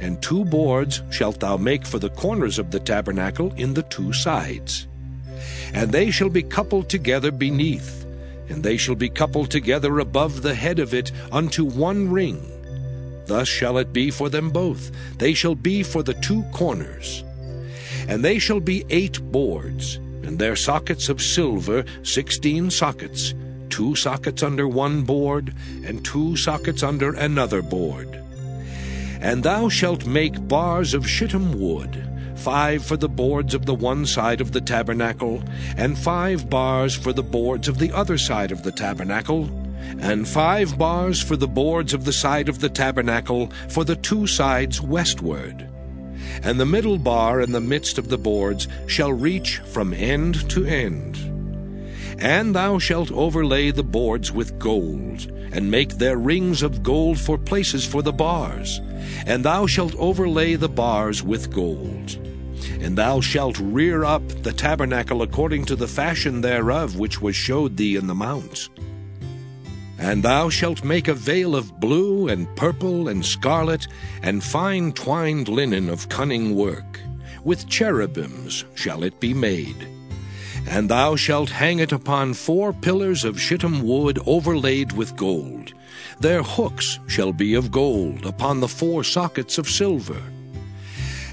And two boards shalt thou make for the corners of the tabernacle in the two sides. And they shall be coupled together beneath and they shall be coupled together above the head of it unto one ring. Thus shall it be for them both. They shall be for the two corners. And they shall be eight boards, and their sockets of silver sixteen sockets, two sockets under one board, and two sockets under another board. And thou shalt make bars of shittim wood, five for the boards of the one side of the tabernacle, and five bars for the boards of the other side of the tabernacle, and five bars for the boards of the side of the tabernacle for the two sides westward. And the middle bar in the midst of the boards shall reach from end to end. And thou shalt overlay the boards with gold, and make their rings of gold for places for the bars. And thou shalt overlay the bars with gold. And thou shalt rear up the tabernacle according to the fashion thereof which was showed thee in the mount. And thou shalt make a veil of blue and purple and scarlet and fine twined linen of cunning work. With cherubims shall it be made. And thou shalt hang it upon four pillars of shittim wood overlaid with gold. Their hooks shall be of gold upon the four sockets of silver.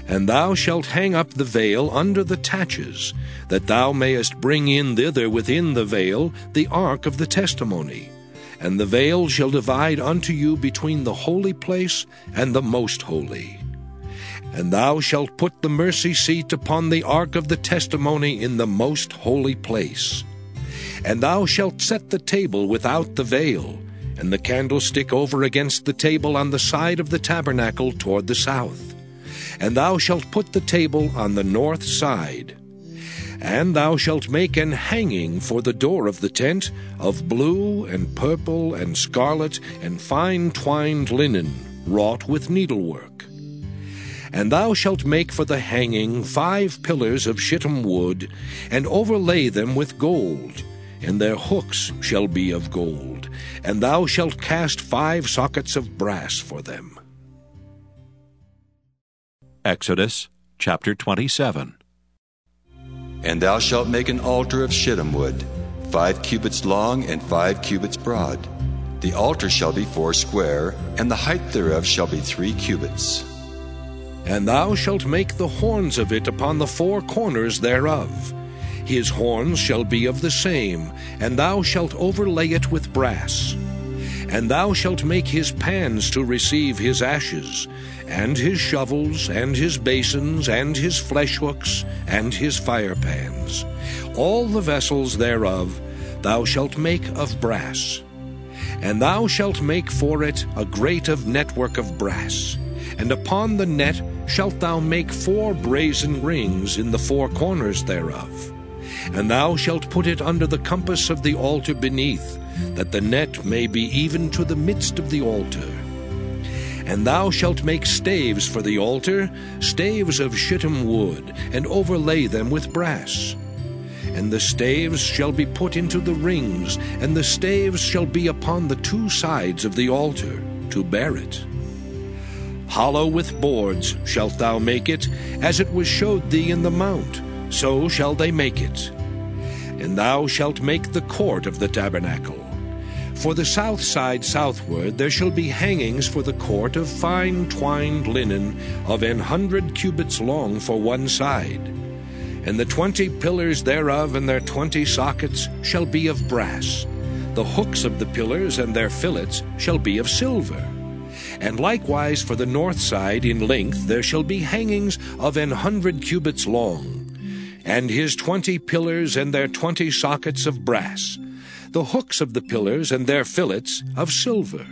And thou shalt hang up the veil under the taches, that thou mayest bring in thither within the veil the ark of the testimony. And the veil shall divide unto you between the holy place and the most holy. And thou shalt put the mercy seat upon the ark of the testimony in the most holy place. And thou shalt set the table without the veil, and the candlestick over against the table on the side of the tabernacle toward the south. And thou shalt put the table on the north side. And thou shalt make an hanging for the door of the tent of blue and purple and scarlet and fine twined linen, wrought with needlework. And thou shalt make for the hanging five pillars of shittim wood, and overlay them with gold, and their hooks shall be of gold, and thou shalt cast five sockets of brass for them. Exodus chapter 27. And thou shalt make an altar of shittim wood, five cubits long and five cubits broad. The altar shall be four square, and the height thereof shall be three cubits. And thou shalt make the horns of it upon the four corners thereof. His horns shall be of the same, and thou shalt overlay it with brass. And thou shalt make his pans to receive his ashes, and his shovels, and his basins, and his flesh hooks, and his fire pans. All the vessels thereof thou shalt make of brass. And thou shalt make for it a grate of network of brass. And upon the net shalt thou make four brazen rings in the four corners thereof. And thou shalt put it under the compass of the altar beneath, that the net may be even to the midst of the altar. And thou shalt make staves for the altar, staves of shittim wood, and overlay them with brass. And the staves shall be put into the rings, and the staves shall be upon the two sides of the altar, to bear it. Hollow with boards shalt thou make it, as it was showed thee in the mount, so shall they make it. And thou shalt make the court of the tabernacle. For the south side southward there shall be hangings for the court of fine twined linen of an hundred cubits long for one side. And the twenty pillars thereof and their twenty sockets shall be of brass. The hooks of the pillars and their fillets shall be of silver. And likewise for the north side in length there shall be hangings of an hundred cubits long, and his twenty pillars and their twenty sockets of brass, the hooks of the pillars and their fillets of silver.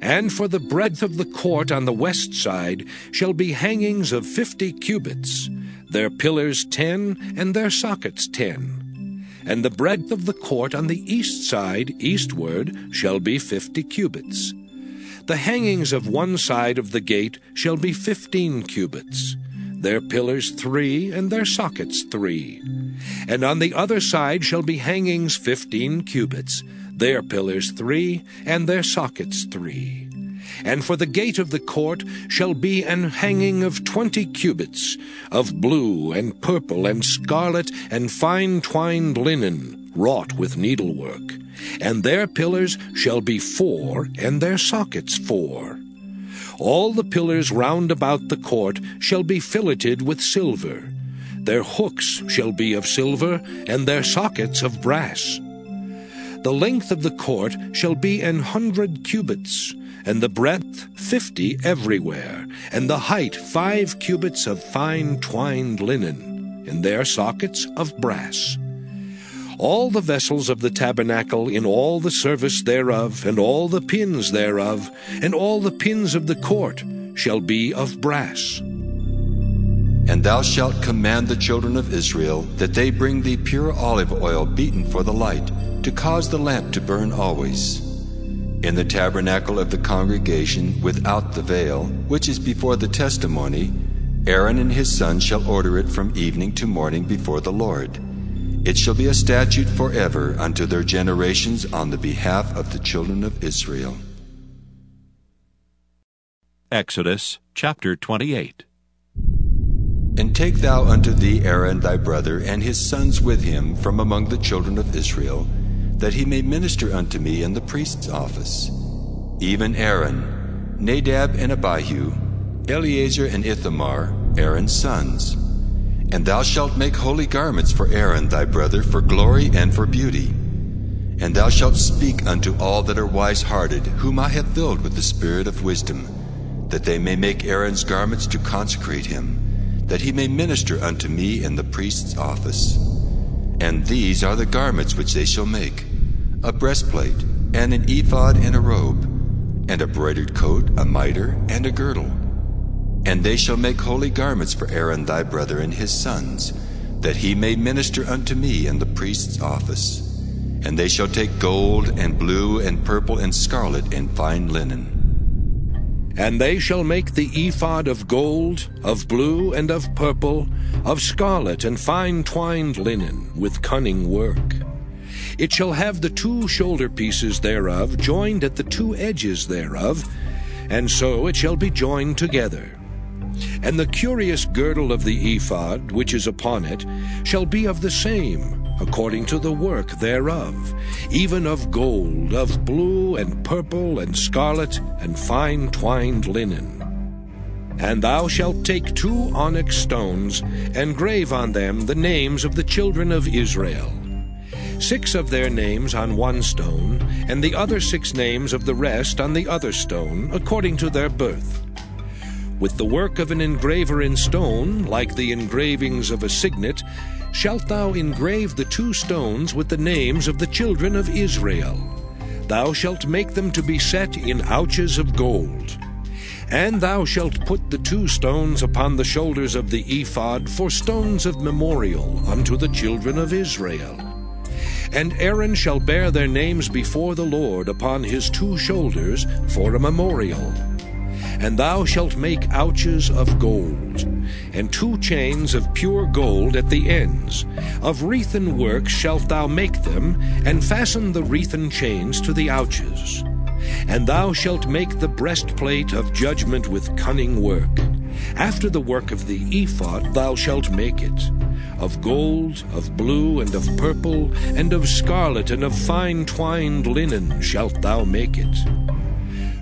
And for the breadth of the court on the west side shall be hangings of fifty cubits, their pillars ten, and their sockets ten. And the breadth of the court on the east side eastward shall be fifty cubits. The hangings of one side of the gate shall be fifteen cubits, their pillars three, and their sockets three. And on the other side shall be hangings fifteen cubits, their pillars three, and their sockets three. And for the gate of the court shall be an hanging of twenty cubits, of blue and purple and scarlet and fine twined linen, wrought with needlework. And their pillars shall be four, and their sockets four. All the pillars round about the court shall be filleted with silver. Their hooks shall be of silver, and their sockets of brass. The length of the court shall be an hundred cubits, and the breadth fifty everywhere, and the height five cubits of fine twined linen, and their sockets of brass. All the vessels of the tabernacle in all the service thereof, and all the pins thereof, and all the pins of the court shall be of brass. And thou shalt command the children of Israel that they bring thee pure olive oil beaten for the light, to cause the lamp to burn always. In the tabernacle of the congregation without the veil, which is before the testimony, Aaron and his sons shall order it from evening to morning before the Lord. It shall be a statute forever unto their generations on the behalf of the children of Israel. Exodus chapter 28. And take thou unto thee Aaron thy brother and his sons with him from among the children of Israel, that he may minister unto me in the priest's office. Even Aaron, Nadab and Abihu, Eleazar and Ithamar, Aaron's sons. And thou shalt make holy garments for Aaron thy brother for glory and for beauty. And thou shalt speak unto all that are wise hearted, whom I have filled with the spirit of wisdom, that they may make Aaron's garments to consecrate him, that he may minister unto me in the priest's office. And these are the garments which they shall make a breastplate, and an ephod and a robe, and a broidered coat, a mitre, and a girdle. And they shall make holy garments for Aaron thy brother and his sons, that he may minister unto me in the priest's office. And they shall take gold, and blue, and purple, and scarlet, and fine linen. And they shall make the ephod of gold, of blue, and of purple, of scarlet, and fine twined linen, with cunning work. It shall have the two shoulder pieces thereof joined at the two edges thereof, and so it shall be joined together. And the curious girdle of the ephod, which is upon it, shall be of the same, according to the work thereof, even of gold, of blue, and purple, and scarlet, and fine twined linen. And thou shalt take two onyx stones, and grave on them the names of the children of Israel six of their names on one stone, and the other six names of the rest on the other stone, according to their birth. With the work of an engraver in stone, like the engravings of a signet, shalt thou engrave the two stones with the names of the children of Israel. Thou shalt make them to be set in ouches of gold. And thou shalt put the two stones upon the shoulders of the ephod for stones of memorial unto the children of Israel. And Aaron shall bear their names before the Lord upon his two shoulders for a memorial. And thou shalt make ouches of gold, and two chains of pure gold at the ends. Of wreathen work shalt thou make them, and fasten the wreathen chains to the ouches. And thou shalt make the breastplate of judgment with cunning work. After the work of the ephod thou shalt make it of gold, of blue, and of purple, and of scarlet, and of fine twined linen shalt thou make it.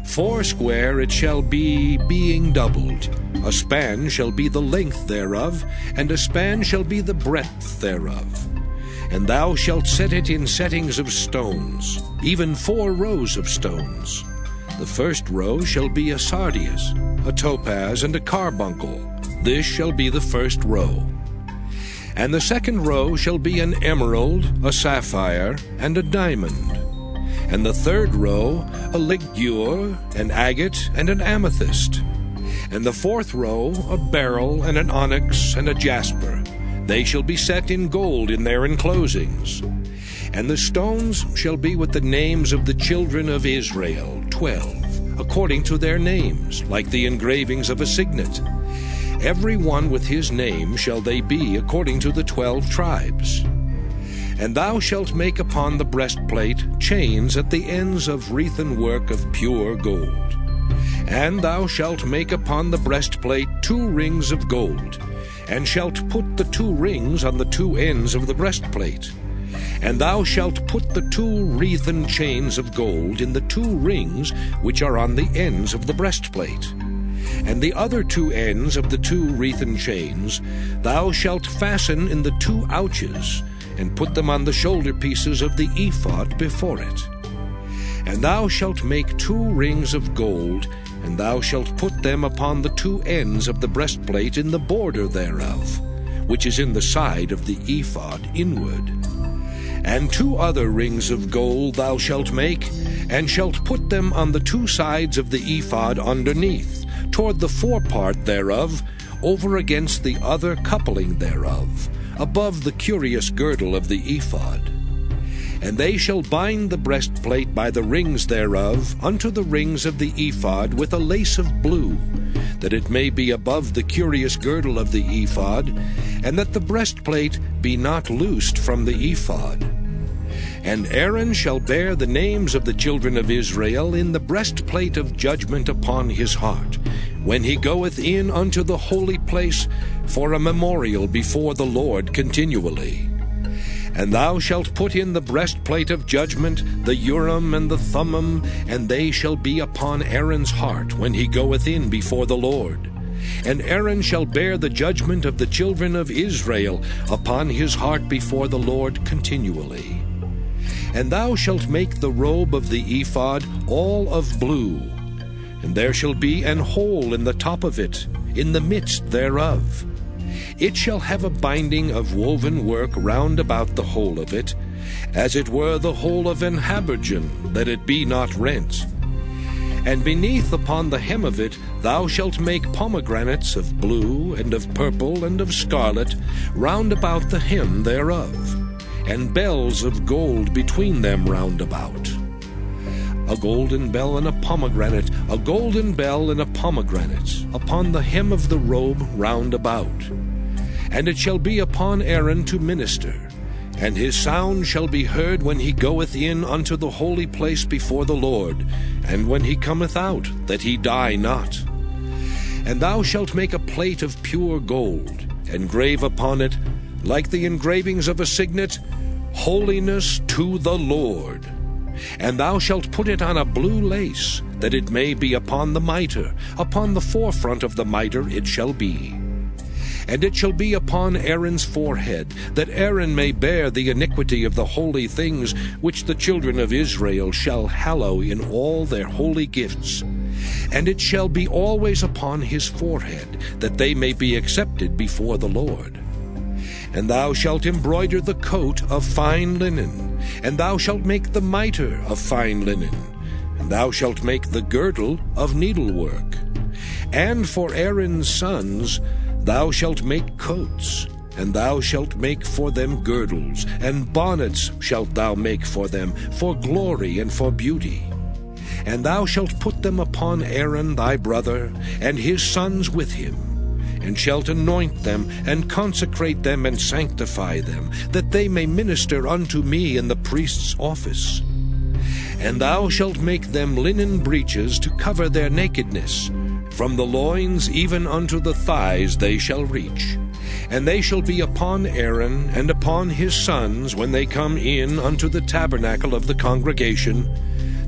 Foursquare it shall be, being doubled. A span shall be the length thereof, and a span shall be the breadth thereof. And thou shalt set it in settings of stones, even four rows of stones. The first row shall be a sardius, a topaz, and a carbuncle. This shall be the first row. And the second row shall be an emerald, a sapphire, and a diamond. And the third row a ligure, an agate, and an amethyst. And the fourth row a beryl, and an onyx, and a jasper. They shall be set in gold in their enclosings. And the stones shall be with the names of the children of Israel, twelve, according to their names, like the engravings of a signet. Every one with his name shall they be according to the twelve tribes. And thou shalt make upon the breastplate chains at the ends of wreathen work of pure gold. And thou shalt make upon the breastplate two rings of gold, and shalt put the two rings on the two ends of the breastplate. And thou shalt put the two wreathen chains of gold in the two rings which are on the ends of the breastplate. And the other two ends of the two wreathen chains thou shalt fasten in the two ouches, and put them on the shoulder pieces of the ephod before it. And thou shalt make two rings of gold, and thou shalt put them upon the two ends of the breastplate in the border thereof, which is in the side of the ephod inward. And two other rings of gold thou shalt make, and shalt put them on the two sides of the ephod underneath, toward the forepart thereof, over against the other coupling thereof, above the curious girdle of the ephod. And they shall bind the breastplate by the rings thereof unto the rings of the ephod with a lace of blue, that it may be above the curious girdle of the ephod, and that the breastplate be not loosed from the ephod. And Aaron shall bear the names of the children of Israel in the breastplate of judgment upon his heart, when he goeth in unto the holy place for a memorial before the Lord continually. And thou shalt put in the breastplate of judgment, the Urim and the Thummim, and they shall be upon Aaron's heart when he goeth in before the Lord. And Aaron shall bear the judgment of the children of Israel upon his heart before the Lord continually. And thou shalt make the robe of the ephod all of blue, and there shall be an hole in the top of it, in the midst thereof. It shall have a binding of woven work round about the hole of it, as it were the hole of an habergeon, that it be not rent. And beneath upon the hem of it thou shalt make pomegranates of blue, and of purple, and of scarlet, round about the hem thereof, and bells of gold between them round about. A golden bell and a pomegranate, a golden bell and a pomegranate, upon the hem of the robe round about. And it shall be upon Aaron to minister, and his sound shall be heard when he goeth in unto the holy place before the Lord, and when he cometh out, that he die not. And thou shalt make a plate of pure gold, and grave upon it, like the engravings of a signet, Holiness to the Lord. And thou shalt put it on a blue lace, that it may be upon the mitre, upon the forefront of the mitre it shall be. And it shall be upon Aaron's forehead, that Aaron may bear the iniquity of the holy things which the children of Israel shall hallow in all their holy gifts. And it shall be always upon his forehead, that they may be accepted before the Lord. And thou shalt embroider the coat of fine linen, and thou shalt make the mitre of fine linen, and thou shalt make the girdle of needlework. And for Aaron's sons thou shalt make coats, and thou shalt make for them girdles, and bonnets shalt thou make for them, for glory and for beauty. And thou shalt put them upon Aaron thy brother, and his sons with him and shalt anoint them, and consecrate them, and sanctify them, that they may minister unto me in the priest's office. And thou shalt make them linen breeches to cover their nakedness. From the loins even unto the thighs they shall reach. And they shall be upon Aaron and upon his sons when they come in unto the tabernacle of the congregation,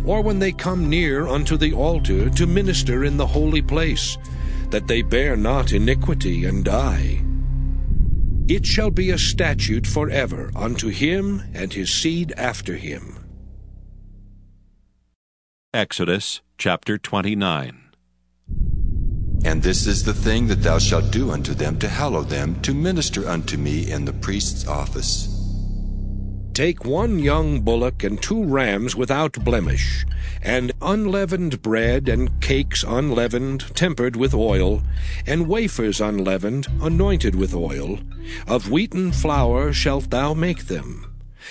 or when they come near unto the altar to minister in the holy place that they bear not iniquity and die. It shall be a statute forever unto him and his seed after him. Exodus chapter 29. And this is the thing that thou shalt do unto them to hallow them, to minister unto me in the priest's office. Take one young bullock and two rams without blemish, and unleavened bread, and cakes unleavened, tempered with oil, and wafers unleavened, anointed with oil. Of wheaten flour shalt thou make them.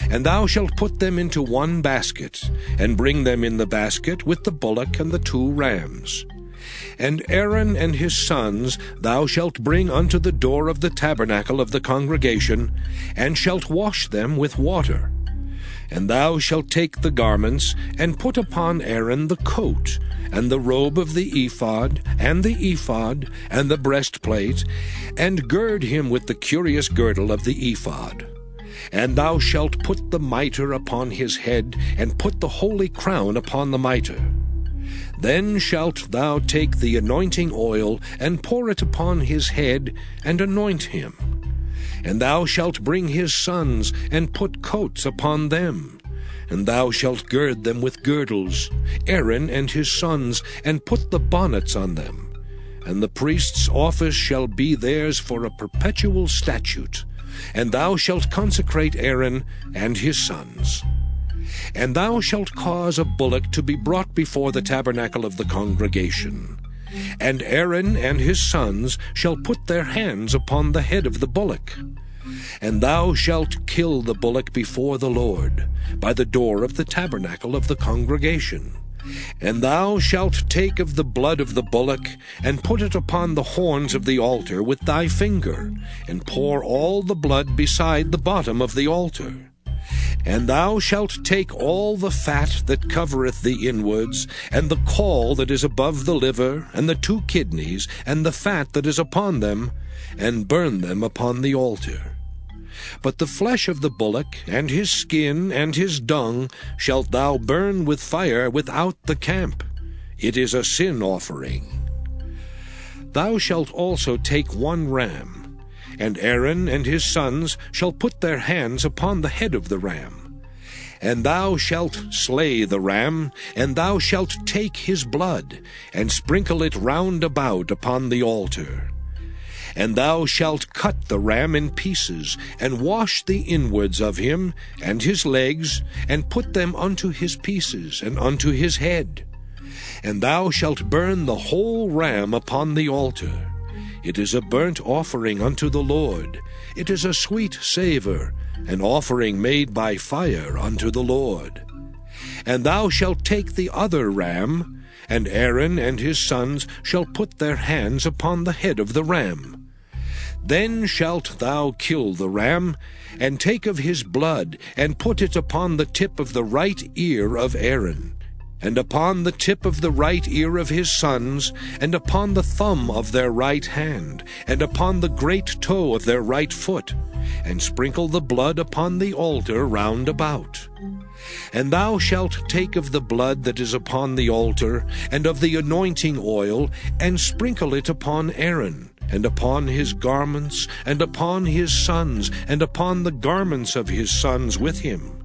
And thou shalt put them into one basket, and bring them in the basket with the bullock and the two rams. And Aaron and his sons thou shalt bring unto the door of the tabernacle of the congregation, and shalt wash them with water. And thou shalt take the garments, and put upon Aaron the coat, and the robe of the ephod, and the ephod, and the breastplate, and gird him with the curious girdle of the ephod. And thou shalt put the mitre upon his head, and put the holy crown upon the mitre. Then shalt thou take the anointing oil, and pour it upon his head, and anoint him. And thou shalt bring his sons, and put coats upon them. And thou shalt gird them with girdles, Aaron and his sons, and put the bonnets on them. And the priest's office shall be theirs for a perpetual statute. And thou shalt consecrate Aaron and his sons. And thou shalt cause a bullock to be brought before the tabernacle of the congregation. And Aaron and his sons shall put their hands upon the head of the bullock. And thou shalt kill the bullock before the Lord, by the door of the tabernacle of the congregation. And thou shalt take of the blood of the bullock, and put it upon the horns of the altar with thy finger, and pour all the blood beside the bottom of the altar. And thou shalt take all the fat that covereth the inwards, and the caul that is above the liver, and the two kidneys, and the fat that is upon them, and burn them upon the altar. But the flesh of the bullock, and his skin, and his dung, shalt thou burn with fire without the camp. It is a sin offering. Thou shalt also take one ram, and Aaron and his sons shall put their hands upon the head of the ram. And thou shalt slay the ram, and thou shalt take his blood, and sprinkle it round about upon the altar. And thou shalt cut the ram in pieces, and wash the inwards of him, and his legs, and put them unto his pieces, and unto his head. And thou shalt burn the whole ram upon the altar. It is a burnt offering unto the Lord. It is a sweet savour, an offering made by fire unto the Lord. And thou shalt take the other ram, and Aaron and his sons shall put their hands upon the head of the ram. Then shalt thou kill the ram, and take of his blood, and put it upon the tip of the right ear of Aaron, and upon the tip of the right ear of his sons, and upon the thumb of their right hand, and upon the great toe of their right foot, and sprinkle the blood upon the altar round about. And thou shalt take of the blood that is upon the altar, and of the anointing oil, and sprinkle it upon Aaron and upon his garments, and upon his sons, and upon the garments of his sons with him.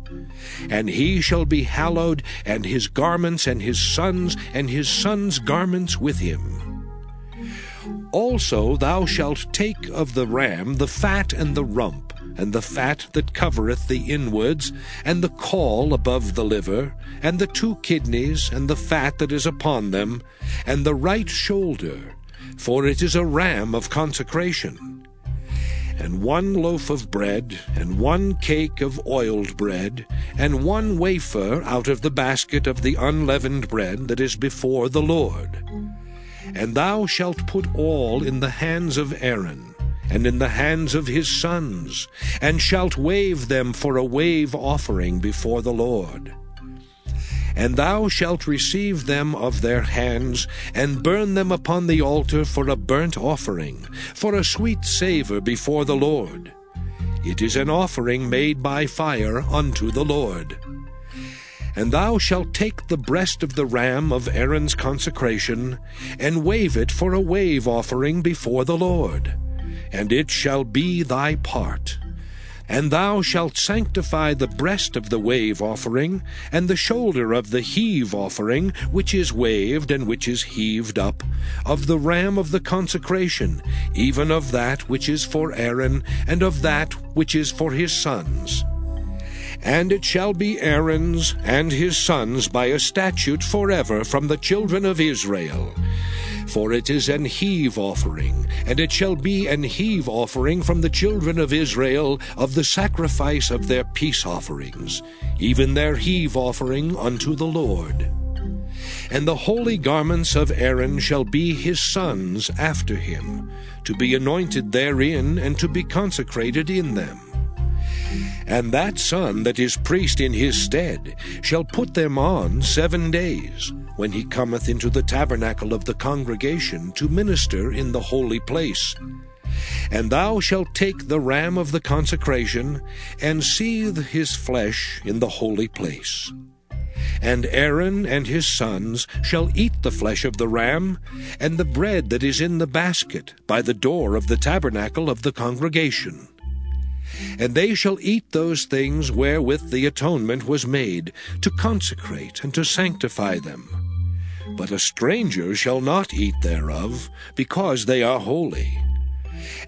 And he shall be hallowed, and his garments, and his sons, and his sons' garments with him. Also thou shalt take of the ram the fat and the rump, and the fat that covereth the inwards, and the caul above the liver, and the two kidneys, and the fat that is upon them, and the right shoulder, for it is a ram of consecration. And one loaf of bread, and one cake of oiled bread, and one wafer out of the basket of the unleavened bread that is before the Lord. And thou shalt put all in the hands of Aaron, and in the hands of his sons, and shalt wave them for a wave offering before the Lord and thou shalt receive them of their hands, and burn them upon the altar for a burnt offering, for a sweet savour before the Lord. It is an offering made by fire unto the Lord. And thou shalt take the breast of the ram of Aaron's consecration, and wave it for a wave offering before the Lord, and it shall be thy part. And thou shalt sanctify the breast of the wave offering, and the shoulder of the heave offering, which is waved and which is heaved up, of the ram of the consecration, even of that which is for Aaron, and of that which is for his sons. And it shall be Aaron's and his sons by a statute forever from the children of Israel for it is an heave offering, and it shall be an heave offering from the children of Israel of the sacrifice of their peace offerings, even their heave offering unto the Lord. And the holy garments of Aaron shall be his sons after him, to be anointed therein and to be consecrated in them. And that son that is priest in his stead shall put them on seven days, when he cometh into the tabernacle of the congregation to minister in the holy place. And thou shalt take the ram of the consecration, and seethe his flesh in the holy place. And Aaron and his sons shall eat the flesh of the ram, and the bread that is in the basket, by the door of the tabernacle of the congregation. And they shall eat those things wherewith the atonement was made, to consecrate and to sanctify them. But a stranger shall not eat thereof, because they are holy.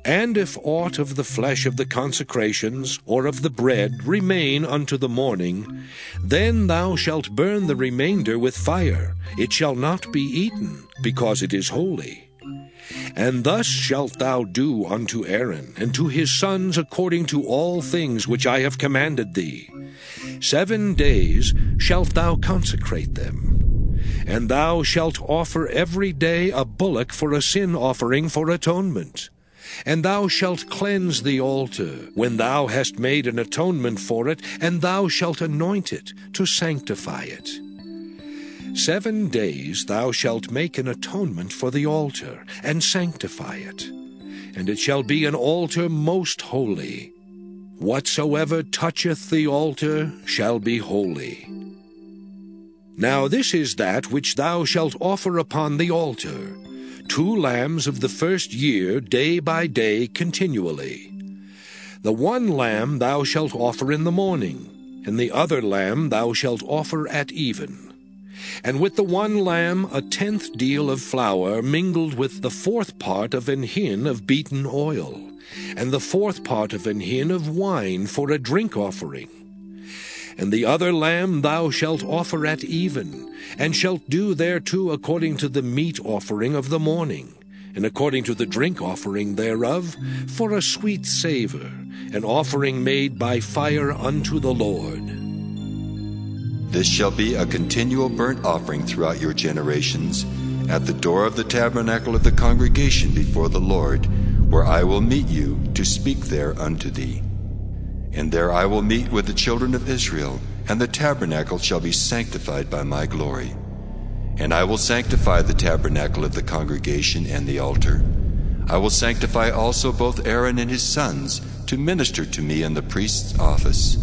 And if aught of the flesh of the consecrations, or of the bread, remain unto the morning, then thou shalt burn the remainder with fire. It shall not be eaten, because it is holy. And thus shalt thou do unto Aaron and to his sons according to all things which I have commanded thee. Seven days shalt thou consecrate them. And thou shalt offer every day a bullock for a sin offering for atonement. And thou shalt cleanse the altar when thou hast made an atonement for it, and thou shalt anoint it to sanctify it. Seven days thou shalt make an atonement for the altar, and sanctify it. And it shall be an altar most holy. Whatsoever toucheth the altar shall be holy. Now this is that which thou shalt offer upon the altar two lambs of the first year, day by day, continually. The one lamb thou shalt offer in the morning, and the other lamb thou shalt offer at even. And with the one lamb a tenth deal of flour mingled with the fourth part of an hin of beaten oil, and the fourth part of an hin of wine for a drink offering. And the other lamb thou shalt offer at even, and shalt do thereto according to the meat offering of the morning, and according to the drink offering thereof, for a sweet savour, an offering made by fire unto the Lord. This shall be a continual burnt offering throughout your generations, at the door of the tabernacle of the congregation before the Lord, where I will meet you to speak there unto thee. And there I will meet with the children of Israel, and the tabernacle shall be sanctified by my glory. And I will sanctify the tabernacle of the congregation and the altar. I will sanctify also both Aaron and his sons to minister to me in the priest's office.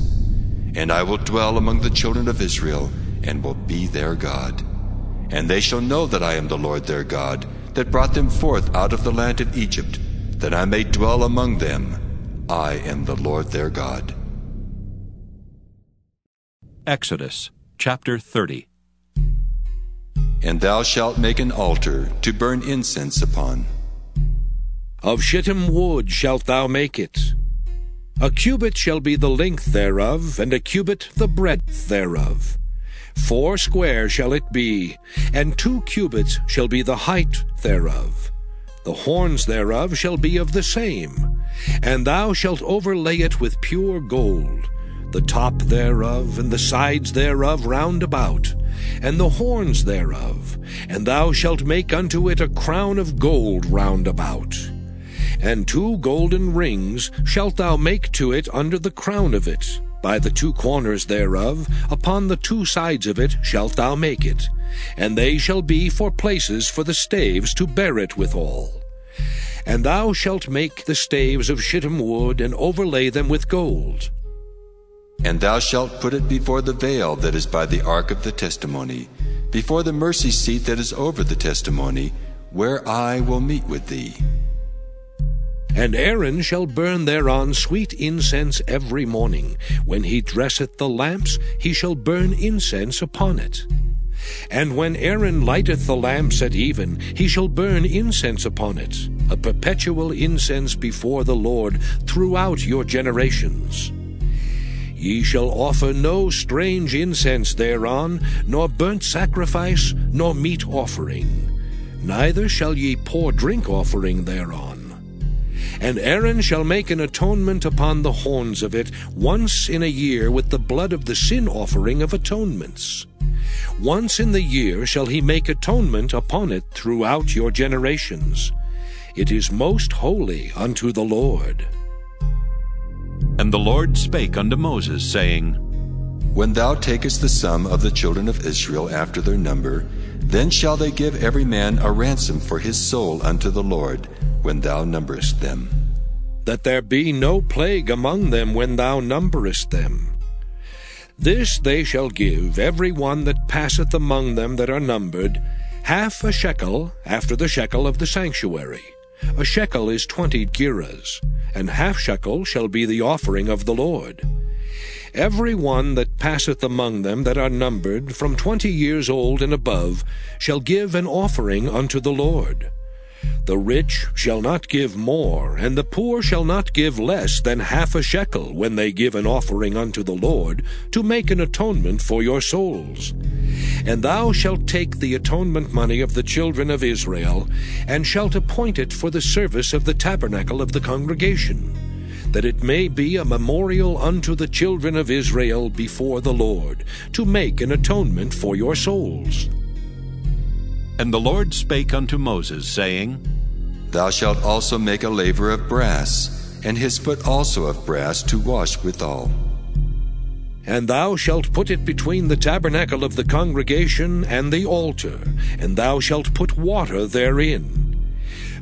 And I will dwell among the children of Israel, and will be their God. And they shall know that I am the Lord their God, that brought them forth out of the land of Egypt, that I may dwell among them I am the Lord their God. Exodus chapter 30 And thou shalt make an altar to burn incense upon. Of shittim wood shalt thou make it. A cubit shall be the length thereof, and a cubit the breadth thereof. Four square shall it be, and two cubits shall be the height thereof. The horns thereof shall be of the same, and thou shalt overlay it with pure gold, the top thereof, and the sides thereof round about, and the horns thereof, and thou shalt make unto it a crown of gold round about. And two golden rings shalt thou make to it under the crown of it, by the two corners thereof, upon the two sides of it shalt thou make it, and they shall be for places for the staves to bear it withal. And thou shalt make the staves of shittim wood, and overlay them with gold. And thou shalt put it before the veil that is by the ark of the testimony, before the mercy seat that is over the testimony, where I will meet with thee. And Aaron shall burn thereon sweet incense every morning. When he dresseth the lamps, he shall burn incense upon it. And when Aaron lighteth the lamps at even, he shall burn incense upon it, a perpetual incense before the Lord throughout your generations. Ye shall offer no strange incense thereon, nor burnt sacrifice, nor meat offering. Neither shall ye pour drink offering thereon. And Aaron shall make an atonement upon the horns of it once in a year with the blood of the sin offering of atonements. Once in the year shall he make atonement upon it throughout your generations. It is most holy unto the Lord. And the Lord spake unto Moses, saying, When thou takest the sum of the children of Israel after their number, then shall they give every man a ransom for his soul unto the Lord, when thou numberest them. That there be no plague among them when thou numberest them. This they shall give every one that passeth among them that are numbered, half a shekel after the shekel of the sanctuary. A shekel is twenty gerahs, and half shekel shall be the offering of the Lord. Every one that passeth among them that are numbered from twenty years old and above shall give an offering unto the Lord. The rich shall not give more, and the poor shall not give less than half a shekel when they give an offering unto the Lord, to make an atonement for your souls. And thou shalt take the atonement money of the children of Israel, and shalt appoint it for the service of the tabernacle of the congregation, that it may be a memorial unto the children of Israel before the Lord, to make an atonement for your souls. And the Lord spake unto Moses, saying, Thou shalt also make a laver of brass, and his foot also of brass to wash withal. And thou shalt put it between the tabernacle of the congregation and the altar, and thou shalt put water therein.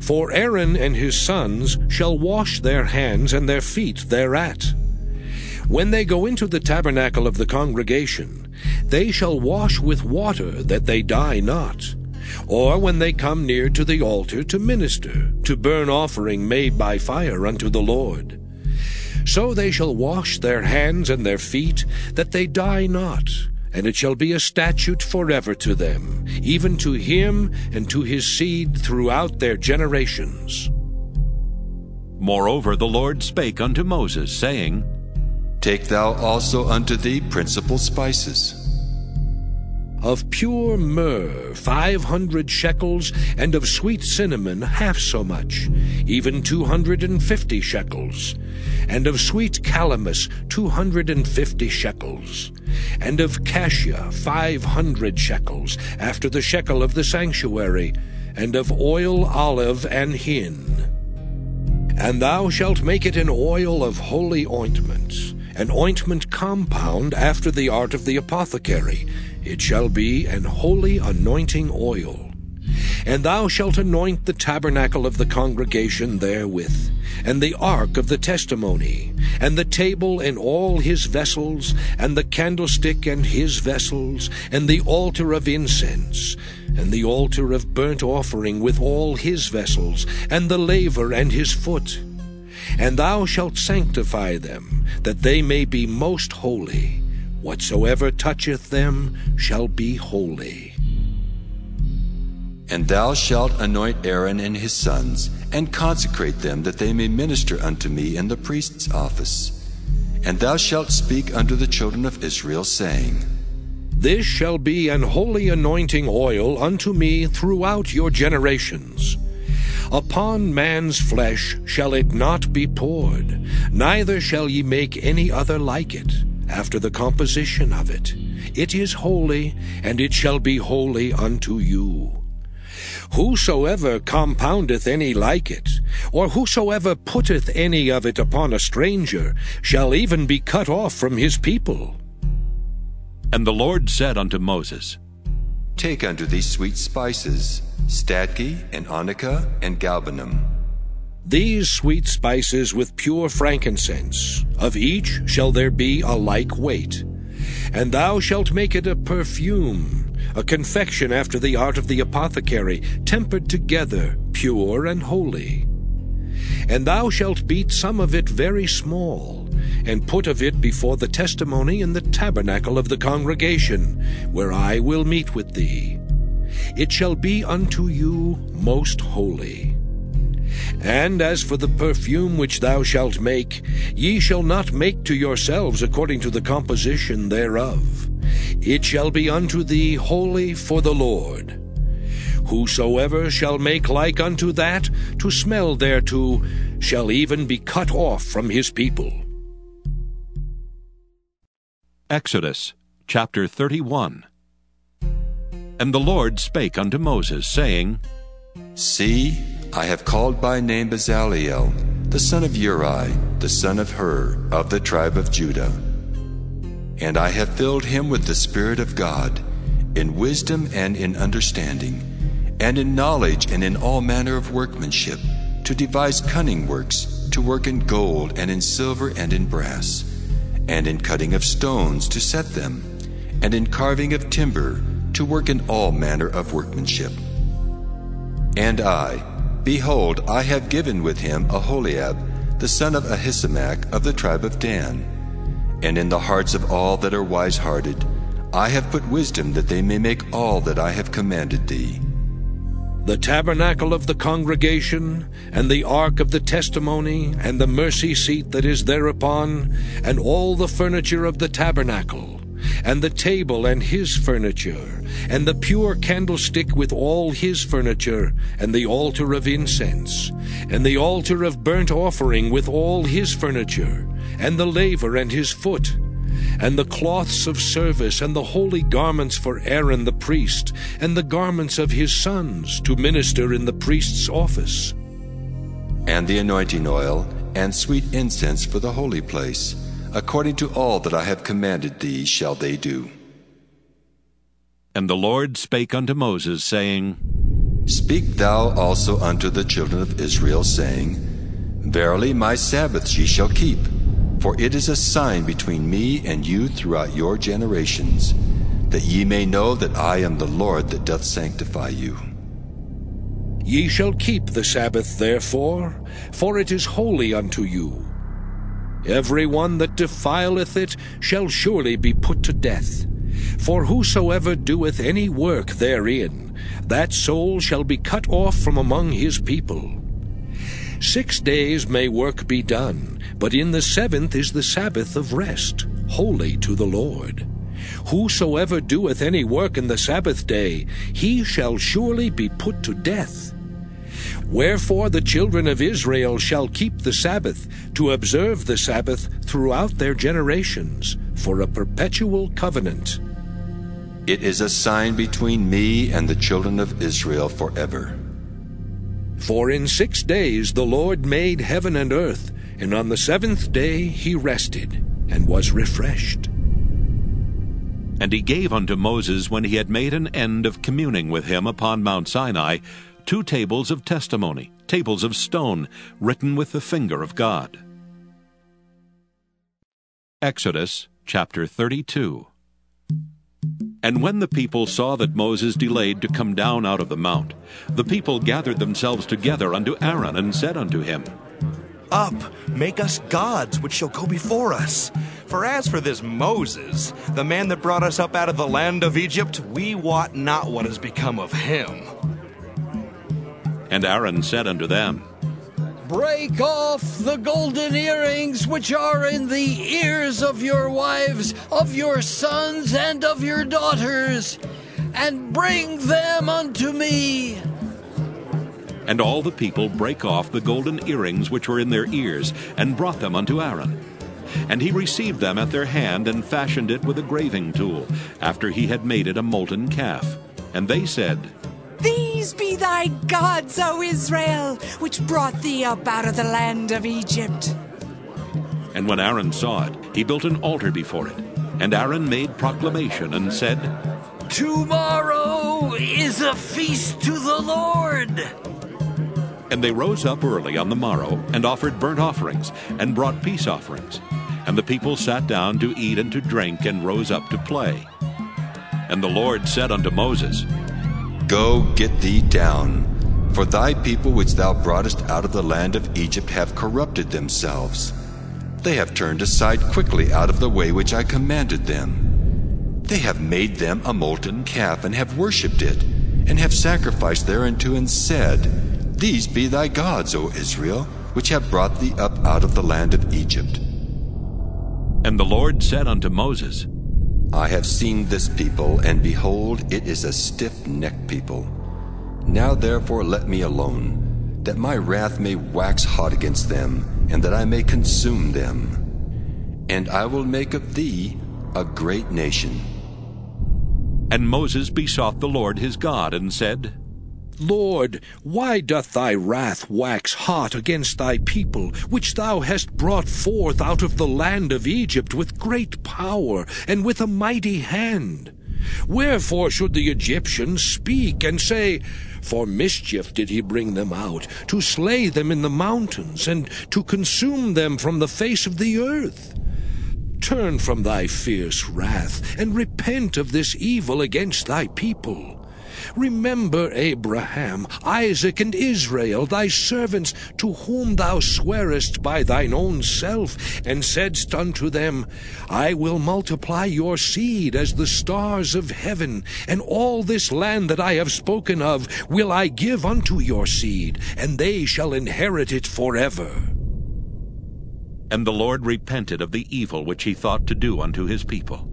For Aaron and his sons shall wash their hands and their feet thereat. When they go into the tabernacle of the congregation, they shall wash with water that they die not. Or when they come near to the altar to minister, to burn offering made by fire unto the Lord. So they shall wash their hands and their feet, that they die not, and it shall be a statute forever to them, even to him and to his seed throughout their generations. Moreover, the Lord spake unto Moses, saying, Take thou also unto thee principal spices. Of pure myrrh five hundred shekels, and of sweet cinnamon half so much, even two hundred and fifty shekels, and of sweet calamus two hundred and fifty shekels, and of cassia five hundred shekels, after the shekel of the sanctuary, and of oil olive and hin. And thou shalt make it an oil of holy ointment, an ointment compound after the art of the apothecary. It shall be an holy anointing oil. And thou shalt anoint the tabernacle of the congregation therewith, and the ark of the testimony, and the table and all his vessels, and the candlestick and his vessels, and the altar of incense, and the altar of burnt offering with all his vessels, and the laver and his foot. And thou shalt sanctify them, that they may be most holy. Whatsoever toucheth them shall be holy. And thou shalt anoint Aaron and his sons, and consecrate them, that they may minister unto me in the priest's office. And thou shalt speak unto the children of Israel, saying, This shall be an holy anointing oil unto me throughout your generations. Upon man's flesh shall it not be poured, neither shall ye make any other like it, after the composition of it. It is holy, and it shall be holy unto you. Whosoever compoundeth any like it, or whosoever putteth any of it upon a stranger, shall even be cut off from his people. And the Lord said unto Moses, Take unto thee sweet spices, stacte, and onycha, and galbanum. These sweet spices with pure frankincense, of each shall there be a like weight. And thou shalt make it a perfume, a confection after the art of the apothecary, tempered together, pure and holy. And thou shalt beat some of it very small, and put of it before the testimony in the tabernacle of the congregation, where I will meet with thee. It shall be unto you most holy. And as for the perfume which thou shalt make, ye shall not make to yourselves according to the composition thereof. It shall be unto thee holy for the Lord. Whosoever shall make like unto that, to smell thereto, shall even be cut off from his people. Exodus chapter 31 And the Lord spake unto Moses, saying, See, I have called by name Bezaleel, the son of Uri, the son of Hur, of the tribe of Judah. And I have filled him with the Spirit of God, in wisdom and in understanding, and in knowledge and in all manner of workmanship, to devise cunning works, to work in gold and in silver and in brass, and in cutting of stones to set them, and in carving of timber to work in all manner of workmanship. And I, behold, I have given with him Aholiab, the son of Ahisamach of the tribe of Dan. And in the hearts of all that are wise hearted, I have put wisdom that they may make all that I have commanded thee. The tabernacle of the congregation, and the ark of the testimony, and the mercy seat that is thereupon, and all the furniture of the tabernacle, and the table and his furniture, and the pure candlestick with all his furniture, and the altar of incense, and the altar of burnt offering with all his furniture, and the laver and his foot, and the cloths of service, and the holy garments for Aaron the priest, and the garments of his sons to minister in the priest's office. And the anointing oil, and sweet incense for the holy place, according to all that I have commanded thee shall they do. And the Lord spake unto Moses, saying, Speak thou also unto the children of Israel, saying, Verily my Sabbaths ye shall keep for it is a sign between me and you throughout your generations, that ye may know that I am the Lord that doth sanctify you. Ye shall keep the Sabbath therefore, for it is holy unto you. Every one that defileth it shall surely be put to death. For whosoever doeth any work therein, that soul shall be cut off from among his people. Six days may work be done, but in the seventh is the Sabbath of rest, holy to the Lord. Whosoever doeth any work in the Sabbath day, he shall surely be put to death. Wherefore the children of Israel shall keep the Sabbath, to observe the Sabbath throughout their generations, for a perpetual covenant. It is a sign between me and the children of Israel forever. For in six days the Lord made heaven and earth, and on the seventh day he rested, and was refreshed. And he gave unto Moses, when he had made an end of communing with him upon Mount Sinai, two tables of testimony, tables of stone, written with the finger of God. Exodus chapter 32 and when the people saw that Moses delayed to come down out of the mount, the people gathered themselves together unto Aaron, and said unto him, Up, make us gods which shall go before us. For as for this Moses, the man that brought us up out of the land of Egypt, we wot not what has become of him. And Aaron said unto them, Break off the golden earrings which are in the ears of your wives, of your sons, and of your daughters, and bring them unto me. And all the people brake off the golden earrings which were in their ears, and brought them unto Aaron. And he received them at their hand, and fashioned it with a graving tool, after he had made it a molten calf. And they said, these be thy gods, O Israel, which brought thee up out of the land of Egypt. And when Aaron saw it, he built an altar before it. And Aaron made proclamation and said, Tomorrow is a feast to the Lord. And they rose up early on the morrow, and offered burnt offerings, and brought peace offerings. And the people sat down to eat and to drink, and rose up to play. And the Lord said unto Moses, Go get thee down, for thy people which thou broughtest out of the land of Egypt have corrupted themselves. They have turned aside quickly out of the way which I commanded them. They have made them a molten calf, and have worshipped it, and have sacrificed thereunto, and said, These be thy gods, O Israel, which have brought thee up out of the land of Egypt. And the Lord said unto Moses, I have seen this people, and behold, it is a stiff necked people. Now therefore let me alone, that my wrath may wax hot against them, and that I may consume them. And I will make of thee a great nation. And Moses besought the Lord his God, and said, Lord, why doth thy wrath wax hot against thy people, which thou hast brought forth out of the land of Egypt with great power and with a mighty hand? Wherefore should the Egyptians speak and say, For mischief did he bring them out, to slay them in the mountains, and to consume them from the face of the earth? turn from thy fierce wrath, and repent of this evil against thy people. Remember Abraham, Isaac, and Israel, thy servants, to whom thou swarest by thine own self, and saidst unto them, I will multiply your seed as the stars of heaven, and all this land that I have spoken of will I give unto your seed, and they shall inherit it forever. And the Lord repented of the evil which he thought to do unto his people.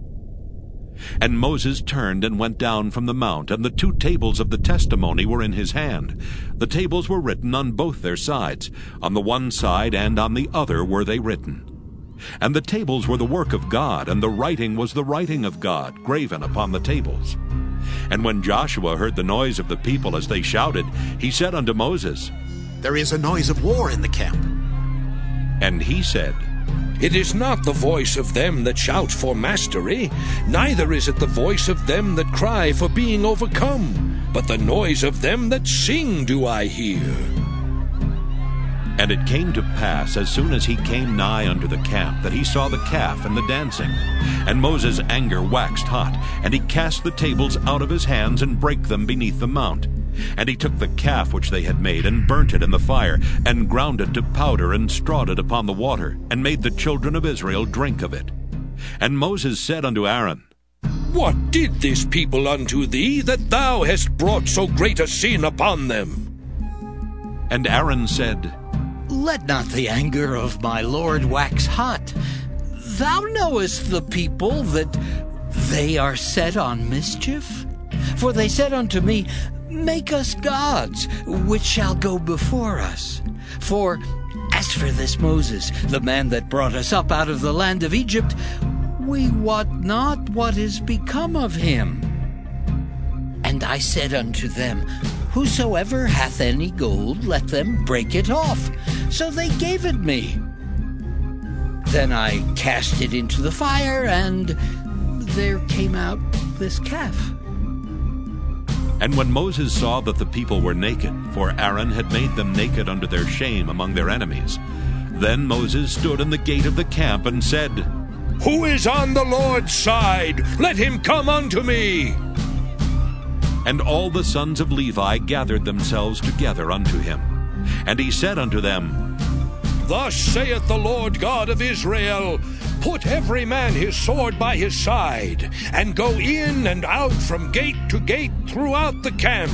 And Moses turned and went down from the mount, and the two tables of the testimony were in his hand. The tables were written on both their sides, on the one side and on the other were they written. And the tables were the work of God, and the writing was the writing of God, graven upon the tables. And when Joshua heard the noise of the people as they shouted, he said unto Moses, There is a noise of war in the camp. And he said, It is not the voice of them that shout for mastery, neither is it the voice of them that cry for being overcome, but the noise of them that sing do I hear. And it came to pass, as soon as he came nigh unto the camp, that he saw the calf and the dancing. And Moses' anger waxed hot, and he cast the tables out of his hands, and brake them beneath the mount. And he took the calf which they had made, and burnt it in the fire, and ground it to powder, and strawed it upon the water, and made the children of Israel drink of it. And Moses said unto Aaron, What did this people unto thee, that thou hast brought so great a sin upon them? And Aaron said, Let not the anger of my Lord wax hot. Thou knowest the people that they are set on mischief. For they said unto me, Make us gods, which shall go before us. For as for this Moses, the man that brought us up out of the land of Egypt, we wot not what is become of him. And I said unto them, Whosoever hath any gold, let them break it off. So they gave it me. Then I cast it into the fire, and there came out this calf. And when Moses saw that the people were naked, for Aaron had made them naked under their shame among their enemies, then Moses stood in the gate of the camp and said, Who is on the Lord's side? Let him come unto me. And all the sons of Levi gathered themselves together unto him. And he said unto them, Thus saith the Lord God of Israel Put every man his sword by his side, and go in and out from gate to gate throughout the camp,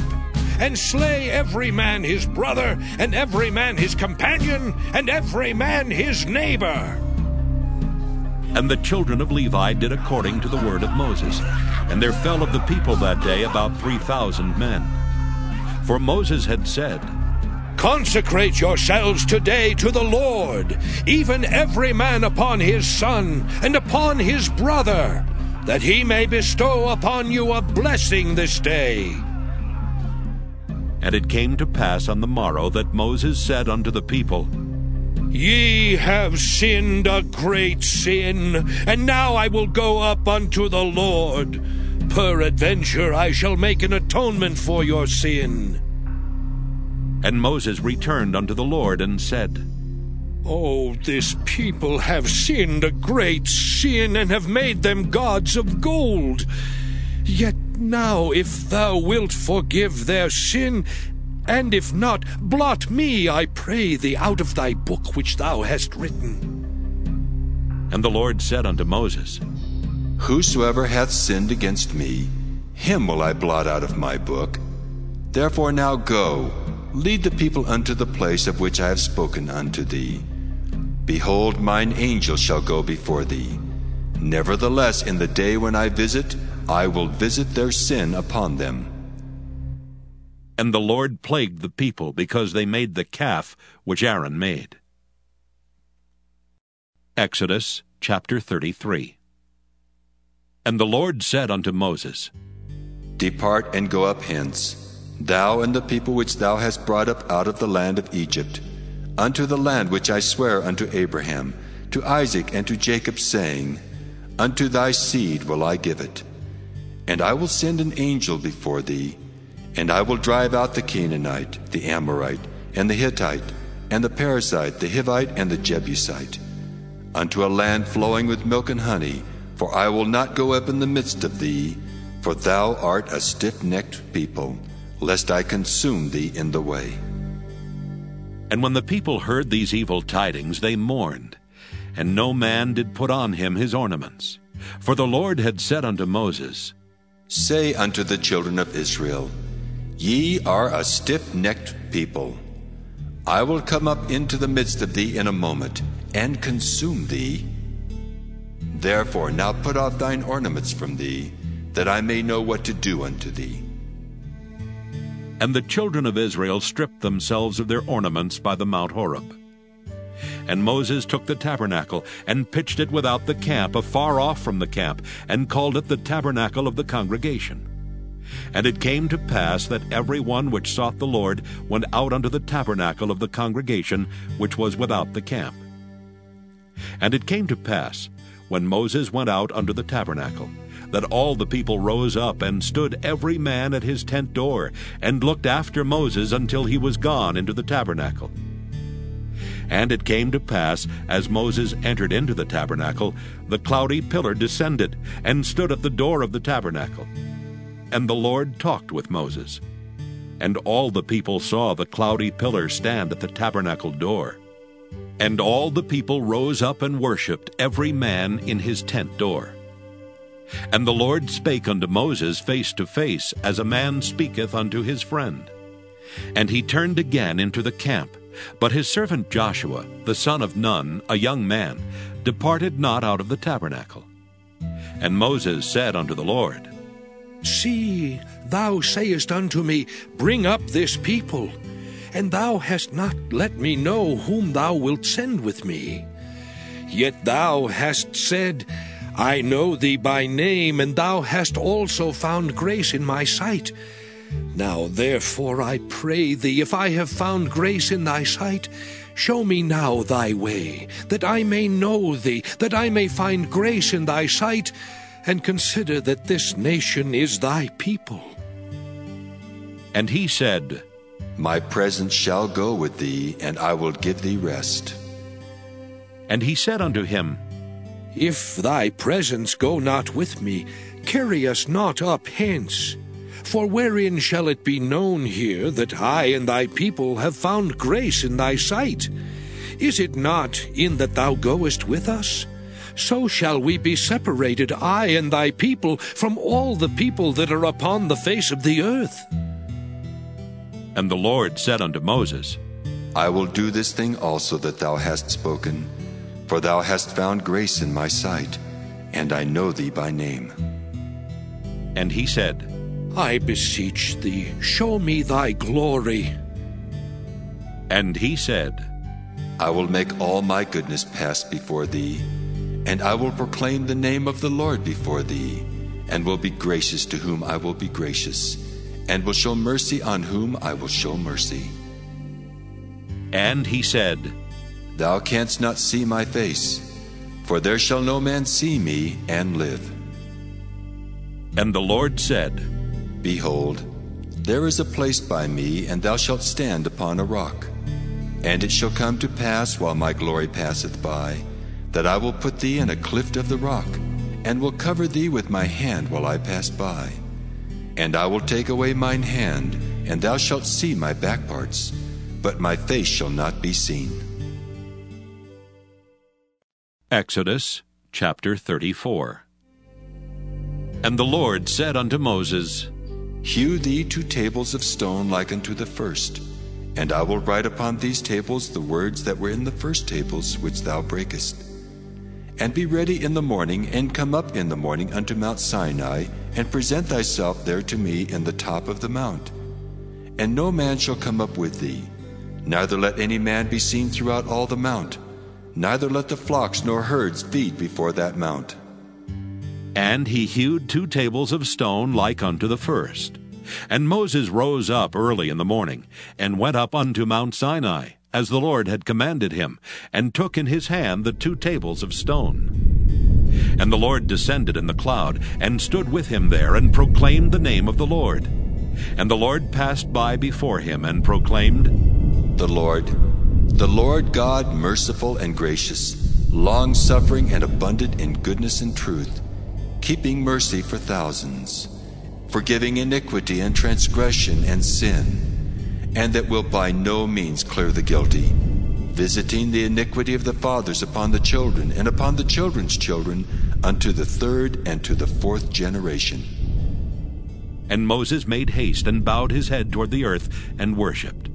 and slay every man his brother, and every man his companion, and every man his neighbor. And the children of Levi did according to the word of Moses. And there fell of the people that day about three thousand men. For Moses had said, Consecrate yourselves today to the Lord, even every man upon his son and upon his brother, that he may bestow upon you a blessing this day. And it came to pass on the morrow that Moses said unto the people, Ye have sinned a great sin, and now I will go up unto the Lord. Peradventure I shall make an atonement for your sin. And Moses returned unto the Lord and said, Oh, this people have sinned a great sin, and have made them gods of gold. Yet now, if thou wilt forgive their sin, and if not, blot me, I pray thee, out of thy book which thou hast written. And the Lord said unto Moses, Whosoever hath sinned against me, him will I blot out of my book. Therefore now go, lead the people unto the place of which I have spoken unto thee. Behold, mine angel shall go before thee. Nevertheless, in the day when I visit, I will visit their sin upon them. And the Lord plagued the people because they made the calf which Aaron made. Exodus chapter 33 And the Lord said unto Moses, Depart and go up hence, thou and the people which thou hast brought up out of the land of Egypt, unto the land which I swear unto Abraham, to Isaac, and to Jacob, saying, Unto thy seed will I give it. And I will send an angel before thee, and I will drive out the Canaanite, the Amorite, and the Hittite, and the Perizzite, the Hivite, and the Jebusite. unto a land flowing with milk and honey, for I will not go up in the midst of thee, for thou art a stiff necked people, lest I consume thee in the way. And when the people heard these evil tidings, they mourned, and no man did put on him his ornaments. For the Lord had said unto Moses, Say unto the children of Israel, Ye are a stiff necked people. I will come up into the midst of thee in a moment, and consume thee. Therefore now put off thine ornaments from thee, that I may know what to do unto thee. And the children of Israel stripped themselves of their ornaments by the Mount Horeb. And Moses took the tabernacle, and pitched it without the camp, afar off from the camp, and called it the tabernacle of the congregation. And it came to pass that every one which sought the Lord went out unto the tabernacle of the congregation, which was without the camp. And it came to pass, when Moses went out unto the tabernacle, that all the people rose up and stood every man at his tent door, and looked after Moses until he was gone into the tabernacle. And it came to pass, as Moses entered into the tabernacle, the cloudy pillar descended, and stood at the door of the tabernacle. And the Lord talked with Moses. And all the people saw the cloudy pillar stand at the tabernacle door. And all the people rose up and worshipped, every man in his tent door. And the Lord spake unto Moses face to face, as a man speaketh unto his friend. And he turned again into the camp. But his servant Joshua, the son of Nun, a young man, departed not out of the tabernacle. And Moses said unto the Lord, See, thou sayest unto me, Bring up this people, and thou hast not let me know whom thou wilt send with me. Yet thou hast said, I know thee by name, and thou hast also found grace in my sight. Now therefore I pray thee, if I have found grace in thy sight, show me now thy way, that I may know thee, that I may find grace in thy sight, and consider that this nation is thy people. And he said, My presence shall go with thee, and I will give thee rest. And he said unto him, If thy presence go not with me, carry us not up hence. For wherein shall it be known here that I and thy people have found grace in thy sight? Is it not in that thou goest with us? So shall we be separated, I and thy people, from all the people that are upon the face of the earth. And the Lord said unto Moses, I will do this thing also that thou hast spoken, for thou hast found grace in my sight, and I know thee by name. And he said, I beseech thee, show me thy glory. And he said, I will make all my goodness pass before thee, and I will proclaim the name of the Lord before thee, and will be gracious to whom I will be gracious, and will show mercy on whom I will show mercy. And he said, Thou canst not see my face, for there shall no man see me and live. And the Lord said, Behold, there is a place by me, and thou shalt stand upon a rock. And it shall come to pass while my glory passeth by, that I will put thee in a clift of the rock, and will cover thee with my hand while I pass by. And I will take away mine hand, and thou shalt see my back parts, but my face shall not be seen. Exodus chapter 34 And the Lord said unto Moses, Hew thee two tables of stone like unto the first, and I will write upon these tables the words that were in the first tables which thou breakest. And be ready in the morning, and come up in the morning unto Mount Sinai, and present thyself there to me in the top of the mount. And no man shall come up with thee, neither let any man be seen throughout all the mount, neither let the flocks nor herds feed before that mount. And he hewed two tables of stone like unto the first. And Moses rose up early in the morning, and went up unto Mount Sinai, as the Lord had commanded him, and took in his hand the two tables of stone. And the Lord descended in the cloud, and stood with him there, and proclaimed the name of the Lord. And the Lord passed by before him, and proclaimed, The Lord, the Lord God, merciful and gracious, long suffering and abundant in goodness and truth, keeping mercy for thousands, forgiving iniquity and transgression and sin, and that will by no means clear the guilty, visiting the iniquity of the fathers upon the children and upon the children's children unto the third and to the fourth generation. And Moses made haste and bowed his head toward the earth and worshipped.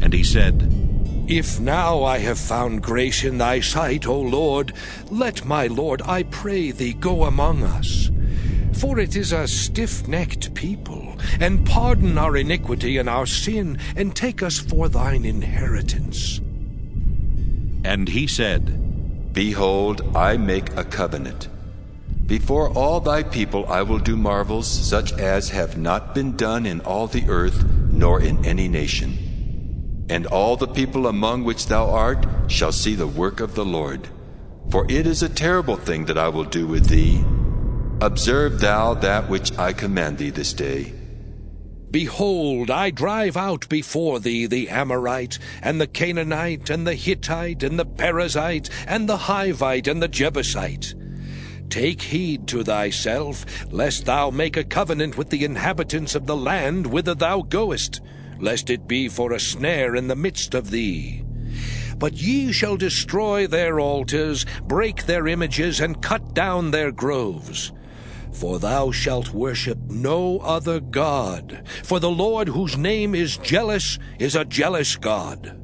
And he said, If now I have found grace in thy sight, O Lord, let my Lord, I pray thee, go among us. For it is a stiff necked people, and pardon our iniquity and our sin, and take us for thine inheritance. And he said, Behold, I make a covenant. Before all thy people I will do marvels such as have not been done in all the earth, nor in any nation. And all the people among which thou art shall see the work of the Lord. For it is a terrible thing that I will do with thee. Observe thou that which I command thee this day. Behold, I drive out before thee the Amorite, and the Canaanite, and the Hittite, and the Perizzite, and the Hivite, and the Jebusite. Take heed to thyself, lest thou make a covenant with the inhabitants of the land whither thou goest, lest it be for a snare in the midst of thee. But ye shall destroy their altars, break their images, and cut down their groves. For thou shalt worship no other God, for the Lord whose name is jealous is a jealous God.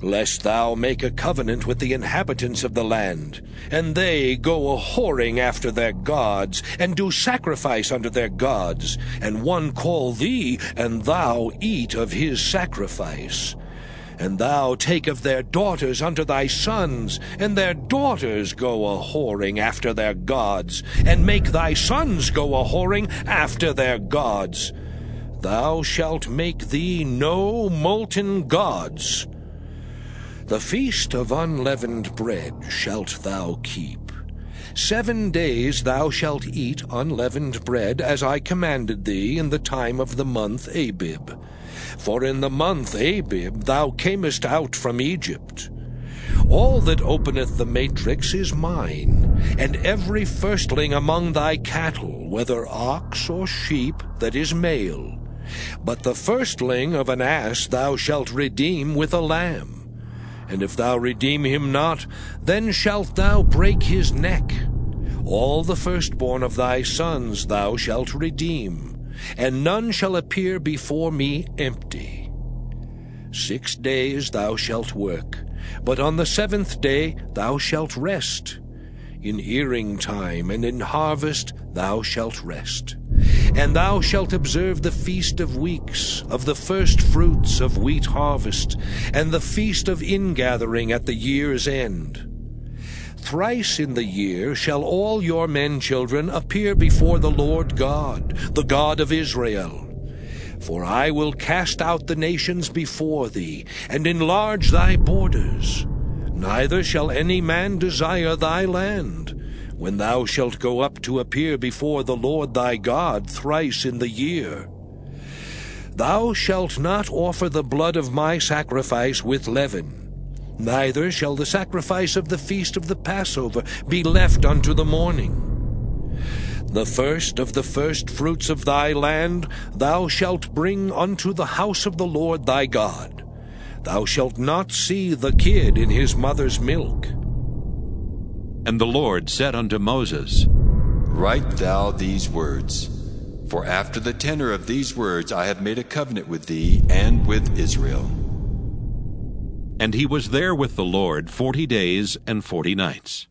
Lest thou make a covenant with the inhabitants of the land, and they go a whoring after their gods, and do sacrifice unto their gods, and one call thee, and thou eat of his sacrifice. And thou take of their daughters unto thy sons, and their daughters go a whoring after their gods, and make thy sons go a whoring after their gods. Thou shalt make thee no molten gods. The feast of unleavened bread shalt thou keep. Seven days thou shalt eat unleavened bread, as I commanded thee in the time of the month Abib. For in the month Abib thou camest out from Egypt. All that openeth the matrix is mine, and every firstling among thy cattle, whether ox or sheep, that is male. But the firstling of an ass thou shalt redeem with a lamb. And if thou redeem him not, then shalt thou break his neck. All the firstborn of thy sons thou shalt redeem, and none shall appear before me empty. Six days thou shalt work, but on the seventh day thou shalt rest. In earing time and in harvest thou shalt rest. And thou shalt observe the feast of weeks, of the first fruits of wheat harvest, and the feast of ingathering at the year's end. Thrice in the year shall all your men children appear before the Lord God, the God of Israel. For I will cast out the nations before thee, and enlarge thy borders. Neither shall any man desire thy land, when thou shalt go up to appear before the Lord thy God thrice in the year. Thou shalt not offer the blood of my sacrifice with leaven, neither shall the sacrifice of the feast of the Passover be left unto the morning. The first of the first fruits of thy land thou shalt bring unto the house of the Lord thy God. Thou shalt not see the kid in his mother's milk. And the Lord said unto Moses, Write thou these words, for after the tenor of these words I have made a covenant with thee and with Israel. And he was there with the Lord forty days and forty nights.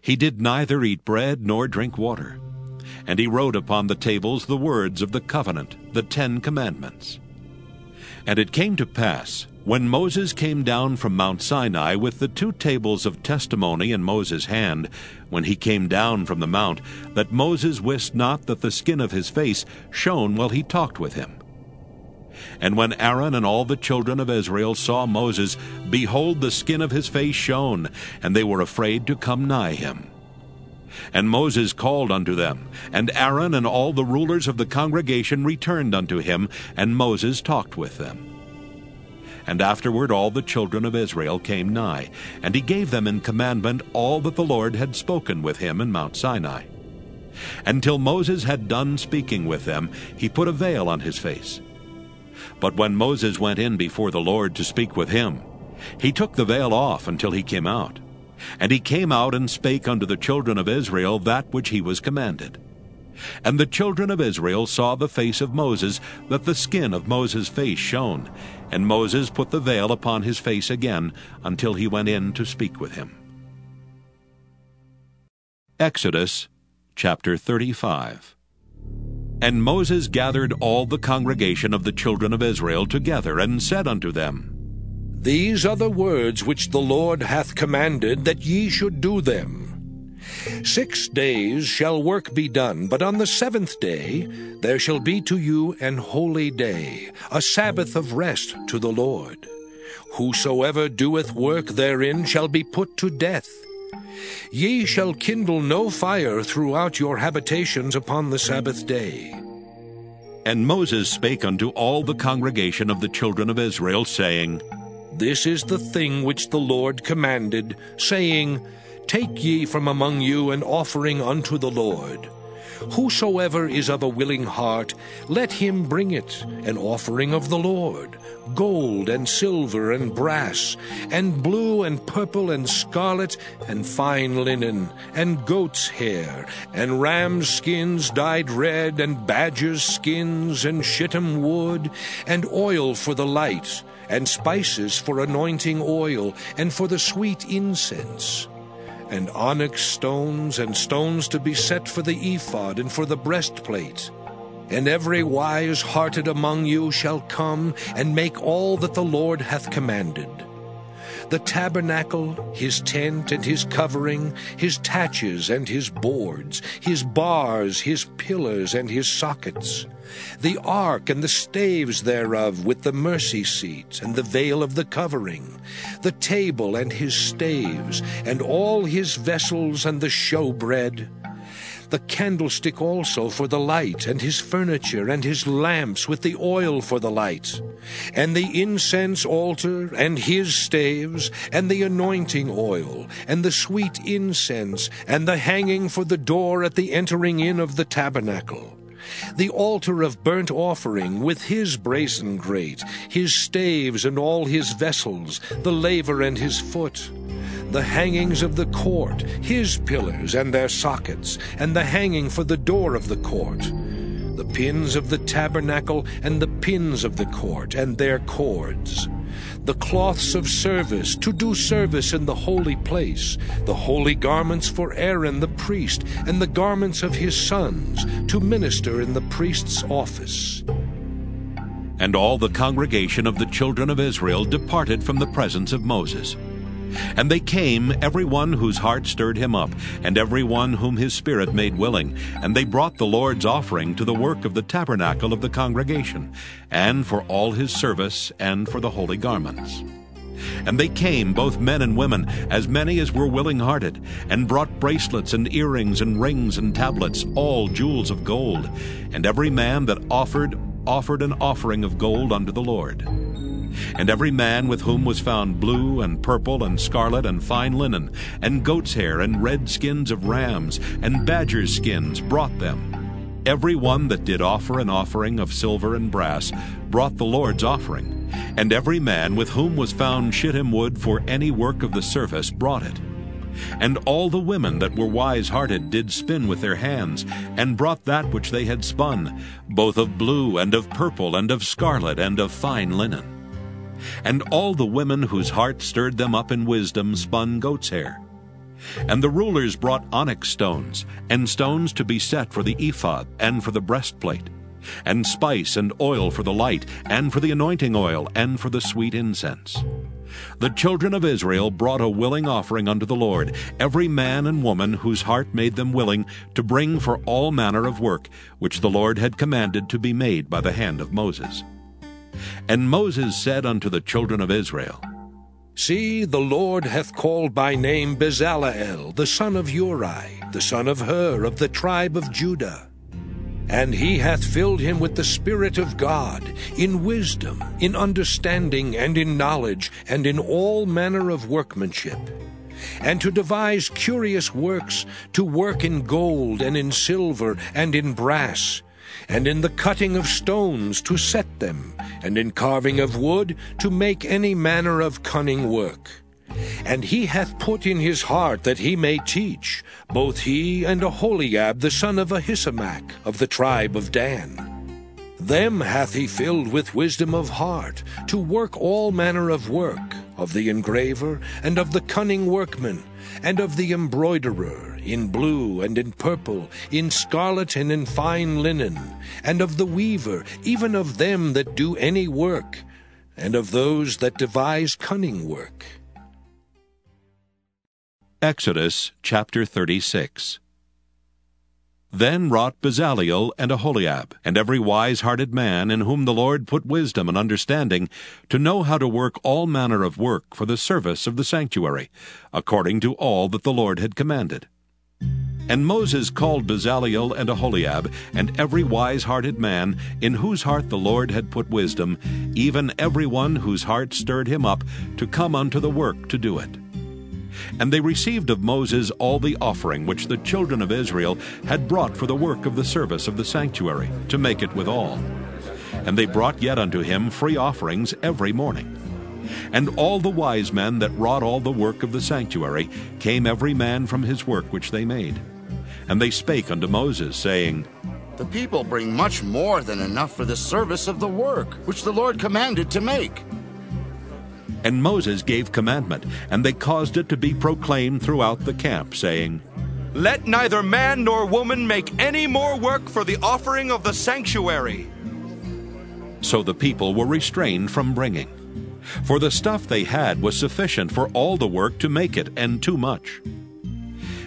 He did neither eat bread nor drink water. And he wrote upon the tables the words of the covenant, the Ten Commandments. And it came to pass, when Moses came down from Mount Sinai with the two tables of testimony in Moses' hand, when he came down from the mount, that Moses wist not that the skin of his face shone while he talked with him. And when Aaron and all the children of Israel saw Moses, behold, the skin of his face shone, and they were afraid to come nigh him. And Moses called unto them, and Aaron and all the rulers of the congregation returned unto him, and Moses talked with them. And afterward all the children of Israel came nigh, and he gave them in commandment all that the Lord had spoken with him in Mount Sinai. Until Moses had done speaking with them, he put a veil on his face. But when Moses went in before the Lord to speak with him, he took the veil off until he came out. And he came out and spake unto the children of Israel that which he was commanded. And the children of Israel saw the face of Moses, that the skin of Moses' face shone. And Moses put the veil upon his face again until he went in to speak with him. Exodus chapter 35 And Moses gathered all the congregation of the children of Israel together, and said unto them, These are the words which the Lord hath commanded that ye should do them. Six days shall work be done, but on the seventh day there shall be to you an holy day, a Sabbath of rest to the Lord. Whosoever doeth work therein shall be put to death. Ye shall kindle no fire throughout your habitations upon the Sabbath day. And Moses spake unto all the congregation of the children of Israel, saying, This is the thing which the Lord commanded, saying, Take ye from among you an offering unto the Lord. Whosoever is of a willing heart, let him bring it, an offering of the Lord, gold and silver and brass, and blue and purple and scarlet, and fine linen, and goat's hair, and ram's skins dyed red, and badger's skins, and shittim wood, and oil for the light, and spices for anointing oil, and for the sweet incense and onyx stones, and stones to be set for the ephod and for the breastplate. And every wise hearted among you shall come and make all that the Lord hath commanded. The tabernacle, his tent and his covering, his taches and his boards, his bars, his pillars and his sockets, the ark and the staves thereof with the mercy seat and the veil of the covering, the table and his staves, and all his vessels and the showbread, the candlestick also for the light, and his furniture, and his lamps with the oil for the light, and the incense altar, and his staves, and the anointing oil, and the sweet incense, and the hanging for the door at the entering in of the tabernacle the altar of burnt offering with his brazen grate, his staves and all his vessels, the laver and his foot, the hangings of the court, his pillars and their sockets, and the hanging for the door of the court, the pins of the tabernacle and the pins of the court and their cords the cloths of service to do service in the holy place, the holy garments for Aaron the priest, and the garments of his sons to minister in the priest's office. And all the congregation of the children of Israel departed from the presence of Moses. And they came, every one whose heart stirred him up, and every one whom his spirit made willing, and they brought the Lord's offering to the work of the tabernacle of the congregation, and for all his service, and for the holy garments. And they came, both men and women, as many as were willing hearted, and brought bracelets and earrings and rings and tablets, all jewels of gold. And every man that offered, offered an offering of gold unto the Lord. And every man with whom was found blue and purple and scarlet and fine linen, and goat's hair and red skins of rams and badgers' skins brought them. Every one that did offer an offering of silver and brass brought the Lord's offering. And every man with whom was found shittim wood for any work of the service brought it. And all the women that were wise hearted did spin with their hands, and brought that which they had spun, both of blue and of purple and of scarlet and of fine linen. And all the women whose heart stirred them up in wisdom spun goat's hair. And the rulers brought onyx stones, and stones to be set for the ephod, and for the breastplate, and spice and oil for the light, and for the anointing oil, and for the sweet incense. The children of Israel brought a willing offering unto the Lord, every man and woman whose heart made them willing to bring for all manner of work, which the Lord had commanded to be made by the hand of Moses. And Moses said unto the children of Israel, See, the Lord hath called by name Bezaleel, the son of Uri, the son of Hur, of the tribe of Judah. And he hath filled him with the Spirit of God, in wisdom, in understanding, and in knowledge, and in all manner of workmanship. And to devise curious works, to work in gold, and in silver, and in brass, and in the cutting of stones, to set them, and in carving of wood, to make any manner of cunning work. And he hath put in his heart that he may teach, both he and Aholiab the son of Ahisamach of the tribe of Dan. Them hath he filled with wisdom of heart, to work all manner of work, of the engraver, and of the cunning workman, and of the embroiderer, in blue and in purple, in scarlet and in fine linen, and of the weaver, even of them that do any work, and of those that devise cunning work. Exodus chapter 36 Then wrought Bezaleel and Aholiab, and every wise hearted man in whom the Lord put wisdom and understanding, to know how to work all manner of work for the service of the sanctuary, according to all that the Lord had commanded. And Moses called Bezaleel and Aholiab, and every wise hearted man, in whose heart the Lord had put wisdom, even every one whose heart stirred him up, to come unto the work to do it. And they received of Moses all the offering which the children of Israel had brought for the work of the service of the sanctuary, to make it withal. And they brought yet unto him free offerings every morning. And all the wise men that wrought all the work of the sanctuary came every man from his work which they made. And they spake unto Moses, saying, The people bring much more than enough for the service of the work which the Lord commanded to make. And Moses gave commandment, and they caused it to be proclaimed throughout the camp, saying, Let neither man nor woman make any more work for the offering of the sanctuary. So the people were restrained from bringing. For the stuff they had was sufficient for all the work to make it, and too much.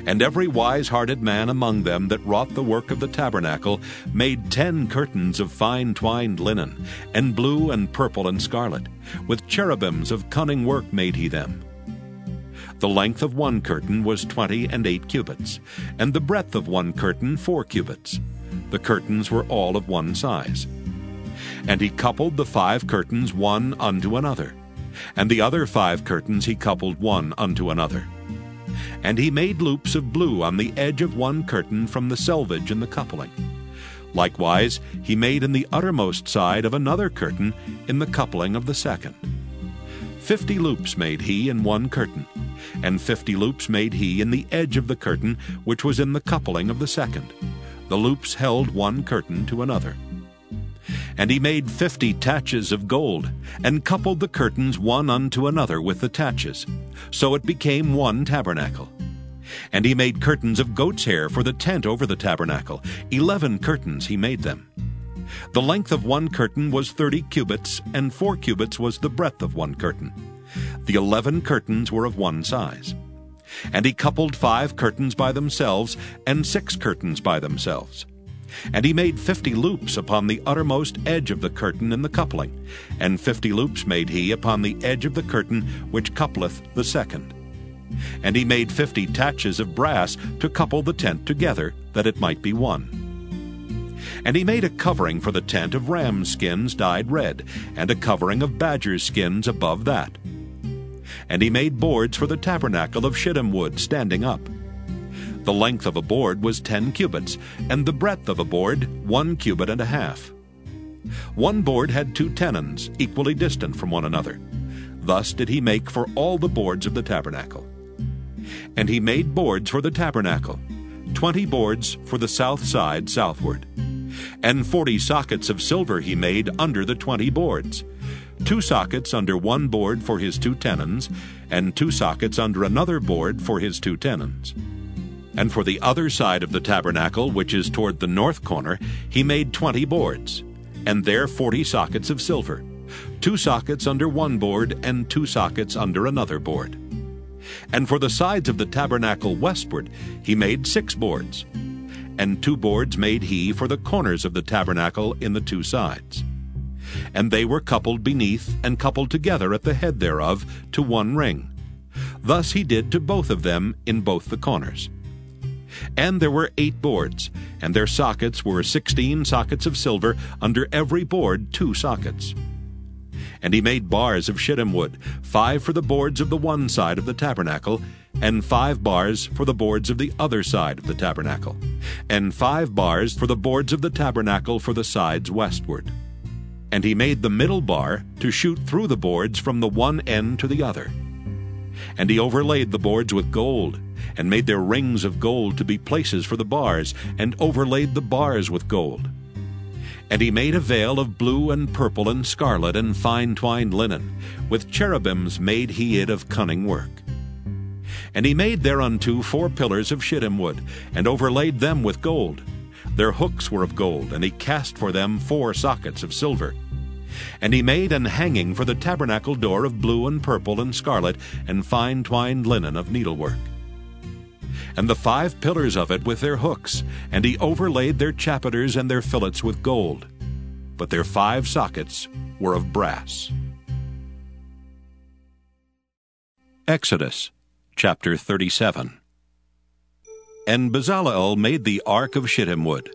And every wise hearted man among them that wrought the work of the tabernacle made ten curtains of fine twined linen, and blue and purple and scarlet. With cherubims of cunning work made he them. The length of one curtain was twenty and eight cubits, and the breadth of one curtain four cubits. The curtains were all of one size. And he coupled the five curtains one unto another, and the other five curtains he coupled one unto another. And he made loops of blue on the edge of one curtain from the selvage in the coupling. Likewise, he made in the uttermost side of another curtain in the coupling of the second. Fifty loops made he in one curtain, and fifty loops made he in the edge of the curtain which was in the coupling of the second. The loops held one curtain to another. And he made fifty taches of gold, and coupled the curtains one unto another with the taches. So it became one tabernacle. And he made curtains of goat's hair for the tent over the tabernacle. Eleven curtains he made them. The length of one curtain was thirty cubits, and four cubits was the breadth of one curtain. The eleven curtains were of one size. And he coupled five curtains by themselves, and six curtains by themselves. And he made fifty loops upon the uttermost edge of the curtain in the coupling, and fifty loops made he upon the edge of the curtain which coupleth the second. And he made fifty taches of brass to couple the tent together, that it might be one. And he made a covering for the tent of ram skins dyed red, and a covering of badger skins above that. And he made boards for the tabernacle of shittim wood standing up. The length of a board was ten cubits, and the breadth of a board one cubit and a half. One board had two tenons, equally distant from one another. Thus did he make for all the boards of the tabernacle. And he made boards for the tabernacle, twenty boards for the south side southward. And forty sockets of silver he made under the twenty boards, two sockets under one board for his two tenons, and two sockets under another board for his two tenons. And for the other side of the tabernacle, which is toward the north corner, he made twenty boards, and their forty sockets of silver, two sockets under one board, and two sockets under another board. And for the sides of the tabernacle westward, he made six boards. And two boards made he for the corners of the tabernacle in the two sides. And they were coupled beneath and coupled together at the head thereof to one ring. Thus he did to both of them in both the corners. And there were eight boards, and their sockets were sixteen sockets of silver, under every board two sockets. And he made bars of shittim wood, five for the boards of the one side of the tabernacle, and five bars for the boards of the other side of the tabernacle, and five bars for the boards of the tabernacle for the sides westward. And he made the middle bar to shoot through the boards from the one end to the other. And he overlaid the boards with gold, and made their rings of gold to be places for the bars, and overlaid the bars with gold. And he made a veil of blue and purple and scarlet and fine twined linen. With cherubims made he it of cunning work. And he made thereunto four pillars of shittim wood, and overlaid them with gold. Their hooks were of gold, and he cast for them four sockets of silver. And he made an hanging for the tabernacle door of blue and purple and scarlet, and fine twined linen of needlework. And the five pillars of it with their hooks, and he overlaid their chapiters and their fillets with gold. But their five sockets were of brass. Exodus chapter 37 And Bezalel made the ark of shittim wood.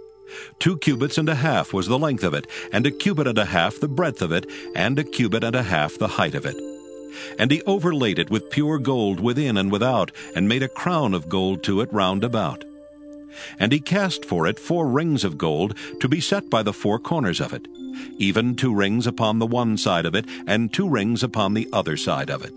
Two cubits and a half was the length of it, and a cubit and a half the breadth of it, and a cubit and a half the height of it. And he overlaid it with pure gold within and without, and made a crown of gold to it round about. And he cast for it four rings of gold to be set by the four corners of it, even two rings upon the one side of it, and two rings upon the other side of it.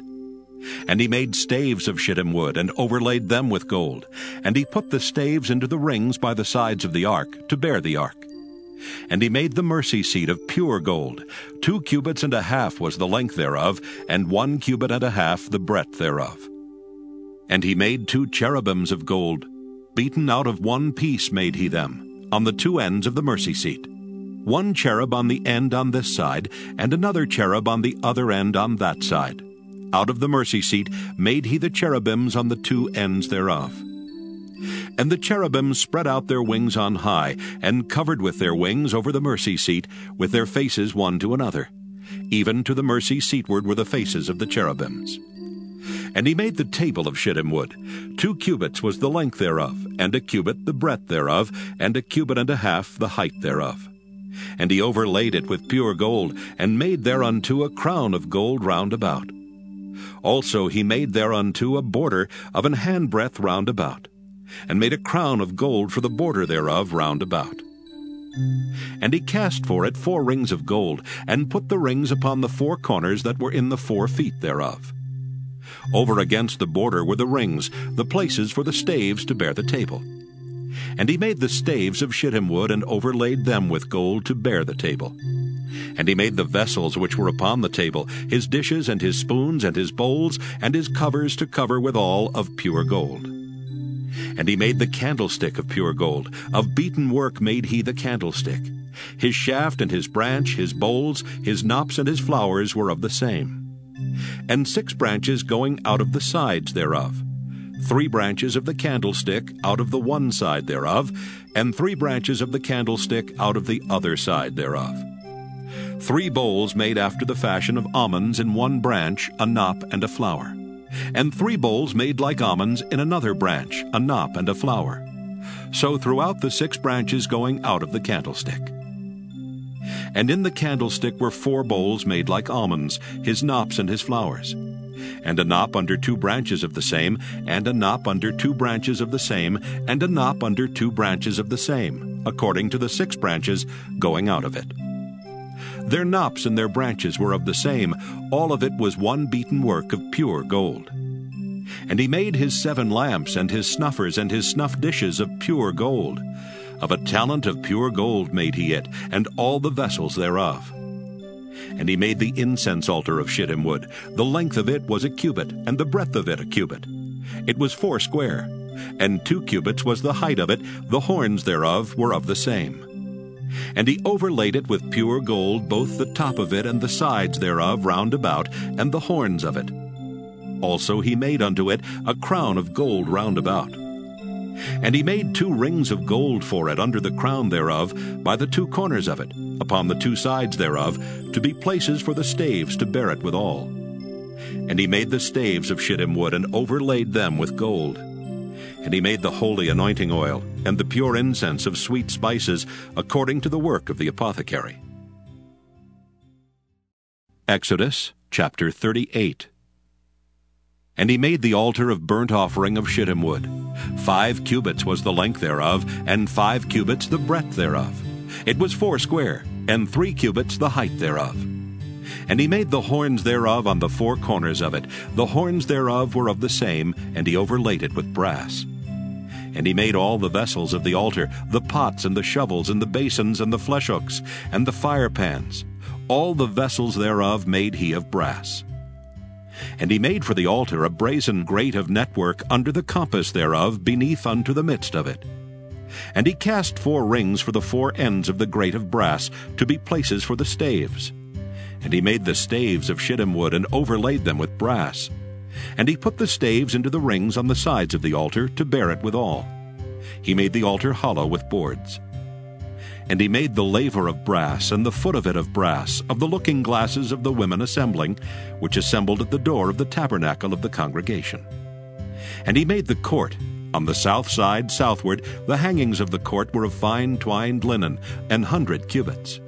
And he made staves of shittim wood, and overlaid them with gold. And he put the staves into the rings by the sides of the ark, to bear the ark. And he made the mercy seat of pure gold. Two cubits and a half was the length thereof, and one cubit and a half the breadth thereof. And he made two cherubims of gold. Beaten out of one piece made he them, on the two ends of the mercy seat. One cherub on the end on this side, and another cherub on the other end on that side. Out of the mercy seat made he the cherubims on the two ends thereof. And the cherubims spread out their wings on high, and covered with their wings over the mercy seat, with their faces one to another. Even to the mercy seatward were the faces of the cherubims. And he made the table of shittim wood. Two cubits was the length thereof, and a cubit the breadth thereof, and a cubit and a half the height thereof. And he overlaid it with pure gold, and made thereunto a crown of gold round about. Also he made thereunto a border of an handbreadth round about, and made a crown of gold for the border thereof round about. And he cast for it four rings of gold, and put the rings upon the four corners that were in the four feet thereof. Over against the border were the rings, the places for the staves to bear the table. And he made the staves of shittim wood, and overlaid them with gold to bear the table. And he made the vessels which were upon the table, his dishes and his spoons and his bowls, and his covers to cover withal of pure gold. And he made the candlestick of pure gold. Of beaten work made he the candlestick. His shaft and his branch, his bowls, his knops and his flowers were of the same. And six branches going out of the sides thereof. Three branches of the candlestick out of the one side thereof, and three branches of the candlestick out of the other side thereof. Three bowls made after the fashion of almonds in one branch, a knop and a flower and three bowls made like almonds in another branch, a knop and a flower. So throughout the six branches going out of the candlestick. And in the candlestick were four bowls made like almonds, his knops and his flowers. And a knop under two branches of the same, and a knop under two branches of the same, and a knop under two branches of the same, according to the six branches going out of it. Their knops and their branches were of the same, all of it was one beaten work of pure gold. And he made his seven lamps, and his snuffers, and his snuff dishes of pure gold. Of a talent of pure gold made he it, and all the vessels thereof. And he made the incense altar of shittim wood. The length of it was a cubit, and the breadth of it a cubit. It was four square, and two cubits was the height of it, the horns thereof were of the same. And he overlaid it with pure gold, both the top of it and the sides thereof round about, and the horns of it. Also he made unto it a crown of gold round about. And he made two rings of gold for it under the crown thereof, by the two corners of it, upon the two sides thereof, to be places for the staves to bear it withal. And he made the staves of shittim wood, and overlaid them with gold. And he made the holy anointing oil and the pure incense of sweet spices according to the work of the apothecary. Exodus chapter 38 And he made the altar of burnt offering of shittim wood. Five cubits was the length thereof, and five cubits the breadth thereof. It was foursquare, and three cubits the height thereof. And he made the horns thereof on the four corners of it. The horns thereof were of the same, and he overlaid it with brass. And he made all the vessels of the altar, the pots and the shovels and the basins and the flesh hooks and the fire pans. All the vessels thereof made he of brass. And he made for the altar a brazen grate of network under the compass thereof beneath unto the midst of it. And he cast four rings for the four ends of the grate of brass to be places for the staves. And he made the staves of shittim wood and overlaid them with brass. And he put the staves into the rings on the sides of the altar to bear it withal. He made the altar hollow with boards. And he made the laver of brass, and the foot of it of brass, of the looking glasses of the women assembling, which assembled at the door of the tabernacle of the congregation. And he made the court. On the south side, southward, the hangings of the court were of fine twined linen, an hundred cubits.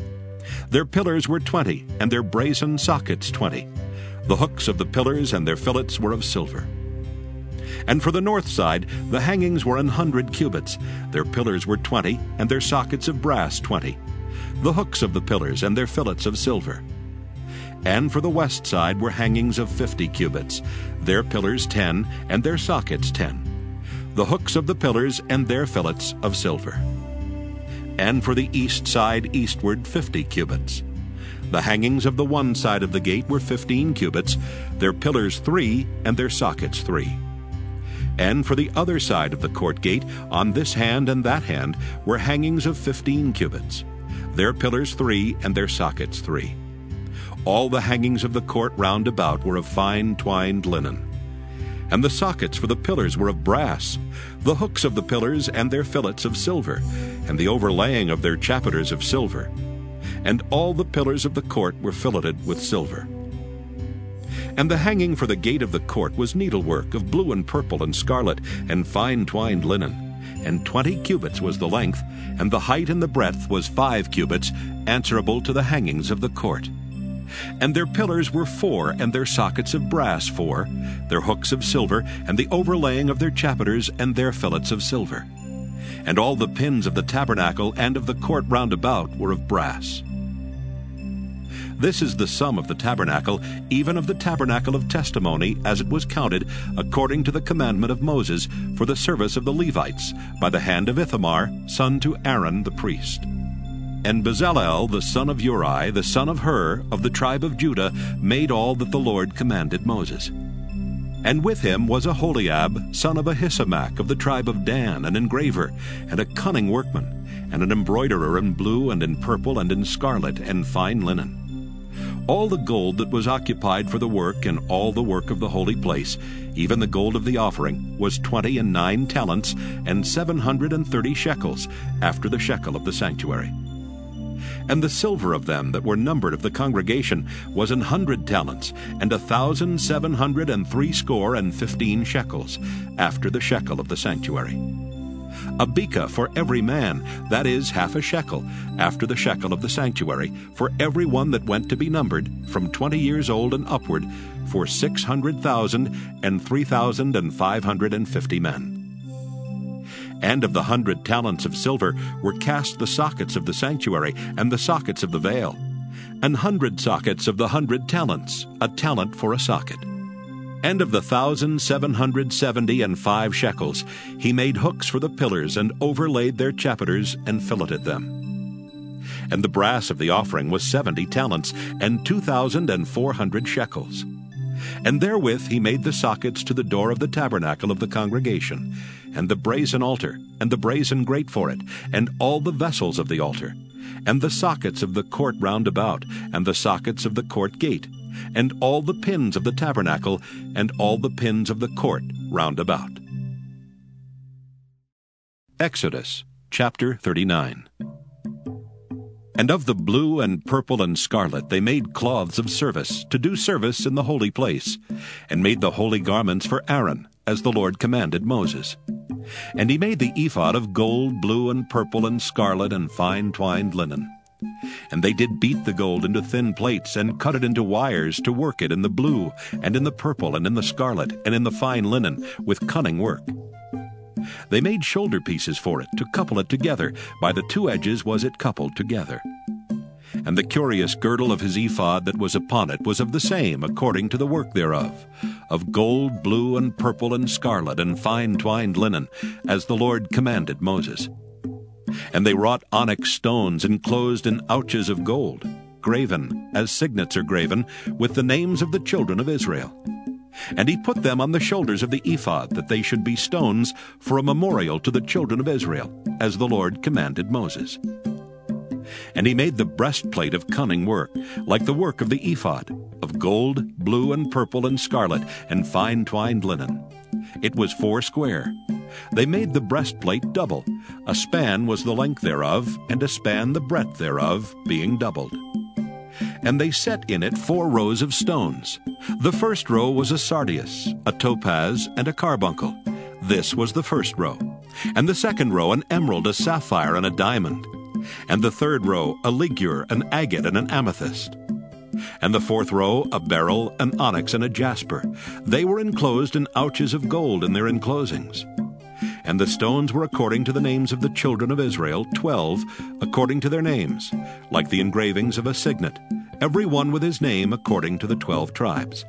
Their pillars were twenty, and their brazen sockets twenty. The hooks of the pillars and their fillets were of silver. And for the north side, the hangings were an hundred cubits. Their pillars were twenty, and their sockets of brass twenty. The hooks of the pillars and their fillets of silver. And for the west side were hangings of fifty cubits, their pillars ten, and their sockets ten. The hooks of the pillars and their fillets of silver. And for the east side eastward fifty cubits. The hangings of the one side of the gate were fifteen cubits, their pillars three, and their sockets three. And for the other side of the court gate, on this hand and that hand, were hangings of fifteen cubits, their pillars three, and their sockets three. All the hangings of the court round about were of fine twined linen. And the sockets for the pillars were of brass, the hooks of the pillars and their fillets of silver, and the overlaying of their chapiters of silver. And all the pillars of the court were filleted with silver. And the hanging for the gate of the court was needlework of blue and purple and scarlet, and fine twined linen. And twenty cubits was the length, and the height and the breadth was five cubits, answerable to the hangings of the court. And their pillars were four, and their sockets of brass four, their hooks of silver, and the overlaying of their chapiters and their fillets of silver. And all the pins of the tabernacle and of the court round about were of brass. This is the sum of the tabernacle, even of the tabernacle of testimony, as it was counted, according to the commandment of Moses, for the service of the Levites, by the hand of Ithamar, son to Aaron the priest. And Bezalel, the son of Uri, the son of Hur, of the tribe of Judah, made all that the Lord commanded Moses. And with him was Aholiab, son of Ahisamach, of the tribe of Dan, an engraver, and a cunning workman, and an embroiderer in blue and in purple and in scarlet and fine linen. All the gold that was occupied for the work and all the work of the holy place, even the gold of the offering, was twenty and nine talents and seven hundred and thirty shekels, after the shekel of the sanctuary. And the silver of them that were numbered of the congregation was an hundred talents, and a thousand seven hundred and threescore and fifteen shekels, after the shekel of the sanctuary a beka for every man, that is, half a shekel, after the shekel of the sanctuary, for every one that went to be numbered, from twenty years old and upward, for six hundred thousand and three thousand and five hundred and fifty men. And of the hundred talents of silver were cast the sockets of the sanctuary and the sockets of the veil, an hundred sockets of the hundred talents, a talent for a socket and of the thousand seven hundred seventy and five shekels, he made hooks for the pillars, and overlaid their chapiters, and filleted them. And the brass of the offering was seventy talents, and two thousand and four hundred shekels. And therewith he made the sockets to the door of the tabernacle of the congregation, and the brazen altar, and the brazen grate for it, and all the vessels of the altar, and the sockets of the court round about, and the sockets of the court gate, and all the pins of the tabernacle, and all the pins of the court round about. Exodus chapter 39 And of the blue and purple and scarlet they made cloths of service, to do service in the holy place, and made the holy garments for Aaron, as the Lord commanded Moses. And he made the ephod of gold, blue, and purple, and scarlet, and fine twined linen. And they did beat the gold into thin plates, and cut it into wires to work it in the blue, and in the purple, and in the scarlet, and in the fine linen, with cunning work. They made shoulder pieces for it, to couple it together. By the two edges was it coupled together. And the curious girdle of his ephod that was upon it was of the same, according to the work thereof, of gold, blue, and purple, and scarlet, and fine twined linen, as the Lord commanded Moses. And they wrought onyx stones enclosed in ouches of gold, graven, as signets are graven, with the names of the children of Israel. And he put them on the shoulders of the ephod, that they should be stones for a memorial to the children of Israel, as the Lord commanded Moses. And he made the breastplate of cunning work, like the work of the ephod, of gold, blue, and purple, and scarlet, and fine twined linen. It was four square. They made the breastplate double. A span was the length thereof, and a span the breadth thereof, being doubled. And they set in it four rows of stones. The first row was a sardius, a topaz, and a carbuncle. This was the first row. And the second row an emerald, a sapphire, and a diamond. And the third row a ligure, an agate, and an amethyst. And the fourth row a beryl, an onyx, and a jasper. They were enclosed in ouches of gold in their enclosings. And the stones were according to the names of the children of Israel, twelve, according to their names, like the engravings of a signet, every one with his name according to the twelve tribes.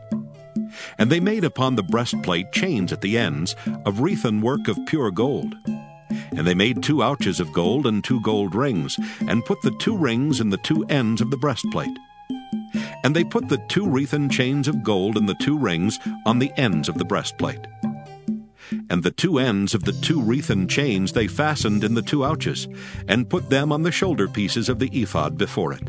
And they made upon the breastplate chains at the ends of wreathen work of pure gold. And they made two ouches of gold and two gold rings, and put the two rings in the two ends of the breastplate. And they put the two wreathen chains of gold and the two rings on the ends of the breastplate. And the two ends of the two wreathen chains they fastened in the two ouches, and put them on the shoulder pieces of the ephod before it.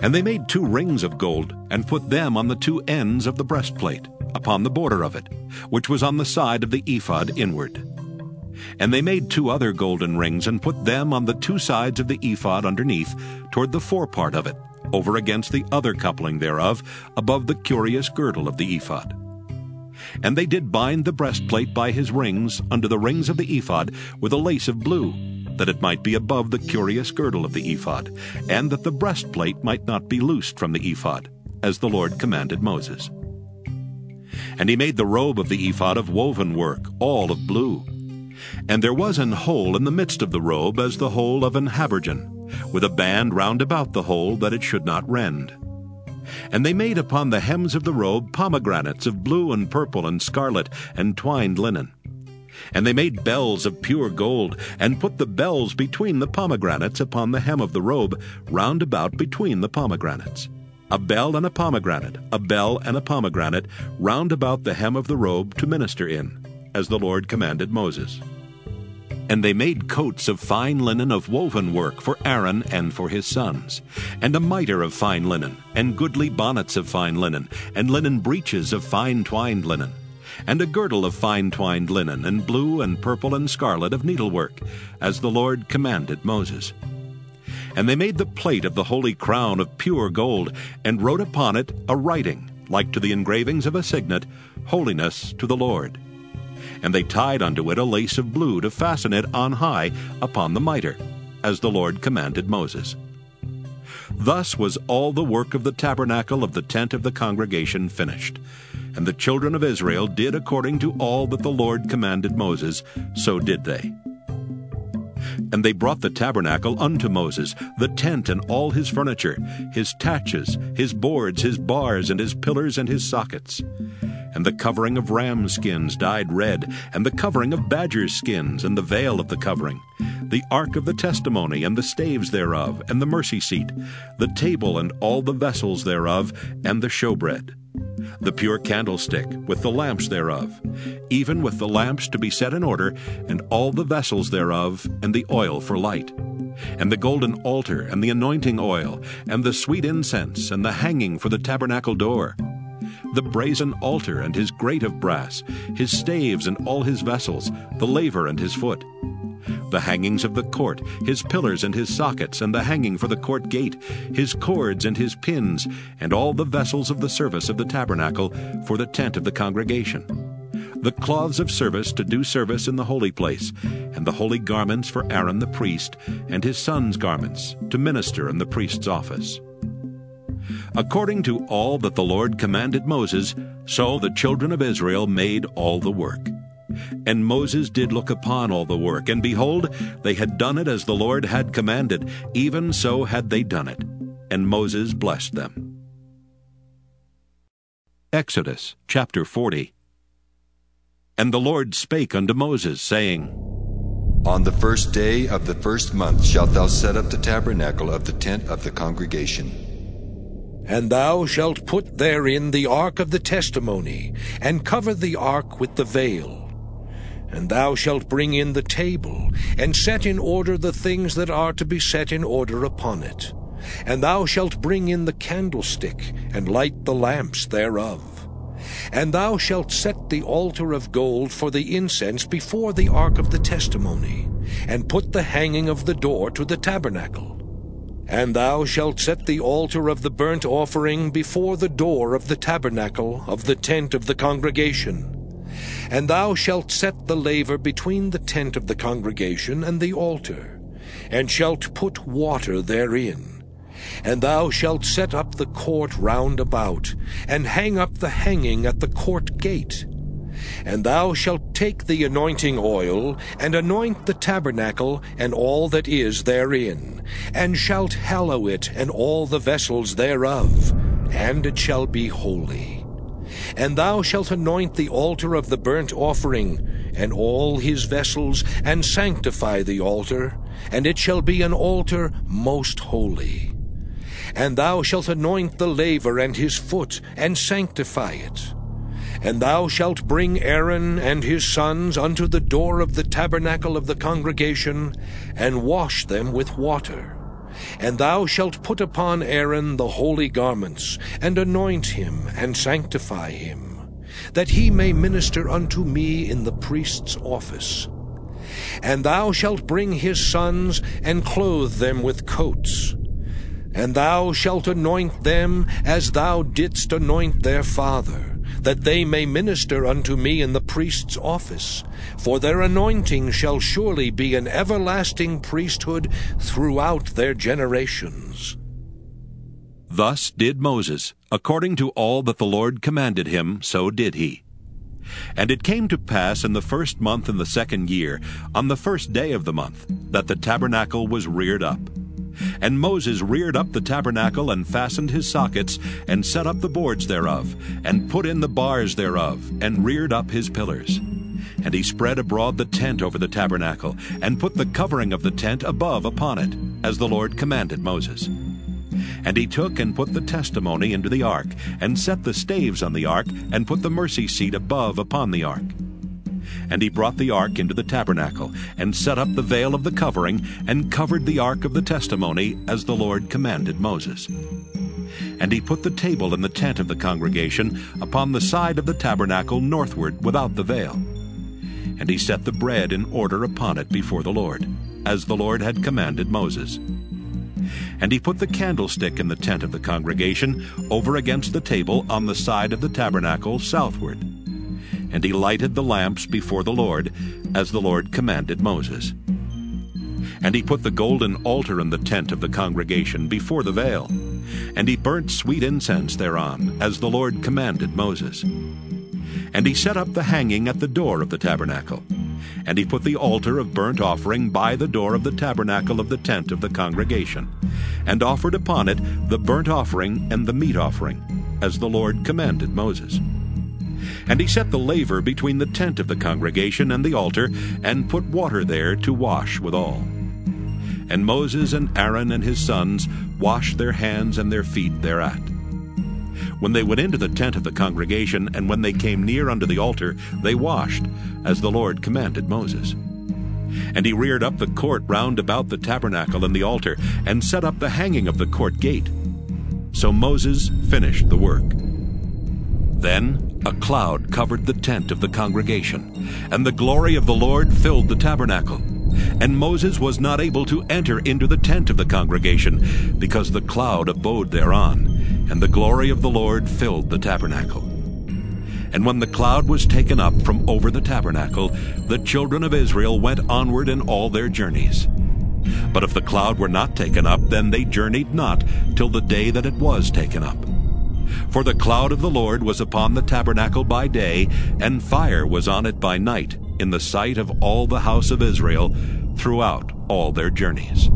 And they made two rings of gold, and put them on the two ends of the breastplate, upon the border of it, which was on the side of the ephod inward. And they made two other golden rings, and put them on the two sides of the ephod underneath, toward the forepart of it, over against the other coupling thereof, above the curious girdle of the ephod. And they did bind the breastplate by his rings under the rings of the ephod with a lace of blue, that it might be above the curious girdle of the ephod, and that the breastplate might not be loosed from the ephod, as the Lord commanded Moses. And he made the robe of the ephod of woven work, all of blue. And there was an hole in the midst of the robe as the hole of an habergeon, with a band round about the hole that it should not rend. And they made upon the hems of the robe pomegranates of blue and purple and scarlet and twined linen. And they made bells of pure gold, and put the bells between the pomegranates upon the hem of the robe, round about between the pomegranates. A bell and a pomegranate, a bell and a pomegranate, round about the hem of the robe to minister in, as the Lord commanded Moses. And they made coats of fine linen of woven work for Aaron and for his sons, and a mitre of fine linen, and goodly bonnets of fine linen, and linen breeches of fine twined linen, and a girdle of fine twined linen, and blue and purple and scarlet of needlework, as the Lord commanded Moses. And they made the plate of the holy crown of pure gold, and wrote upon it a writing, like to the engravings of a signet, Holiness to the Lord and they tied unto it a lace of blue to fasten it on high upon the mitre, as the Lord commanded Moses. Thus was all the work of the tabernacle of the tent of the congregation finished. And the children of Israel did according to all that the Lord commanded Moses, so did they. And they brought the tabernacle unto Moses, the tent and all his furniture, his taches, his boards, his bars, and his pillars and his sockets and the covering of ram skins dyed red, and the covering of badger skins, and the veil of the covering, the ark of the testimony, and the staves thereof, and the mercy seat, the table and all the vessels thereof, and the showbread, the pure candlestick, with the lamps thereof, even with the lamps to be set in order, and all the vessels thereof, and the oil for light and the golden altar, and the anointing oil, and the sweet incense, and the hanging for the tabernacle door, the brazen altar and his grate of brass, his staves and all his vessels, the laver and his foot, the hangings of the court, his pillars and his sockets, and the hanging for the court gate, his cords and his pins, and all the vessels of the service of the tabernacle for the tent of the congregation, the cloths of service to do service in the holy place, and the holy garments for Aaron the priest, and his sons' garments, to minister in the priest's office. According to all that the Lord commanded Moses, so the children of Israel made all the work. And Moses did look upon all the work, and behold, they had done it as the Lord had commanded, even so had they done it. And Moses blessed them. Exodus chapter 40 And the Lord spake unto Moses, saying, On the first day of the first month shalt thou set up the tabernacle of the tent of the congregation. And thou shalt put therein the ark of the testimony, and cover the ark with the veil. And thou shalt bring in the table, and set in order the things that are to be set in order upon it. And thou shalt bring in the candlestick, and light the lamps thereof. And thou shalt set the altar of gold for the incense before the ark of the testimony, and put the hanging of the door to the tabernacle. And thou shalt set the altar of the burnt offering before the door of the tabernacle of the tent of the congregation. And thou shalt set the laver between the tent of the congregation and the altar, and shalt put water therein. And thou shalt set up the court round about, and hang up the hanging at the court gate. And thou shalt take the anointing oil, and anoint the tabernacle, and all that is therein, and shalt hallow it, and all the vessels thereof, and it shall be holy. And thou shalt anoint the altar of the burnt offering, and all his vessels, and sanctify the altar, and it shall be an altar most holy. And thou shalt anoint the laver and his foot, and sanctify it. And thou shalt bring Aaron and his sons unto the door of the tabernacle of the congregation, and wash them with water. And thou shalt put upon Aaron the holy garments, and anoint him, and sanctify him, that he may minister unto me in the priest's office. And thou shalt bring his sons, and clothe them with coats. And thou shalt anoint them as thou didst anoint their father, that they may minister unto me in the priest's office. For their anointing shall surely be an everlasting priesthood throughout their generations. Thus did Moses, according to all that the Lord commanded him, so did he. And it came to pass in the first month in the second year, on the first day of the month, that the tabernacle was reared up. And Moses reared up the tabernacle, and fastened his sockets, and set up the boards thereof, and put in the bars thereof, and reared up his pillars. And he spread abroad the tent over the tabernacle, and put the covering of the tent above upon it, as the Lord commanded Moses. And he took and put the testimony into the ark, and set the staves on the ark, and put the mercy seat above upon the ark. And he brought the ark into the tabernacle, and set up the veil of the covering, and covered the ark of the testimony, as the Lord commanded Moses. And he put the table in the tent of the congregation upon the side of the tabernacle northward without the veil. And he set the bread in order upon it before the Lord, as the Lord had commanded Moses. And he put the candlestick in the tent of the congregation over against the table on the side of the tabernacle southward. And he lighted the lamps before the Lord, as the Lord commanded Moses. And he put the golden altar in the tent of the congregation before the veil. And he burnt sweet incense thereon, as the Lord commanded Moses. And he set up the hanging at the door of the tabernacle. And he put the altar of burnt offering by the door of the tabernacle of the tent of the congregation, and offered upon it the burnt offering and the meat offering, as the Lord commanded Moses. And he set the laver between the tent of the congregation and the altar, and put water there to wash withal. And Moses and Aaron and his sons washed their hands and their feet thereat. When they went into the tent of the congregation, and when they came near unto the altar, they washed, as the Lord commanded Moses. And he reared up the court round about the tabernacle and the altar, and set up the hanging of the court gate. So Moses finished the work. Then a cloud covered the tent of the congregation, and the glory of the Lord filled the tabernacle. And Moses was not able to enter into the tent of the congregation, because the cloud abode thereon, and the glory of the Lord filled the tabernacle. And when the cloud was taken up from over the tabernacle, the children of Israel went onward in all their journeys. But if the cloud were not taken up, then they journeyed not till the day that it was taken up. For the cloud of the Lord was upon the tabernacle by day, and fire was on it by night, in the sight of all the house of Israel, throughout all their journeys.